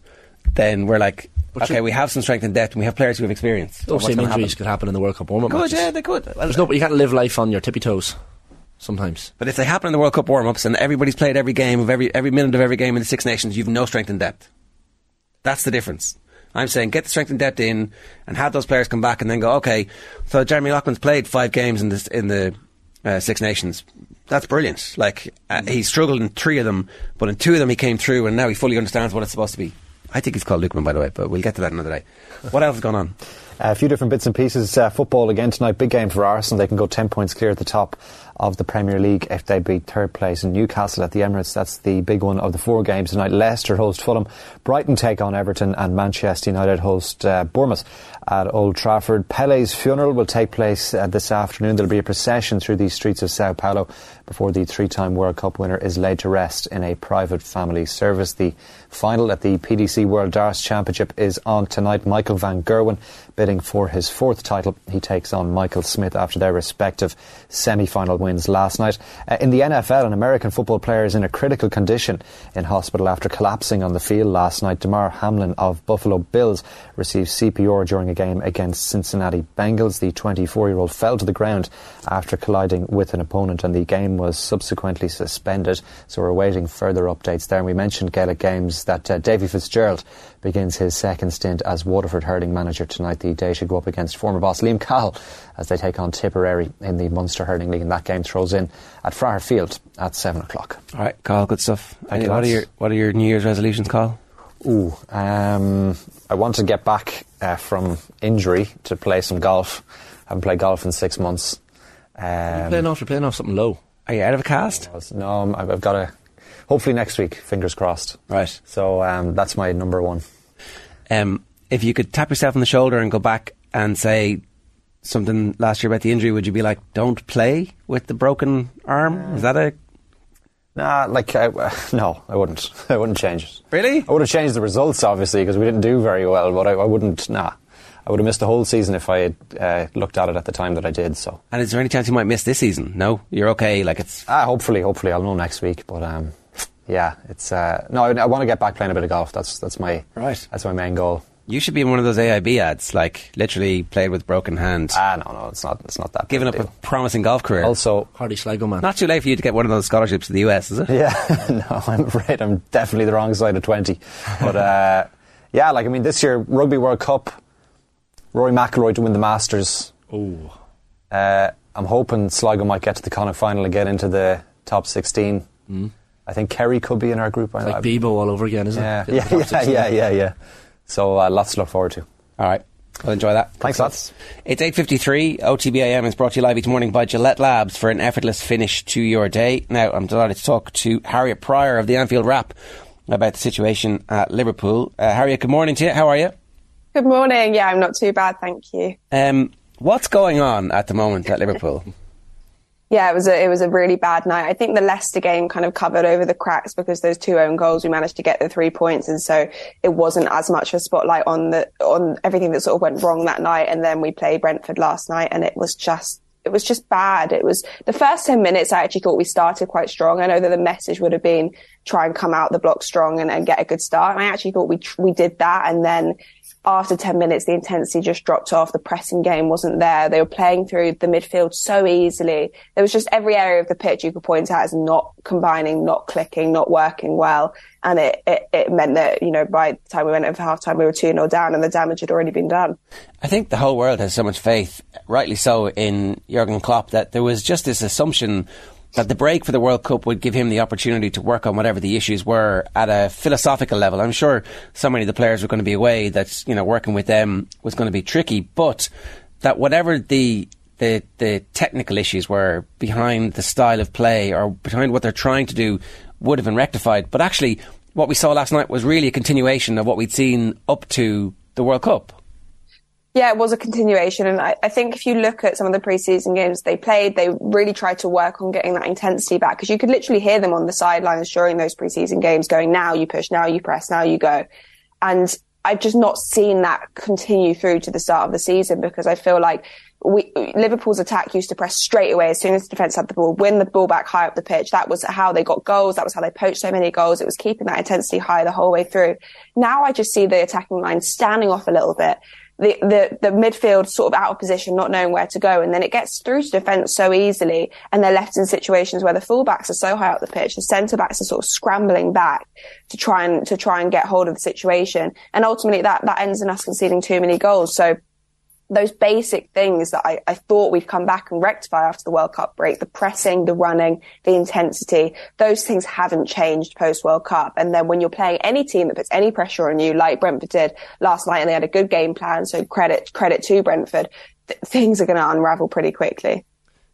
then we're like. But okay, we have some strength and depth, and we have players who have experience. Those same injuries happen. could happen in the World Cup warm-up Could, matches. yeah, they could. There's no, but you can't live life on your tippy toes. sometimes. But if they happen in the World Cup warm-ups and everybody's played every game of every every minute of every game in the Six Nations, you've no strength and depth. That's the difference. I'm saying get the strength and depth in and have those players come back and then go, okay, so Jeremy Loughlin's played five games in, this, in the uh, Six Nations. That's brilliant. Like, uh, he struggled in three of them, but in two of them he came through and now he fully understands what it's supposed to be. I think he's called Loughman, by the way, but we'll get to that another day. What else has gone on? A few different bits and pieces. Uh, football again tonight. Big game for Arsenal. They can go 10 points clear at the top of the Premier League if they beat third place in Newcastle at the Emirates. That's the big one of the four games tonight. Leicester host Fulham. Brighton take on Everton and Manchester United host uh, Bournemouth at Old Trafford. Pele's funeral will take place uh, this afternoon. There'll be a procession through the streets of Sao Paulo before the three-time World Cup winner is laid to rest in a private family service. The final at the PDC World Darts Championship is on tonight. Michael van Gerwen bidding for his fourth title. He takes on Michael Smith after their respective semi-final last night. Uh, in the NFL, an American football player is in a critical condition in hospital after collapsing on the field last night. Damar Hamlin of Buffalo Bills received CPR during a game against Cincinnati Bengals. The 24-year-old fell to the ground after colliding with an opponent and the game was subsequently suspended. So we're awaiting further updates there. And we mentioned Gaelic Games that uh, Davy Fitzgerald begins his second stint as Waterford hurling manager tonight. The day should go up against former boss Liam Cahill as they take on Tipperary in the Munster Hurling League. And that game throws in at Fraher Field at 7 o'clock. All right, Carl, good stuff. Thank you, what, are your, what are your New Year's resolutions, Carl? Ooh, um, I want to get back uh, from injury to play some golf. I haven't played golf in six months. Um, playing off, you're playing off something low. Are you out of a cast? No, I'm- I've, I've got a. Hopefully next week, fingers crossed. Right. So um, that's my number one. Um, if you could tap yourself on the shoulder and go back and say something last year about the injury, would you be like, "Don't play with the broken arm"? Is that a Nah, like I, no, I wouldn't. I wouldn't change it. Really? I would have changed the results, obviously, because we didn't do very well. But I, I wouldn't. Nah, I would have missed the whole season if I had uh, looked at it at the time that I did. So, And is there any chance you might miss this season? No, you're okay. Like it's ah, hopefully, hopefully, I'll know next week. But um, yeah, it's uh, no. I, I want to get back playing a bit of golf. That's that's my Right. That's my main goal. you should be in one of those AIB ads, like literally played with broken hand, Ah, no, no, it's not. It's not that. giving up a a promising golf career. Also, Hardy Sligo, man. Not too late for you to get one of those scholarships to the US, is it? Yeah, no, I'm afraid I'm definitely the wrong side of 20. But uh, yeah, like, I mean, this year, Rugby World Cup, Rory McIlroy to win the Masters. Oh, Uh, I'm hoping Sligo might get to the Connacht final and get into the top 16. I think Kerry could be in our group. I- like Bebo all over again, isn't yeah, it? yeah, yeah, yeah, yeah, yeah. So uh, lots to look forward to. All right. I'll enjoy that. Thanks, lads. It's 8.53. OTB AM is brought to you live each morning by Gillette Labs for an effortless finish to your day. Now, I'm delighted to talk to Harriet Pryor of the Anfield Wrap about the situation at Liverpool. Uh, Harriet, good morning to you. How are you? Good morning. Yeah, I'm not too bad, thank you. Um, what's going on at the moment at Liverpool? Yeah, it was a it was a really bad night. I think the Leicester game kind of covered over the cracks because those two own goals we managed to get the three points, and so it wasn't as much of a spotlight on the on everything that sort of went wrong that night. And then we played Brentford last night, and it was just it was just bad. It was the first ten minutes. I actually thought we started quite strong. I know that the message would have been try and come out the block strong and, and get a good start. And I actually thought we tr- we did that, and then after 10 minutes, the intensity just dropped off. The pressing game wasn't there. They were playing through the midfield so easily. There was just every area of the pitch you could point out as not combining, not clicking, not working well. And it, it, it meant that, you know, by the time we went over half time, we were 2 0 down and the damage had already been done. I think the whole world has so much faith, rightly so, in Jurgen Klopp that there was just this assumption that the break for the World Cup would give him the opportunity to work on whatever the issues were at a philosophical level. I'm sure so many of the players were going to be away that you know working with them was going to be tricky, but that whatever the the the technical issues were behind the style of play or behind what they're trying to do would have been rectified. But actually, what we saw last night was really a continuation of what we'd seen up to the World Cup. Yeah, it was a continuation. And I, I think if you look at some of the preseason games they played, they really tried to work on getting that intensity back because you could literally hear them on the sidelines during those preseason games going, now you push, now you press, now you go. And I've just not seen that continue through to the start of the season because I feel like we, Liverpool's attack used to press straight away as soon as the defence had the ball, win the ball back high up the pitch. That was how they got goals. That was how they poached so many goals. It was keeping that intensity high the whole way through. Now I just see the attacking line standing off a little bit. The, the, the midfield sort of out of position, not knowing where to go. And then it gets through to defence so easily. And they're left in situations where the fullbacks are so high up the pitch. The centre backs are sort of scrambling back to try and, to try and get hold of the situation. And ultimately that, that ends in us conceding too many goals. So those basic things that I, I, thought we'd come back and rectify after the World Cup break, the pressing, the running, the intensity, those things haven't changed post World Cup. And then when you're playing any team that puts any pressure on you, like Brentford did last night, and they had a good game plan, so credit, credit to Brentford, th- things are going to unravel pretty quickly.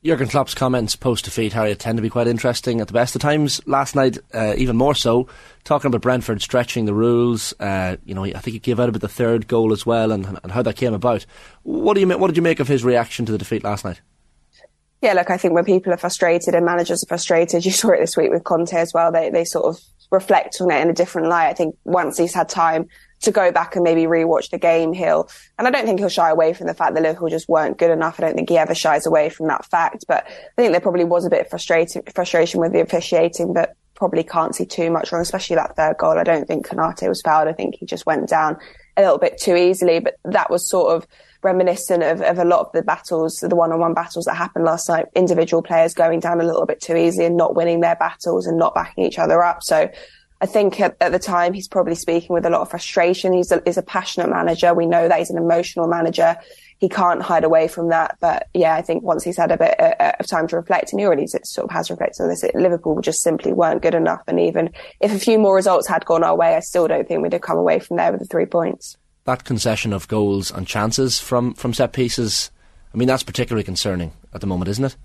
Jurgen Klopp's comments post defeat, Harriet, tend to be quite interesting at the best of times. Last night, uh, even more so, talking about Brentford stretching the rules. Uh, you know, I think he gave out about the third goal as well, and, and how that came about. What do you what did you make of his reaction to the defeat last night? Yeah, look, I think when people are frustrated and managers are frustrated, you saw it this week with Conte as well. They they sort of reflect on it in a different light. I think once he's had time to go back and maybe rewatch the game, he'll, and I don't think he'll shy away from the fact that Liverpool just weren't good enough. I don't think he ever shies away from that fact, but I think there probably was a bit of frustration, frustration with the officiating, but probably can't see too much wrong, especially that third goal. I don't think Konaté was fouled. I think he just went down a little bit too easily, but that was sort of reminiscent of, of a lot of the battles, the one-on-one battles that happened last night. Individual players going down a little bit too easily and not winning their battles and not backing each other up. So I think at, at, the time he's probably speaking with a lot of frustration. He's a, he's a passionate manager. We know that he's an emotional manager. He can't hide away from that. But yeah, I think once he's had a bit of time to reflect, and he already sort of has reflected on this, Liverpool just simply weren't good enough. And even if a few more results had gone our way, I still don't think we'd have come away from there with the three points. That concession of goals and chances from, from set pieces, I mean, that's particularly concerning at the moment, isn't it?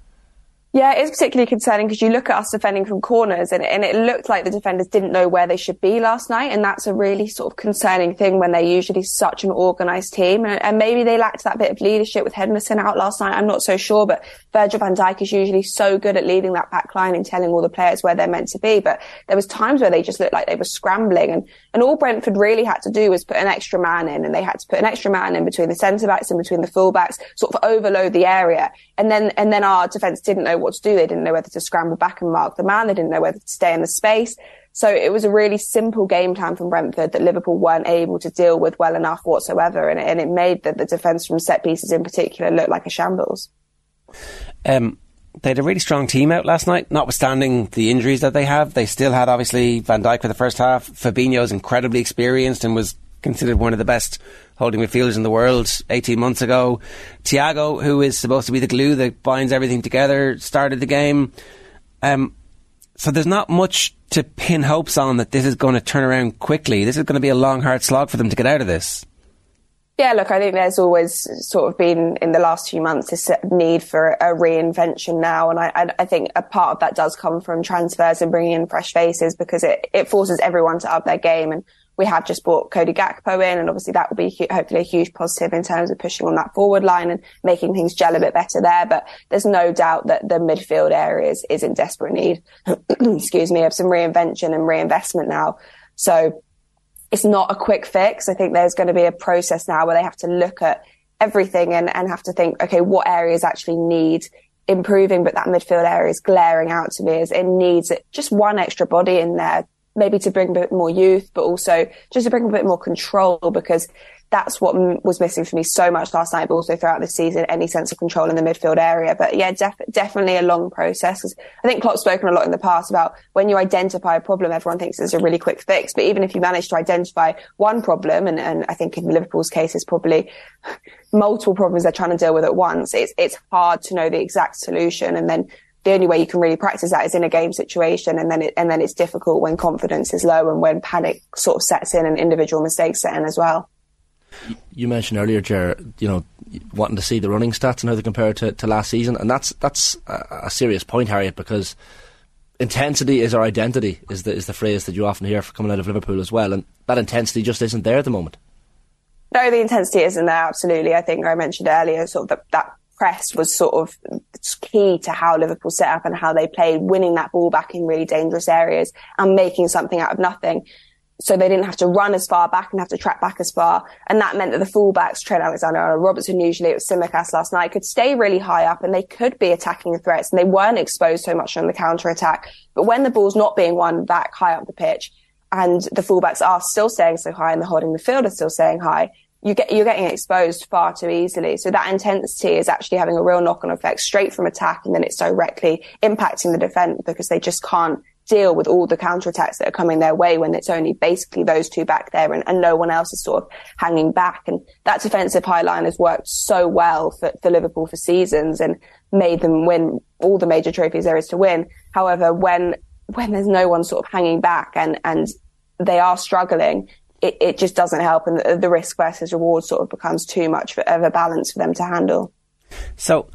Yeah, it is particularly concerning because you look at us defending from corners and, and it looked like the defenders didn't know where they should be last night. And that's a really sort of concerning thing when they're usually such an organised team. And, and, maybe they lacked that bit of leadership with Henderson out last night. I'm not so sure, but Virgil van Dijk is usually so good at leading that back line and telling all the players where they're meant to be. But there was times where they just looked like they were scrambling and, and all Brentford really had to do was put an extra man in and they had to put an extra man in between the centre backs and between the full backs, sort of overload the area. And then, and then our defence didn't know what to do. They didn't know whether to scramble back and mark the man. They didn't know whether to stay in the space. So it was a really simple game plan from Brentford that Liverpool weren't able to deal with well enough whatsoever. And it, and it made the, the defence from set pieces in particular look like a shambles. Um, they had a really strong team out last night, notwithstanding the injuries that they have. They still had obviously Van Dijk for the first half. Fabinho's incredibly experienced and was considered one of the best holding midfielders in the world 18 months ago. Thiago, who is supposed to be the glue that binds everything together, started the game. Um, so there's not much to pin hopes on that this is going to turn around quickly. This is going to be a long, hard slog for them to get out of this. Yeah, look, I think there's always sort of been in the last few months this need for a reinvention now, and I, I, think a part of that does come from transfers and bringing in fresh faces because it, it forces everyone to up their game. And we have just brought Cody Gakpo in, and obviously that will be hopefully a huge positive in terms of pushing on that forward line and making things gel a bit better there. But there's no doubt that the midfield area is, is in desperate need, excuse me, of some reinvention and reinvestment now. So it's not a quick fix. I think there's going to be a process now where they have to look at everything and, and have to think, okay, what areas actually need improving, but that midfield area is glaring out to me as it needs just one extra body in there maybe to bring a bit more youth, but also just to bring a bit more control because that's what m- was missing for me so much last night, but also throughout the season, any sense of control in the midfield area. But yeah, def- definitely a long process. Because I think Klopp's spoken a lot in the past about when you identify a problem, everyone thinks it's a really quick fix. But even if you manage to identify one problem, and, and I think in Liverpool's case, it's probably multiple problems they're trying to deal with at once, it's, it's hard to know the exact solution. And then the only way you can really practice that is in a game situation and then it, and then it's difficult when confidence is low and when panic sort of sets in and individual mistakes set in as well. You mentioned earlier, Ger, you know, wanting to see the running stats and how they compare to, to last season, and that's that's a, a, serious point, Harriet, because intensity is our identity, is the is the phrase that you often hear coming out of Liverpool as well, and that intensity just isn't there at the moment. No, the intensity isn't there. Absolutely, I think I mentioned earlier, sort of the, that press was sort of key to how Liverpool set up and how they played, winning that ball back in really dangerous areas and making something out of nothing. so they didn't have to run as far back and have to track back as far. And that meant that the fullbacks, Trent Alexander and Robertson, usually it was Tsimikas last night, could stay really high up and they could be attacking the threats and they weren't exposed so much on the counter attack. But when the ball's not being won back high up the pitch and the fullbacks are still staying so high and the holding midfield is still staying high, you get, you're getting exposed far too easily. So that intensity is actually having a real knock on effect straight from attack and then it's directly impacting the defence because they just can't deal with all the counter attacks that are coming their way when it's only basically those two back there and, and no one else is sort of hanging back. And that defensive high line has worked so well for, for Liverpool for seasons and made them win all the major trophies there is to win. However, when, when there's no one sort of hanging back and, and they are struggling, it, it just doesn't help and the, the risk versus reward sort of becomes too much of a balance for them to handle. So,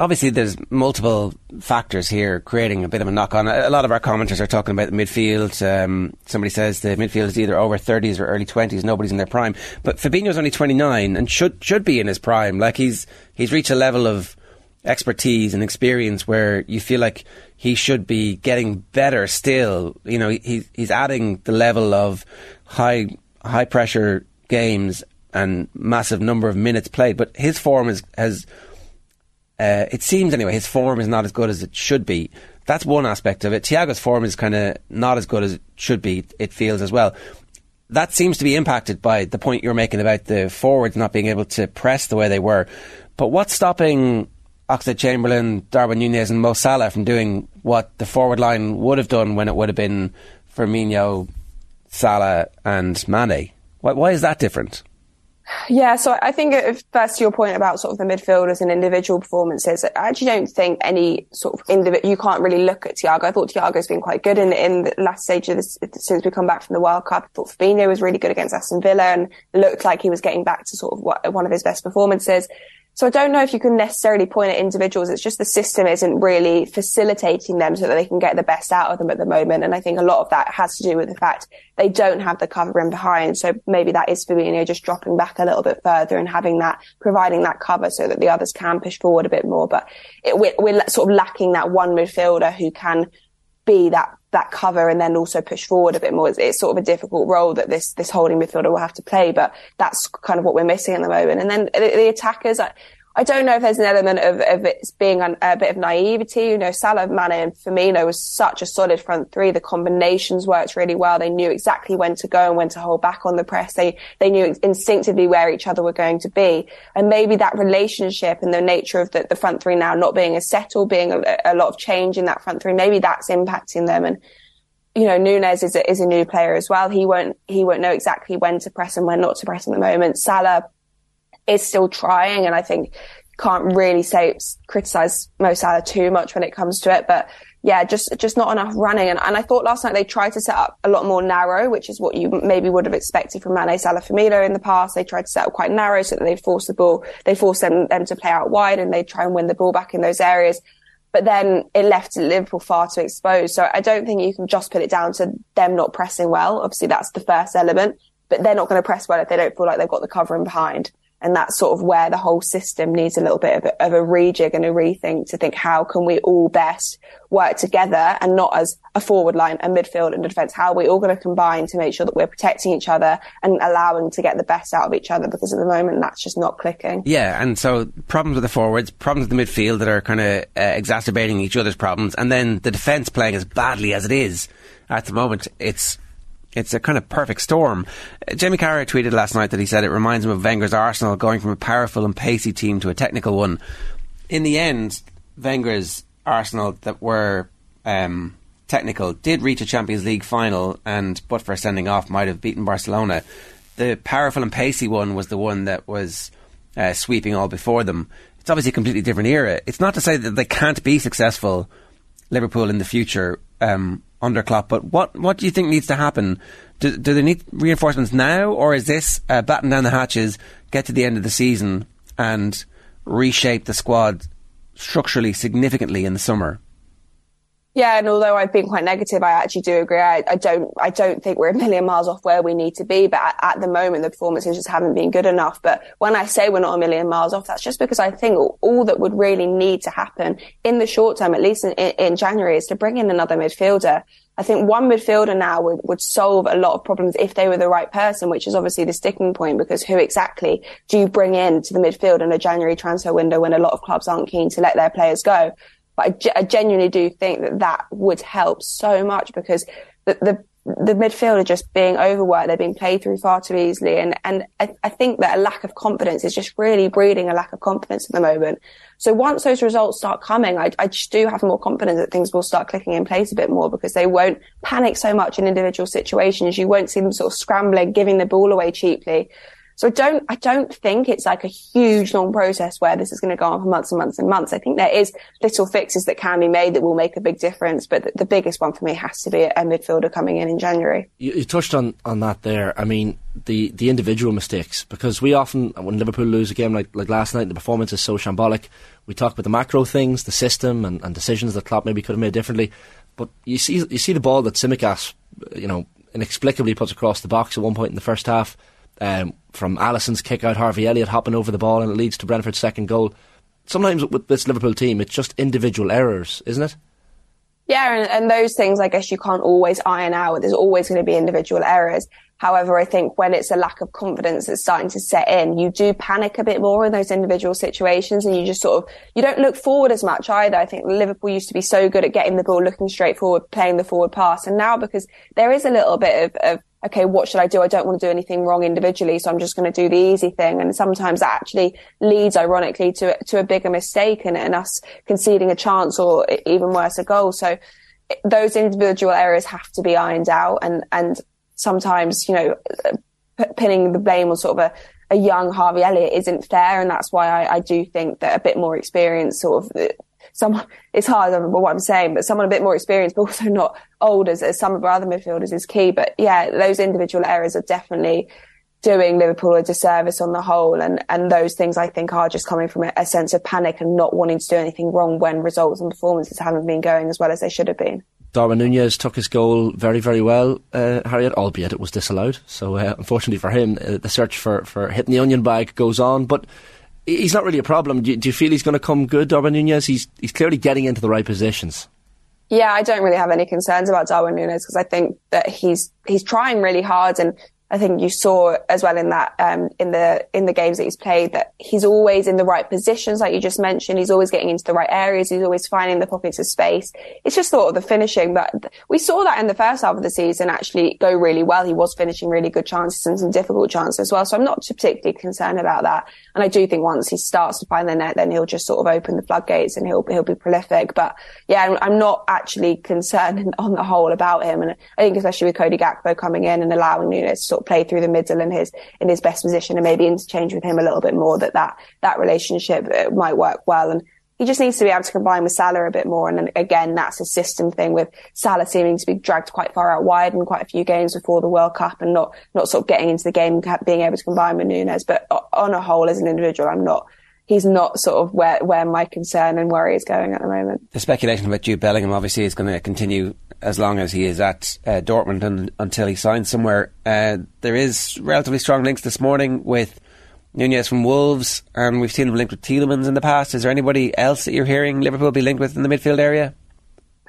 obviously there's multiple factors here creating a bit of a knock on. A lot of our commenters are talking about the midfield. Um, somebody says the midfield is either over 30s or early 20s. Nobody's in their prime. But Fabinho's only 29 and should should be in his prime. Like he's he's reached a level of expertise and experience where you feel like he should be getting better still. You know, he, he's adding the level of high high pressure games and massive number of minutes played. But his form is, has uh, it seems anyway his form is not as good as it should be. That's one aspect of it. Thiago's form is kind of not as good as it should be. It feels as well. That seems to be impacted by the point you're making about the forwards not being able to press the way they were. But what's stopping Oxlade Chamberlain, Darwin Nunez, and Mo Salah from doing what the forward line would have done when it would have been Firmino, Salah, and Mane? Why, why is that different? Yeah, so I think if first to your point about sort of the midfielders and individual performances, I actually don't think any sort of individual, you can't really look at Thiago. I thought Thiago's been quite good in, in the last stage of this, since we come back from the World Cup. I thought Fabinho was really good against Aston Villa and looked like he was getting back to sort of what, one of his best performances. So I don't know if you can necessarily point at individuals. It's just the system isn't really facilitating them so that they can get the best out of them at the moment. And I think a lot of that has to do with the fact they don't have the cover in behind. So maybe that is Fabinho just dropping back a little bit further and having that, providing that cover so that the others can push forward a bit more. But it, we're, we're sort of lacking that one midfielder who can be that that cover and then also push forward a bit more. It's, it's, sort of a difficult role that this this holding midfielder will have to play, but that's kind of what we're missing at the moment. And then the, the attackers, I don't know if there's an element of, of it being an, a bit of naivety. You know, Salah, Mane and Firmino was such a solid front three. The combinations worked really well. They knew exactly when to go and when to hold back on the press. They, they knew instinctively where each other were going to be. And maybe that relationship and the nature of the, the front three now not being as settled, being a, a lot of change in that front three, maybe that's impacting them. And, you know, Nunez is a, is a new player as well. He won't, he won't know exactly when to press and when not to press at the moment. Salah, is still trying, and I think can't really say criticize Mo Salah too much when it comes to it, but yeah, just just not enough running. And, and I thought last night they tried to set up a lot more narrow, which is what you maybe would have expected from Mane, Salah, Firmino in the past. They tried to set up quite narrow so that they'd force the ball, they force them, them to play out wide and they try and win the ball back in those areas. But then it left Liverpool far too exposed. So I don't think you can just put it down to them not pressing well. Obviously that's the first element, but they're not going to press well if they don't feel like they've got the cover in behind. And that's sort of where the whole system needs a little bit of a, of a rejig and a rethink to think how can we all best work together and not as a forward line, a midfield and a defence. How are we all going to combine to make sure that we're protecting each other and allowing to get the best out of each other? Because at the moment that's just not clicking. Yeah, and so problems with the forwards, problems with the midfield that are kind of uh, exacerbating each other's problems, and then the defence playing as badly as it is at the moment. It's it's a kind of perfect storm. Uh, Jamie Carragher tweeted last night that he said it reminds him of Wenger's Arsenal going from a powerful and pacey team to a technical one. In the end, Wenger's Arsenal that were um, technical did reach a Champions League final, and but for sending off, might have beaten Barcelona. The powerful and pacey one was the one that was uh, sweeping all before them. It's obviously a completely different era. It's not to say that they can't be successful, Liverpool in the future. Um, under Klopp. But what what do you think needs to happen? Do, do they need reinforcements now, or is this uh, batten down the hatches, get to the end of the season, and reshape the squad structurally significantly in the summer? Yeah, and although I've been quite negative, I actually do agree. I, I don't, I don't think we're a million miles off where we need to be. But at, at, the moment, the performances just haven't been good enough. But when I say we're not a million miles off, that's just because I think all, all that would really need to happen in the short term, at least in, in, January, is to bring in another midfielder. I think one midfielder now would, would solve a lot of problems if they were the right person, which is obviously the sticking point because who exactly do you bring in to the midfield in a January transfer window when a lot of clubs aren't keen to let their players go? But genuinely do think that that would help so much because the, the the midfield are just being overworked. They're being played through far too easily. And, and I, I, think that a lack of confidence is just really breeding a lack of confidence at the moment. So once those results start coming, I, I just do have more confidence that things will start clicking in place a bit more because they won't panic so much in individual situations. You won't see them sort of scrambling, giving the ball away cheaply. So I don't, I don't think it's like a huge long process where this is going to go on for months and months and months. I think there is little fixes that can be made that will make a big difference. But the, the biggest one for me has to be a, midfielder coming in in January. You, you, touched on, on that there. I mean, the, the individual mistakes, because we often, when Liverpool lose a game like, like last night, the performance is so shambolic. We talk about the macro things, the system and, and decisions that Klopp maybe could have made differently. But you see, you see the ball that Tsimikas, you know, inexplicably puts across the box at one point in the first half um, from Alisson's kick out, Harvey Elliott hopping over the ball, and it leads to Brentford's second goal. Sometimes with this Liverpool team, it's just individual errors, isn't it? Yeah, and, and those things, I guess, you can't always iron out. There's always going to be individual errors. However, I think when it's a lack of confidence that's starting to set in, you do panic a bit more in those individual situations and you just sort of, you don't look forward as much either. I think Liverpool used to be so good at getting the ball, looking straight forward, playing the forward pass. And now because there is a little bit of, of okay, what should I do? I don't want to do anything wrong individually, so I'm just going to do the easy thing. And sometimes that actually leads, ironically, to to a bigger mistake and, and us conceding a chance or even worse, a goal. So eh, those individual errors have to be ironed out, and and sometimes you know, pinning the blame on sort of a a young Harvey Elliott isn't fair, and that's why I, I do think that a bit more experience sort of eh, someone, it's hard, what I'm saying, but someone a bit more experienced, but also not old as, as some of our other midfielders is key. But yeah, those individual errors are definitely doing Liverpool a disservice on the whole. And, and those things I think are just coming from a, a sense of panic and not wanting to do anything wrong when results and performances haven't been going as well as they should have been. Darwin Nunez took his goal very, very well, uh, Harriet, albeit it was disallowed. So, uh, unfortunately for him, uh, the search for, for hitting the onion bag goes on. But he's not really a problem. Do you, do you feel he's going to come good, Darwin Nunez? He's he's clearly getting into the right positions. Yeah, I don't really have any concerns about Darwin Nunez because I think that he's he's trying really hard and I think you saw as well in that um, in the in the games that he's played that he's always in the right positions, like you just mentioned. He's always getting into the right areas. He's always finding the pockets of space. It's just sort of the finishing, but we saw that in the first half of the season actually go really well. He was finishing really good chances and some difficult chances as well. So I'm not particularly concerned about that. And I do think once he starts to find the net, then he'll just sort of open the floodgates and he'll he'll be prolific. But yeah, I'm, I'm not actually concerned on the whole about him. And I think especially with Cody Gakpo coming in and allowing Nunez to sort of play through the middle in his in his best position and maybe interchange with him a little bit more that that that relationship uh, might work well and he just needs to be able to combine with Salah a bit more. And again, that's a system thing with Salah seeming to be dragged quite far out wide in quite a few games before the World Cup and not, not sort of getting into the game being able to combine with Nunez. But on a whole, as an individual, I'm not, he's not sort of where, where my concern and worry is going at the moment. The speculation about Jude Bellingham obviously is going to continue as long as he is at uh, Dortmund and until he signs somewhere. Uh, there is relatively strong links this morning with Nunes from Wolves, and we've seen him linked with Tielemans in the past. Is there anybody else that you're hearing Liverpool be linked with in the midfield area?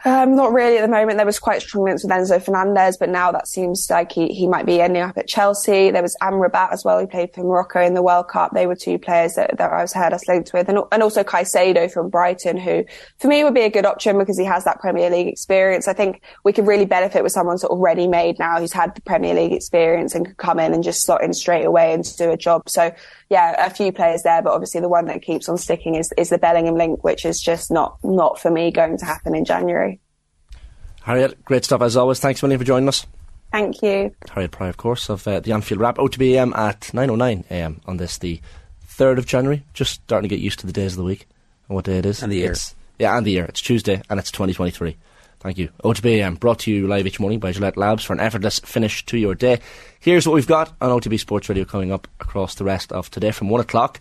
Um, not really at the moment. There was quite strong links with Enzo Fernandez, but now that seems like he, he might be ending up at Chelsea. There was Amrabat as well. He played for Morocco in the World Cup. They were two players that, that I was heard us linked with. And, and also Caicedo from Brighton, who for me would be a good option because he has that Premier League experience. I think we could really benefit with someone sort of ready made now who's had the Premier League experience and could come in and just slot in straight away and do a job. So yeah, a few players there, but obviously the one that keeps on sticking is, is the Bellingham link, which is just not, not for me going to happen in January. Harriet, great stuff as always. Thanks a million for joining us. Thank you. Harriet Pry, of course, of uh, the Anfield Wrap, OTB AM at 9.09am on this, the 3rd of January. Just starting to get used to the days of the week and what day it is. And the year. It's, yeah, and the year. It's Tuesday and it's 2023. Thank you. OTB AM um, brought to you live each morning by Gillette Labs for an effortless finish to your day. Here's what we've got on OTB Sports Radio coming up across the rest of today from 1 o'clock.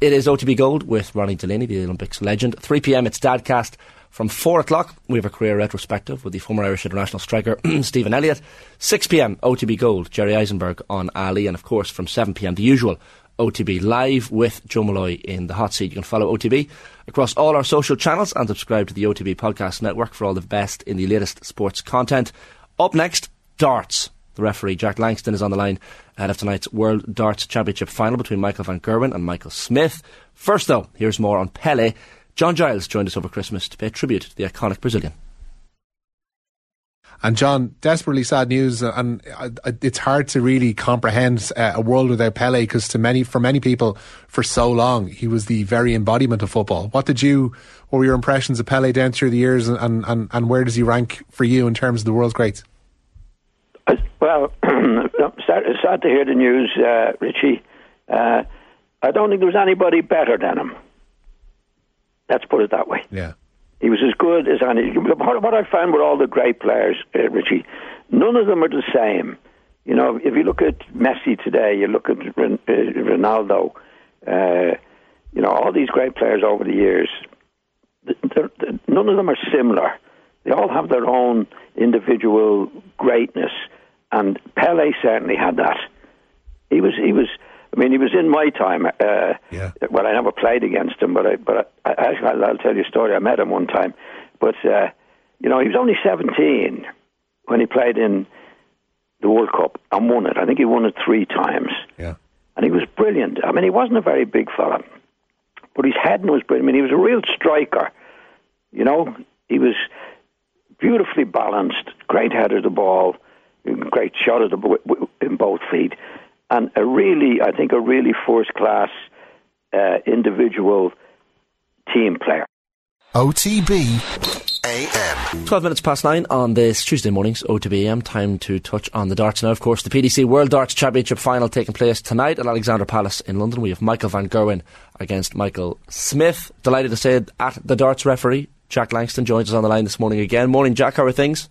It is OTB Gold with Ronnie Delany, the Olympics legend. 3 p.m. it's Dadcast From 4 o'clock, we have a career retrospective with the former Irish international striker Stephen Elliott. 6 pm, OTB Gold, Jerry Eisenberg on Ali. And of course, from 7 pm, the usual OTB live with Joe Molloy in the hot seat. You can follow OTB across all our social channels and subscribe to the OTB podcast network for all the best in the latest sports content. Up next, darts. The referee, Jack Langston, is on the line ahead of tonight's World Darts Championship final between Michael van Gerwen and Michael Smith. First, though, here's more on Pele. John Giles joined us over Christmas to pay tribute to the iconic Brazilian. And John, desperately sad news, uh, and uh, it's hard to really comprehend uh, a world without Pele because to many, for many people, for so long, he was the very embodiment of football. What did you, what were your impressions of Pele down through the years, and, and, and where does he rank for you in terms of the world's greats? Well, sad, sad to hear the news, uh, Richie. Uh, I don't think there was anybody better than him. Let's put it that way. Yeah. He was as good as any. What I found with all the great players, uh, Richie, none of them are the same. You know, if you look at Messi today, you look at uh, Ronaldo, uh, you know, all these great players over the years, they're, they're, none of them are similar. They all have their own individual greatness, and Pele certainly had that. He was, he was I mean, he was in my time. Uh, yeah. Well, I never played against him, but I, but I, I, I'll tell you a story. I met him one time, but uh, you know, he was only seventeen when he played in the World Cup and won it. I think he won it three times. Yeah. And he was brilliant. I mean, he wasn't a very big fella, but his head was brilliant. I mean, he was a real striker. You know, he was beautifully balanced, great header of the ball, great shot of the in both feet and a really, I think, a really first class uh, individual team player. OTB AM. 12 minutes past nine on this Tuesday morning's OTB AM. Time to touch on the darts now. Of course, the PDC World Darts Championship final taking place tonight at Alexandra Palace in London. We have Michael van Gerwen against Michael Smith. Delighted to say at the darts referee, Jack Langston, joins us on the line this morning again. Morning, Jack. How are things?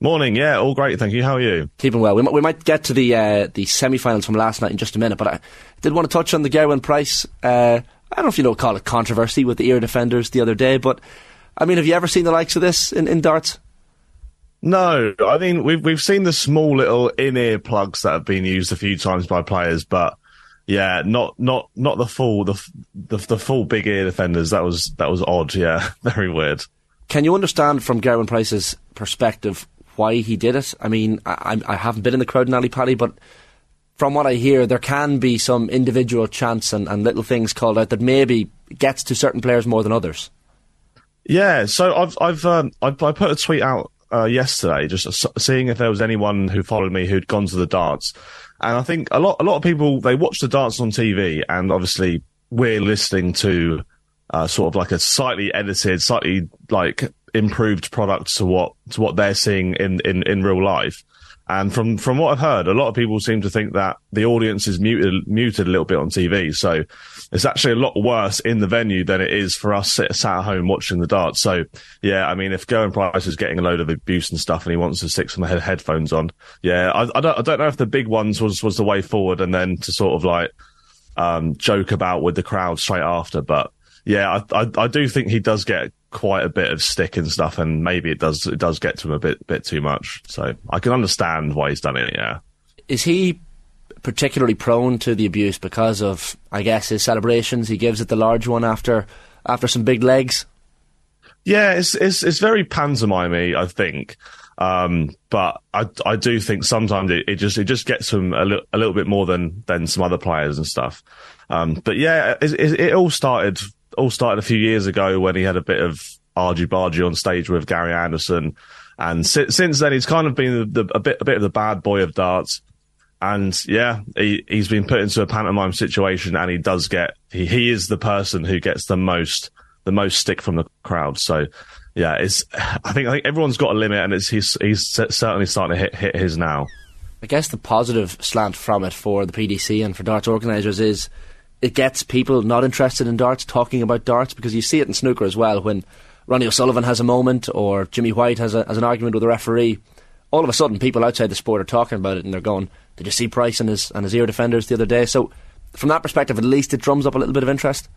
Morning, yeah, all great, thank you. How are you? Keeping well. We, m- we might get to the uh, the semi-finals from last night in just a minute, but I did want to touch on the Gerwyn Price. Uh, I don't know if you know call it controversy with the ear defenders the other day, but I mean, have you ever seen the likes of this in, in darts? No, I mean we've we've seen the small little in-ear plugs that have been used a few times by players, but yeah, not not not the full the the, the full big ear defenders. That was that was odd. Yeah, very weird. Can you understand from Gerwyn Price's perspective why he did it. I mean, I, I haven't been in the crowd in Ali Pali, but from what I hear, there can be some individual chants and, and little things called out that maybe gets to certain players more than others. Yeah, so I've I've um, I, I put a tweet out uh, yesterday, just seeing if there was anyone who followed me who'd gone to the darts, and I think a lot a lot of people they watch the darts on TV, and obviously we're listening to uh, sort of like a slightly edited, slightly like improved product to what to what they're seeing in, in, in real life. And from from what I've heard, a lot of people seem to think that the audience is muted muted a little bit on TV. So it's actually a lot worse in the venue than it is for us sat, sat at home watching the darts. So yeah, I mean, if Gerwyn Price is getting a load of abuse and stuff, and he wants to stick some head- headphones on, yeah, I, I don't I don't know if the big ones was was the way forward, and then to sort of like um, joke about with the crowd straight after, but yeah, I, I, I do think he does get quite a bit of stick and stuff, and maybe it does it does get to him a bit bit too much. So I can understand why he's done it. Yeah. Is he particularly prone to the abuse because of, I guess, his celebrations? He gives it the large one after after some big legs. Yeah, it's it's it's very pantomimey, I think. Um, but I I do think sometimes it, it just it just gets him a, li- a little bit more than than some other players and stuff. Um, but yeah, it, it, it all started all started a few years ago when he had a bit of argy bargy on stage with Gary Anderson, and si- since then he's kind of been the, the, a bit a bit of the bad boy of darts. And yeah, he he's been put into a pantomime situation, and he does get he he is the person who gets the most the most stick from the crowd. So yeah, it's I think I think everyone's got a limit, and it's he's he's certainly starting to hit hit his now. I guess the positive slant from it for the PDC and for darts organisers is it gets people not interested in darts talking about darts because you see it in snooker as well when Ronnie O'Sullivan has a moment or Jimmy White has, a, has an argument with a referee. All of a sudden, people outside the sport are talking about it and they're going, "Did you see Price and his and his ear defenders the other day?" So, from that perspective, at least it drums up a little bit of interest.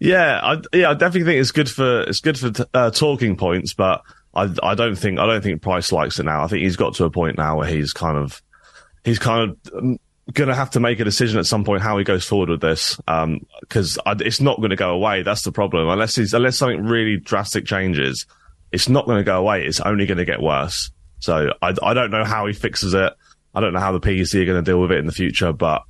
Yeah, I, yeah, I definitely think it's good for it's good for uh, talking points, but I I don't think I don't think Price likes it now. I think he's got to a point now where he's kind of he's kind of going to have to make a decision at some point how he goes forward with this because um, it's not going to go away. That's the problem. Unless unless something really drastic changes, it's not going to go away. It's only going to get worse. So I, I don't know how he fixes it. I don't know how the PDC are going to deal with it in the future, but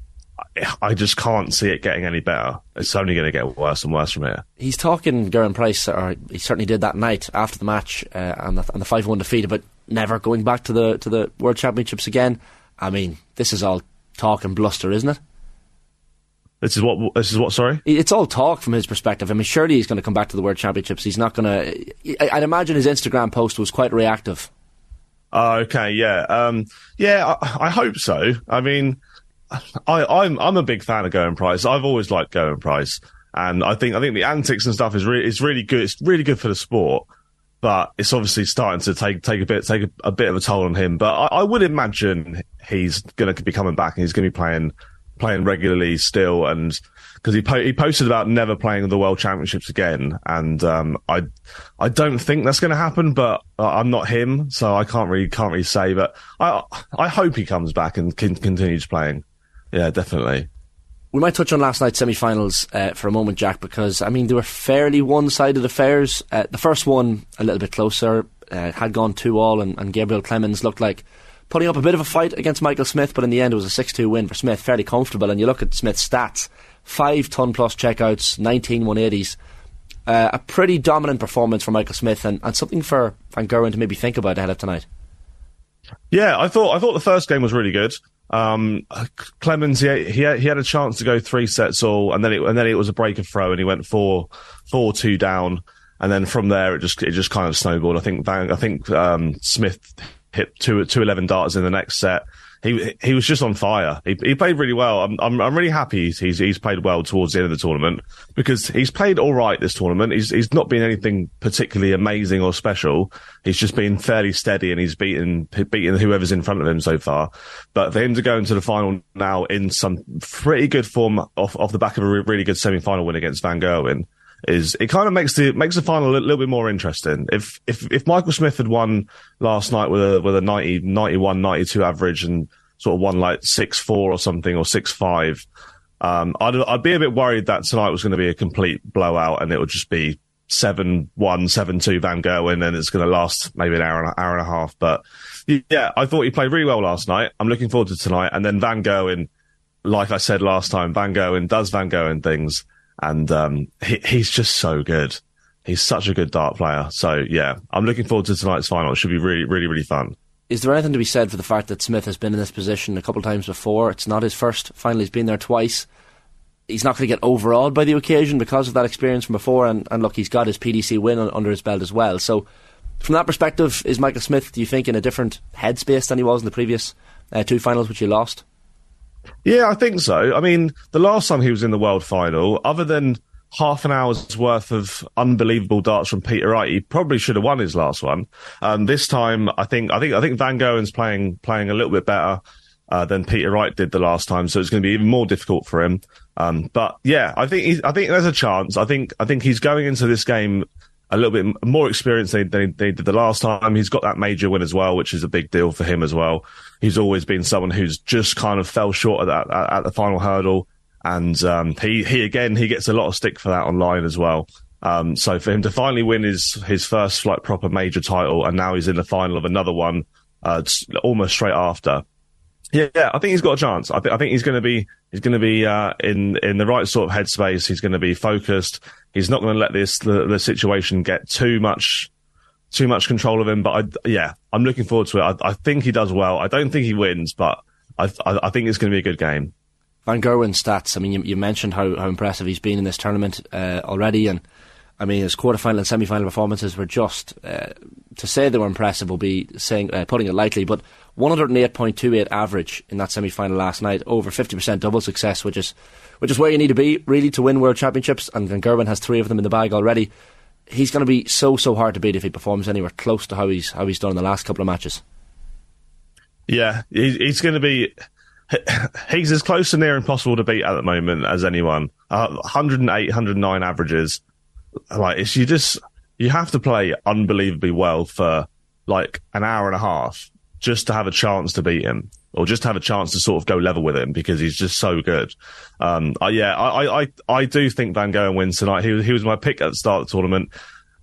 I just can't see it getting any better. It's only going to get worse and worse from here. He's talking Gerwyn Price, or he certainly did that night after the match uh, and the, the five one defeat, but never going back to the to the World Championships again. I mean, this is all talk and bluster, isn't it? This is what. This is what. Sorry. It's all talk from his perspective. I mean, surely he's going to come back to the World Championships. He's not going to. I'd imagine his Instagram post was quite reactive. Uh, okay. Yeah. Um, yeah. I, I, hope so. I mean, I, I'm I'm a big fan of Gerwyn Price. I've always liked Gerwyn Price, and I think I think the antics and stuff is really is really good. It's really good for the sport but it's obviously starting to take take a bit take a, a bit of a toll on him. But I, I would imagine he's going to be coming back and he's going to be playing playing regularly still. And because he po- he posted about never playing the World Championships again, and um, I I don't think that's going to happen. But I'm not him, so I can't really can't really say. But I I hope he comes back and can, continues playing. Yeah, definitely. We might touch on last night's semi-finals uh, for a moment, Jack, because I mean they were fairly one-sided affairs. Uh, the first one a little bit closer, uh, had gone two all, and, and, Gabriel Clemens looked like putting up a bit of a fight against Michael Smith, but in the end it was a six-two win for Smith, fairly comfortable. And you look at Smith's stats: five ton plus checkouts, 19 180s. Uh, a pretty dominant performance for Michael Smith, and, and something for Van Gerwen to maybe think about ahead of tonight. Yeah, I thought I thought the first game was really good. Um, Clemens, he, he had, he had a chance to go three sets all, and then it and then it was a break of throw, and he went four four two down, and then from there it just it just kind of snowballed. I think I think um, Smith hit two two eleven darts in the next set he he was just on fire. He, he played really well. I'm, I'm I'm really happy he's he's played well towards the end of the tournament because he's played all right this tournament. He's he's not been anything particularly amazing or special. He's just been fairly steady and he's beaten beaten whoever's in front of him so far. But for him to go into the final now in some pretty good form off off the back of a really good semi final win against Van Gerwen is it kind of makes the makes the final a little bit more interesting. If if if Michael Smith had won last night with a with a 90, 91, 92 average and sort of won like six four or something or six five, um, I'd I'd be a bit worried that tonight was going to be a complete blowout and it would just be seven one seven two Van Gerwen and it's going to last maybe an hour and hour and a half. But yeah, I thought he played really well last night. I'm looking forward to tonight. And then Van Gerwen, like I said last time, Van Gerwen does Van Gerwen things and um, he, he's just so good. He's such a good dart player. So yeah, I'm looking forward to tonight's final. It should be really, really, really fun. Is there anything to be said for the fact that Smith has been in this position a couple of times before? It's not his first. Finally, he's been there twice. He's not going to get overawed by the occasion because of that experience from before. And, and look, he's got his PDC win under his belt as well. So, from that perspective, is Michael Smith, do you think, in a different headspace than he was in the previous uh, two finals which he lost? Yeah, I think so. I mean, the last time he was in the world final, other than half an hour's worth of unbelievable darts from Peter Wright, he probably should have won his last one. Um, this time, I think, I think, I think Van Gerwen's playing playing a little bit better uh, than Peter Wright did the last time, so it's going to be even more difficult for him. Um, but yeah, I think I think there's a chance. I think I think he's going into this game a little bit more experienced than they, they, did the last time. He's got that major win as well, which is a big deal for him as well. He's always been someone who's just kind of fell short of that at, at the final hurdle. And, um, he, he again, he gets a lot of stick for that online as well. Um, so for him to finally win his, his first like proper major title and now he's in the final of another one, uh, almost straight after. Yeah, yeah, I think he's got a chance. I, th- I think he's going to be he's going to be uh, in in the right sort of headspace. He's going to be focused. He's not going to let this the, the situation get too much too much control of him. But I, yeah, I'm looking forward to it. I, I think he does well. I don't think he wins, but I I, I think it's going to be a good game. Van Gerwen stats. I mean, you, you mentioned how, how impressive he's been in this tournament uh, already, and I mean his quarterfinal and semi-final performances were just uh, to say they were impressive will be saying uh, putting it lightly, but 108.28 average in that semi final last night, over 50% double success, which is which is where you need to be really to win world championships. And, and Gerwyn has three of them in the bag already. He's going to be so so hard to beat if he performs anywhere close to how he's how he's done in the last couple of matches. Yeah, he's going to be. he's as close to near impossible to beat at the moment as anyone. Uh, 108, 109 averages. Like it's you just you have to play unbelievably well for like an hour and a half just to have a chance to beat him or just have a chance to sort of go level with him because he's just so good. Um, uh, yeah, I, I, I do think Van Gogh wins tonight. He was, he was my pick at the start of the tournament.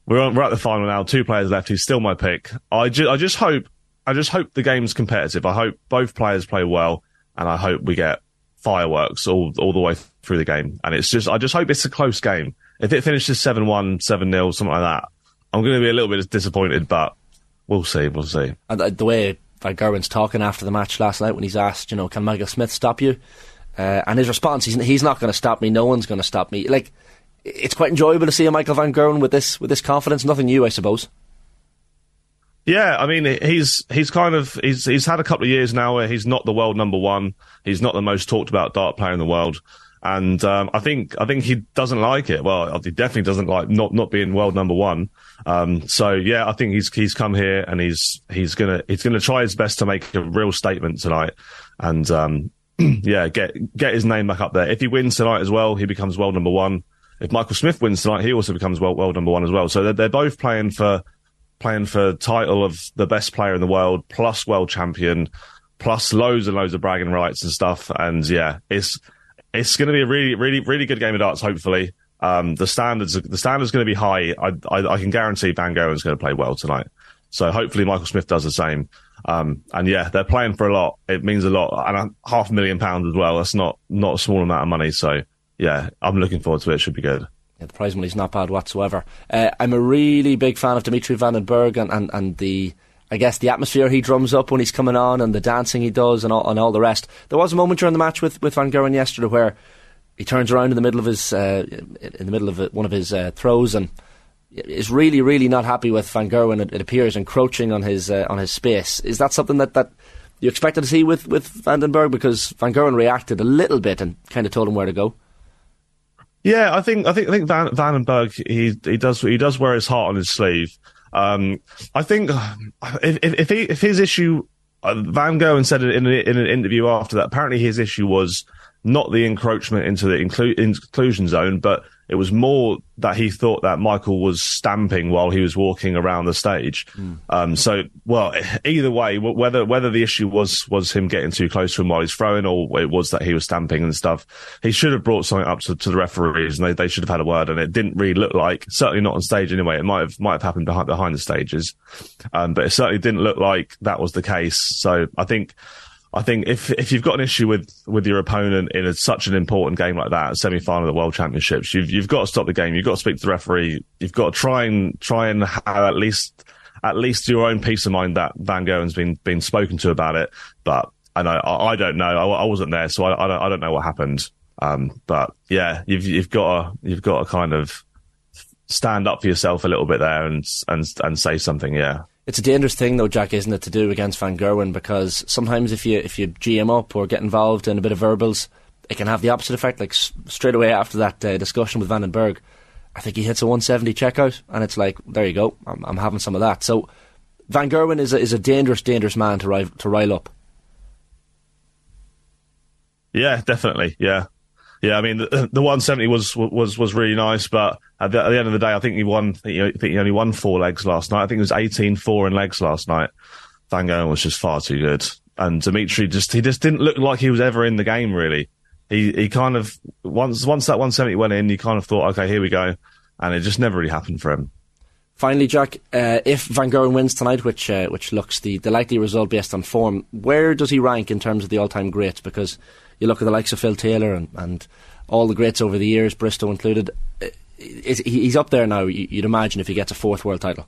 We're, on, we're at the final now. Two players left. He's still my pick. I, ju- I just hope, I just hope the game's competitive. I hope both players play well and I hope we get fireworks all, all the way through the game. And it's just, I just hope it's a close game. If it finishes 7-1, 7-0, something like that, I'm going to be a little bit disappointed, but we'll see, we'll see. And the way Van Gerwen's talking after the match last night when he's asked, you know, can Michael Smith stop you? Uh, and his response, he's, he's not going to stop me. No one's going to stop me. Like, it's quite enjoyable to see a Michael Van Gerwen with this with this confidence. Nothing new, I suppose. Yeah, I mean, he's he's kind of he's he's had a couple of years now where he's not the world number one. He's not the most talked about dart player in the world, and um, I think I think he doesn't like it. Well, he definitely doesn't like not not being world number one. Um, so yeah, I think he's he's come here and he's he's gonna he's gonna try his best to make a real statement tonight, and um, yeah, get get his name back up there. If he wins tonight as well, he becomes world number one. If Michael Smith wins tonight, he also becomes world, world number one as well. So they're, they're both playing for playing for title of the best player in the world, plus world champion, plus loads and loads of bragging rights and stuff. And yeah, it's it's going to be a really, really, really good game of darts. Hopefully, um, the standards the standards going to be high. I, I, I can guarantee Van Gogh is going to play well tonight. So hopefully Michael Smith does the same. Um, and yeah, they're playing for a lot. It means a lot, and a half a million pounds as well. That's not not a small amount of money. So yeah, I'm looking forward to it. it should be good. Yeah, the prize money's not bad whatsoever. Uh, I'm a really big fan of Dimitri Van den Bergh and, and, and the I guess the atmosphere he drums up when he's coming on and the dancing he does and all, and all the rest. There was a moment during the match with, with Van Gerwen yesterday where he turns around in the middle of his uh, in the middle of one of his uh, throws and is really really not happy with Van Gerwen. It, it appears encroaching on his uh, on his space. Is that something that, that you expected to see with with Van den Bergh because Van Gerwen reacted a little bit and kind of told him where to go. Yeah, I think I think I think Van Van den Bergh he he does he does wear his heart on his sleeve. Um, I think if if, he, if his issue, uh, Van Gerwen said it in, in an interview after that, apparently his issue was not the encroachment into the inclu- inclusion zone, but it was more that he thought that Michael was stamping while he was walking around the stage. Mm. Um, so, well, either way, whether whether the issue was was him getting too close to him while he's throwing, or it was that he was stamping and stuff, he should have brought something up to, to the referees, and they, they should have had a word. And it didn't really look like, certainly not on stage anyway. It might have might have happened behind behind the stages, um, but it certainly didn't look like that was the case. So, I think. I think if if you've got an issue with, with your opponent in a, such an important game like that, semi final of the World Championships, you've you've got to stop the game. You've got to speak to the referee. You've got to try and try and have at least at least your own peace of mind that Van Gerwen's been been spoken to about it. But I know I, I don't know. I, I, wasn't there, so I, I don't I don't know what happened. Um, but yeah, you've you've got to you've got to kind of stand up for yourself a little bit there and and and say something. Yeah. It's a dangerous thing, though, Jack, isn't it, to do against Van Gerwen? Because sometimes if you if you GM up or get involved in a bit of verbals, it can have the opposite effect. Like straight away after that uh, discussion with Van den Bergh, I think he hits a 170 checkout, and it's like, there you go, I'm, I'm having some of that. So Van Gerwen is a, is a dangerous, dangerous man to rile, to rile up. Yeah, definitely. Yeah, yeah, I mean the, the 170 was was was really nice, but at the, at the, end of the day, I think he won. I think he only won four legs last night. I think it was 18-4 in legs last night. Van Gogh was just far too good, and Dimitri just he just didn't look like he was ever in the game. Really, he he kind of once once that 170 went in, he kind of thought, okay, here we go, and it just never really happened for him. Finally, Jack, uh, if Van Gerwen wins tonight, which uh, which looks the, the likely result based on form, where does he rank in terms of the all time greats? Because you look at the likes of Phil Taylor and, and all the greats over the years, Bristow included. He's up there now. You'd imagine if he gets a fourth world title.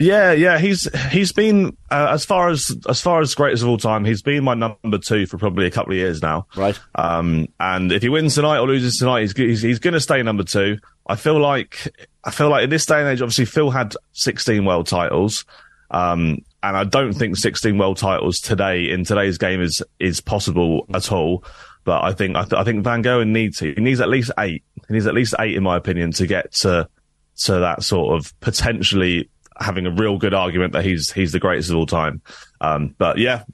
Yeah, yeah, he's he's been uh, as far as as far as greatest of all time. He's been my number two for probably a couple of years now. Right. Um, and if he wins tonight or loses tonight, he's he's, he's going to stay number two. I feel like I feel like in this day and age, obviously Phil had 16 world titles. Um, and I don't think 16 world titles today in today's game is is possible at all. But I think I, th- I think Van Gogh needs to. He needs at least eight. He needs at least eight, in my opinion, to get to to that sort of potentially having a real good argument that he's he's the greatest of all time. Um, but yeah,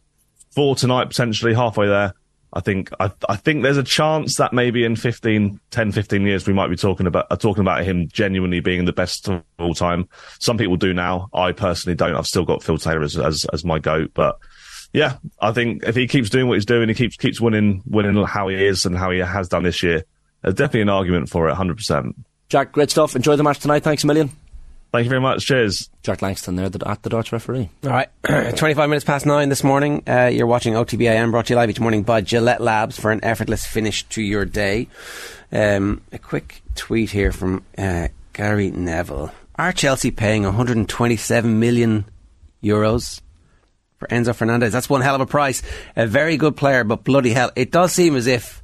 four tonight potentially halfway there. I think I, I think there's a chance that maybe in 15, 10, 15 years we might be talking about uh, talking about him genuinely being the best of all time. Some people do now. I personally don't. I've still got Phil Taylor as as, as my goat, but yeah, I think if he keeps doing what he's doing, he keeps keeps winning winning how he is and how he has done this year. There's definitely an argument for it, hundred percent. Jack, great stuff. Enjoy the match tonight. Thanks a million. Thank you very much. Cheers. Jack Langston there at the Darts referee. All right, 25 minutes past nine this morning. Uh, you're watching OTB AM brought to you live each morning by Gillette Labs for an effortless finish to your day. Um, a quick tweet here from uh, Gary Neville. Are Chelsea paying 127 million euros for Enzo Fernandez? That's one hell of a price. A very good player, but bloody hell, it does seem as if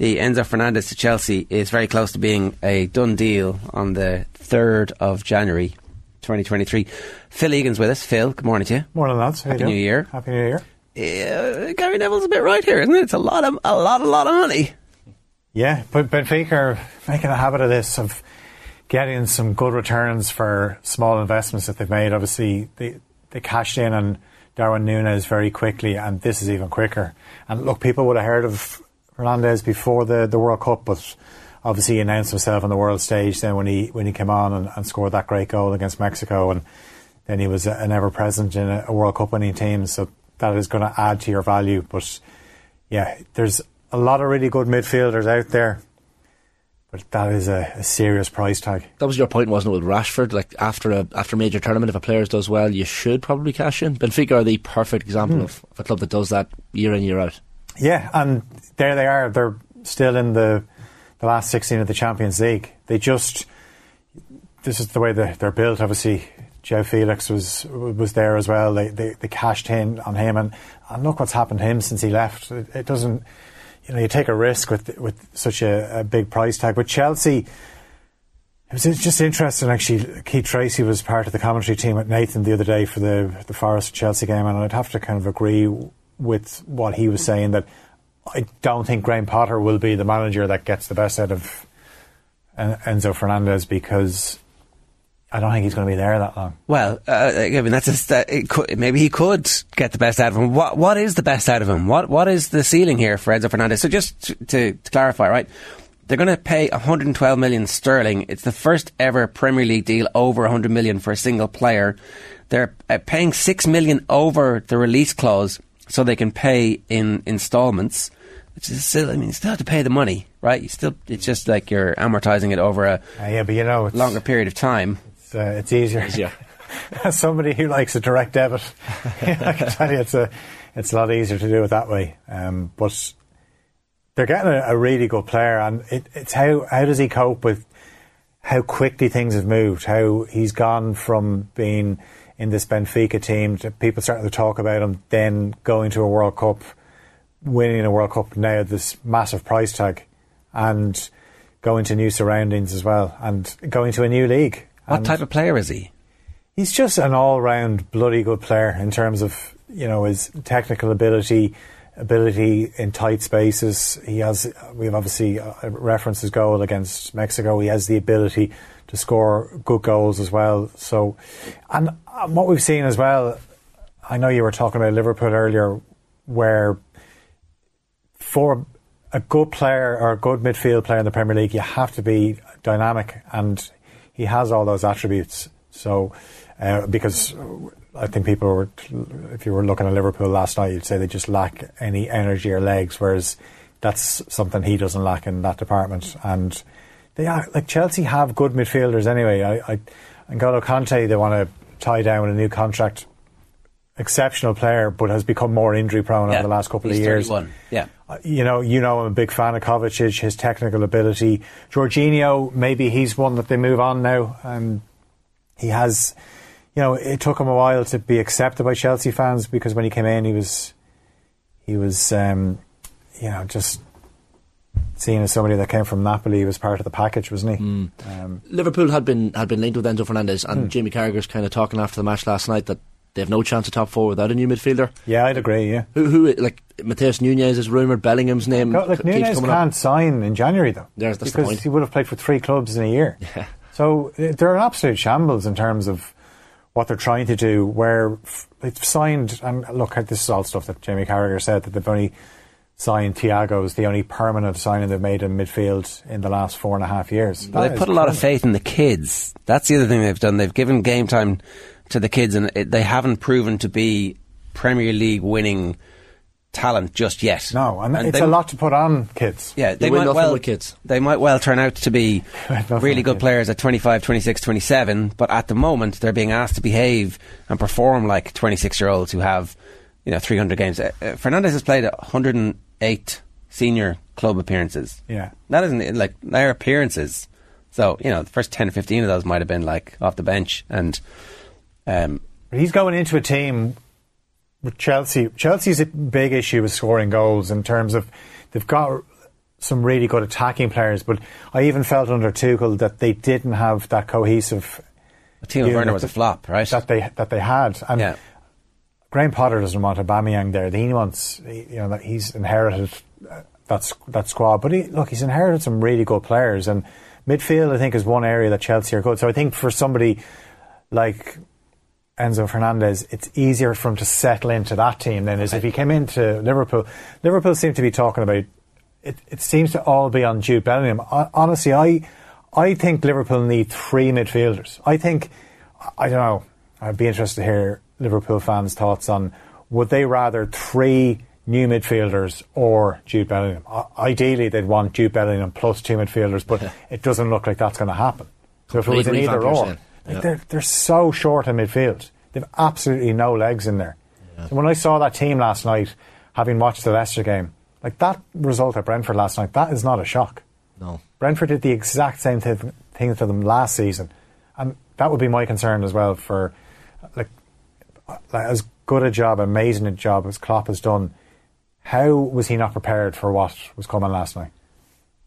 the Enzo Fernandez to Chelsea is very close to being a done deal on the 3rd of January 2023. Phil Egan's with us. Phil, good morning to you. Morning, lads. How Happy you New? Year. Happy New Year. Uh, Gary Neville's a bit right here, isn't it? It's a lot of a lot, a lot of money. Yeah, but Benfica are making a habit of this of getting some good returns for small investments that they've made. Obviously, they they cashed in on Darwin Nunez very quickly, and this is even quicker. And look, people would have heard of Fernandez before the, the World Cup, but obviously he announced himself on the world stage then when he when he came on and, and scored that great goal against Mexico, and then he was an ever present in a, a World Cup winning team. So that is going to add to your value. But yeah, there's a lot of really good midfielders out there. But that is a, a serious price tag. That was your point, wasn't it, with Rashford? Like after a after a major tournament, if a player does well, you should probably cash in. Benfica are the perfect example Hmm. of, of a club that does that year in year out. Yeah, and there they are. They're still in the the last 16 of the Champions League. They just this is the way they're, they're built. Obviously, João Felix was was there as well. They they, they cashed in on him, and, and look what's happened to him since he left. It, it doesn't, you know, you take a risk with with such a, a big price tag. But Chelsea. It was just interesting, actually. Keith Treacy was part of the commentary team at Nathan the other day for the the Forest Chelsea game, and I'd have to kind of agree with what he was saying that I don't think Graham Potter will be the manager that gets the best out of Enzo Fernandez because I don't think he's going to be there that long. Well, uh, I mean, that's it could, maybe he could get the best out of him. What What is the best out of him? What What is the ceiling here for Enzo Fernandez? So just to, to, to clarify, right? They're going to pay 112 million sterling. It's the first ever Premier League deal over 100 million for a single player. They're uh, paying 6 million over the release clause so they can pay in installments. Which is still, I mean, you still have to pay the money, right? You still, it's just like you're amortizing it over a Uh, yeah, but you know, it's, longer period of time. It's, uh, it's easier. Easier. As somebody who likes a direct debit, I can tell you it's a it's a lot easier to do it that way. Um, but they're getting a, a really good player, and it, it's how how does he cope with how quickly things have moved? How he's gone from being in this Benfica team people starting to talk about him, then going to a World Cup, winning a World Cup, now this massive price tag, and going to new surroundings as well, and going to a new league. What And- type of player is he? He's just an all-round bloody good player in terms of you know his technical ability, ability in tight spaces. He has. We've obviously uh, referenced his goal against Mexico. He has the ability to score good goals as well. So, and what we've seen as well. I know you were talking about Liverpool earlier, where for a good player or a good midfield player in the Premier League, you have to be dynamic, and he has all those attributes. So, uh, because I think people were, if you were looking at Liverpool last night, you'd say they just lack any energy or legs, whereas that's something he doesn't lack in that department. And they are like Chelsea have good midfielders anyway. I, I N'Golo Kanté, they want to tie down with a new contract. Exceptional player, but has become more injury prone Yeah, over the last couple of years. 31, yeah. Uh, you know, you know, I'm a big fan of Kovacic, his technical ability. Jorginho, maybe he's one that they move on now. Um, he has, you know, it took him a while to be accepted by Chelsea fans because when he came in, he was, he was, um, you know, just seen as somebody that came from Napoli. Was part of the package, wasn't he? Um, Liverpool had been had been linked with Enzo Fernandez, and Hmm. Jamie Carragher's kind of talking after the match last night that they have no chance of top four without a new midfielder. yeah, I'd agree. Yeah, Who, who like Matheus Nunes is rumoured, Bellingham's name Go- like Nunes can't up. sign in January though. There's- that's the because point. he would have played for three clubs in a year. Yeah. So uh, they're an absolute shambles in terms of what they're trying to do. Where they've signed, and look, this is all stuff that Jamie Carragher said that they've only sign Thiago is the only permanent signing they've made in midfield in the last four and a half years. Well, they is put a lot of faith in the kids. That's the other thing they've done. They've given game time to the kids, and it, they haven't proven to be Premier League winning talent just yet. No, and, it's they- a lot to put on kids. Yeah, they might well They might well turn out to be really good players at 25, 26, 27, but at the moment they're being asked to behave and perform like 26 year olds who have, you know, 300 games. Uh, uh, Fernandez has played 108 senior club appearances. Yeah. That isn't like their appearances. So, you know, the first 10 or 15 of those might have been like off the bench and um, he's going into a team with Chelsea. Chelsea's a big issue with scoring goals in terms of they've got some really good attacking players, but I even felt under Tuchel that they didn't have that cohesive. Timo Werner was a flop, right? That they that they had, and Yeah. Graham Potter doesn't want Aubameyang there. He wants, you know, that he's inherited uh, that that squad. But he, look, he's inherited some really good players, and midfield I think is one area that Chelsea are good. So I think for somebody like Enzo Fernandez, it's easier for him to settle into that team than is if he came into Liverpool. Liverpool seem to be talking about it. It seems to all be on Jude Bellingham. Hon- Honestly, I I think Liverpool need three midfielders. I think I don't know. I'd be interested to hear Liverpool fans' thoughts on would they rather three new midfielders or Jude Bellingham? Ideally, they'd want Jude Bellingham plus two midfielders, but it doesn't look like that's going to happen. So if it was an either or, like Yeah. they're they're so short in midfield. They've absolutely no legs in there. So when I saw that team last night, having watched the Leicester game, like that result at Brentford last night, that is not a shock. No. Brentford did the exact same th- thing to them last season, and that would be my concern as well. For like as good a job, amazing a job as Klopp has done, how was he not prepared for what was coming last night?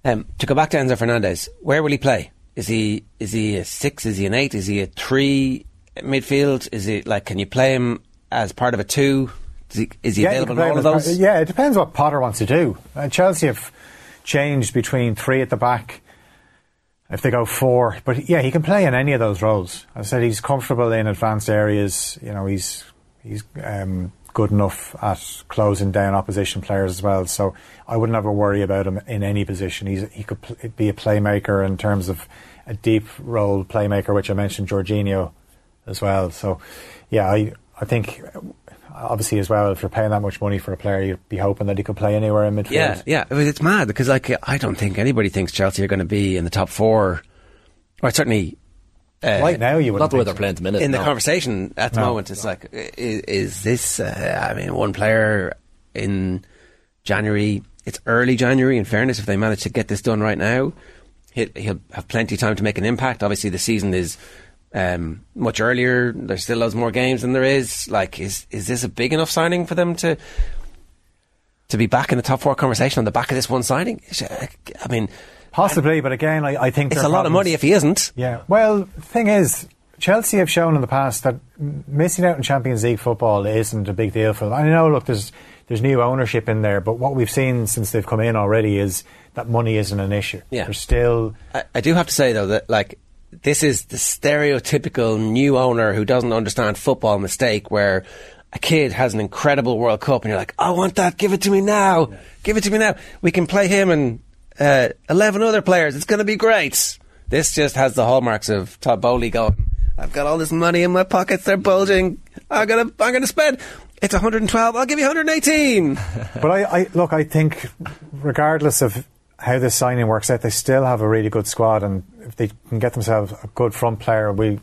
Um, to go back to Enzo Fernandez, where will he play? Is he is he a six? Is he an eight? Is he a three midfield? Is he like? Can you play him as part of a two? Is he, is he Yeah, available in all of those? part- Yeah, it depends what Potter wants to do. Uh, Chelsea have changed between three at the back. If they go four, but yeah, he can play in any of those roles. I said he's comfortable in advanced areas. You know, he's he's um, good enough at closing down opposition players as well. So I wouldn't ever worry about him in any position. He's he could pl- be a playmaker in terms of a deep role playmaker, which I mentioned Jorginho as well. So yeah, I I think obviously as well, if you're paying that much money for a player, you'd be hoping that he could play anywhere in midfield. Yeah, yeah. I mean, It's mad because like I don't think anybody thinks Chelsea are going to be in the top four, or certainly. Uh, Right now, you wouldn't the way think they're playing at the minute. in the conversation at the No. moment, it's like, is, is this? Uh, I mean, one player in January. It's early January. In fairness, if they manage to get this done right now, he'll, he'll have plenty of time to make an impact. Obviously, the season is um, much earlier. There's still loads more games than there is. Like, is is this a big enough signing for them to? To be back in the top four conversation on the back of this one signing, I mean, Possibly, but again, I, I think it's a lot of money if he isn't. Yeah. Well, thing is, Chelsea have shown in the past that missing out in Champions League football isn't a big deal for them. I know, look, there's there's new ownership in there, but what we've seen since they've come in already is that money isn't an issue. Yeah. There's still I, I do have to say though that like this is the stereotypical new owner who doesn't understand football mistake where a kid has an incredible World Cup and you're like, I want that, give it to me now, give it to me now. We can play him and uh, eleven other players. It's going to be great. This just has the hallmarks of Todd Boehly going. I've got all this money in my pockets; they're bulging. I'm gonna, I'm gonna spend. It's 112. I'll give you 118. but I, I look, I think regardless of how this signing works out, they still have a really good squad, and if they can get themselves a good front player, we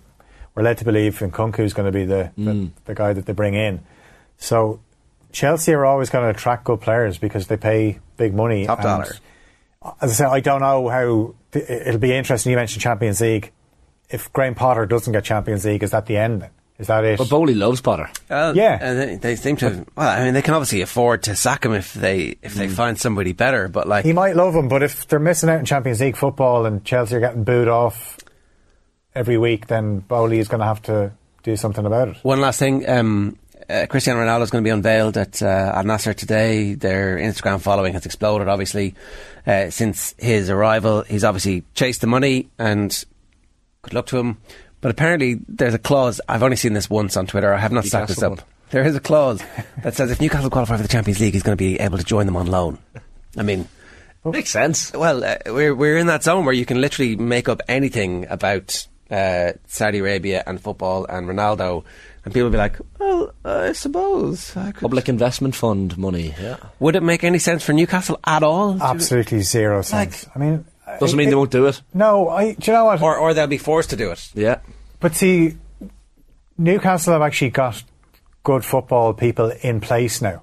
we're led to believe Nkunku is going to be the, the hmm. the guy that they bring in. So Chelsea are always going to attract good players because they pay big money. Top dollar. As I said, I don't know how it'll be interesting. You mentioned Champions League. If Graham Potter doesn't get Champions League, is that the end? Then? Is that it? But Boehly loves Potter. Well, Yeah. and they, they seem to. Well, I mean, they can obviously afford to sack him if they if they find somebody better. But like, He might love him, but if they're missing out in Champions League football and Chelsea are getting booed off every week, then Boehly is going to have to do something about it. One last thing. Um, uh, Cristiano Ronaldo is going to be unveiled at uh, Al Nassr today. Their Instagram following has exploded, obviously, uh, since his arrival. He's obviously chased the money, and good luck to him. But apparently, there's a clause. I've only seen this once on Twitter. I have not stacked this Newcastle up. There is a clause that says if Newcastle qualify for the Champions League, he's going to be able to join them on loan. I mean, makes sense. Well, uh, we're we're in that zone where you can literally make up anything about uh, Saudi Arabia and football and Ronaldo, and people will be like, "Well, I suppose I could." Public investment fund money. Yeah. Would it make any sense for Newcastle at all? Absolutely zero sense. I mean, Doesn't mean they won't do it. No, I. Do you know what? Or or they'll be forced to do it. Yeah. But see, Newcastle have actually got good football people in place now.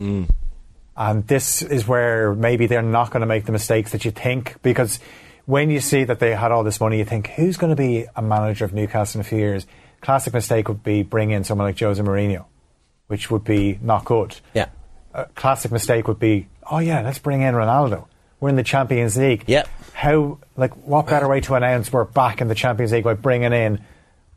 Mm. And this is where maybe they're not going to make the mistakes that you think because when you see that they had all this money, you think, who's going to be a manager of Newcastle in a few years? Classic mistake would be bring in someone like Jose Mourinho, which would be not good. Yeah. A classic mistake would be, oh yeah, let's bring in Ronaldo. We're in the Champions League. Yeah. How, like, what better way to announce we're back in the Champions League by bringing in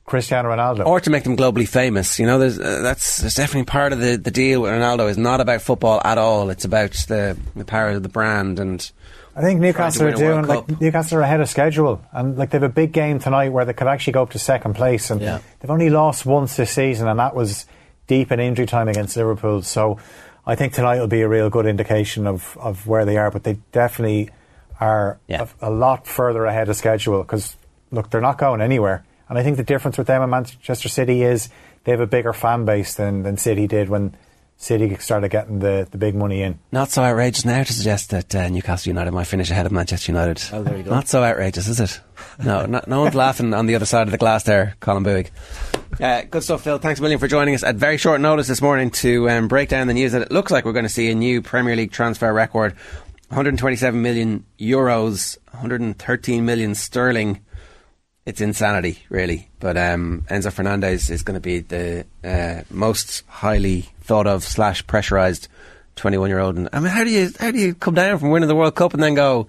Cristiano Ronaldo? Or to make them globally famous, you know, there's uh, that's, that's definitely part of the, the deal with Ronaldo. is not about football at all. It's about the the power of the brand and. I think Newcastle are trying to win a doing like Newcastle are ahead of schedule, and like they have a big game tonight where they could actually go up to second place, and Yeah. they've only lost once this season, and that was deep in injury time against Liverpool. So I think tonight will be a real good indication of, of where they are, but they definitely are a, a lot further ahead of schedule because look, they're not going anywhere, and I think the difference with them and Manchester City is they have a bigger fan base than, than City did when City started getting the, the big money in. Not so outrageous now to suggest that uh, Newcastle United might finish ahead of Manchester United. Oh, there you go. Not so outrageous, is it? No, no, no one's laughing on the other side of the glass there, Colin Buig. Uh, good stuff, Phil. Thanks a million for joining us at very short notice this morning to um, break down the news that it looks like we're going to see a new Premier League transfer record 127 million euros, 113 million sterling. It's insanity, really. But um, Enzo Fernandez is going to be the uh, most highly thought of slash pressurized 21 year old. And I mean, how do you how do you come down from winning the World Cup and then go,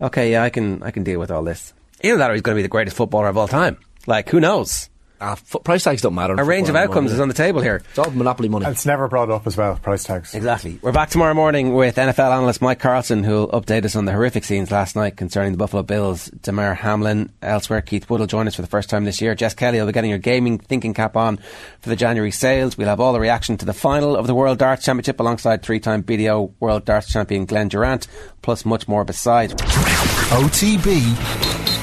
okay, yeah, I can I can deal with all this. Either that or he's going to be the greatest footballer of all time. Like, who knows? Ah, f- price tags don't matter. A range of outcomes do is on the table here. It's all monopoly money. It's never brought up as well, price tags. Exactly. We're back tomorrow morning with NFL analyst Mike Carlson, who will update us on the horrific scenes last night concerning the Buffalo Bills. Damar Hamlin, elsewhere, Keith Wood will join us for the first time this year. Jess Kelly will be getting your gaming thinking cap on for the January sales. We'll have all the reaction to the final of the World Darts Championship alongside three-time BDO World Darts champion Glen Durrant, plus much more besides. OTB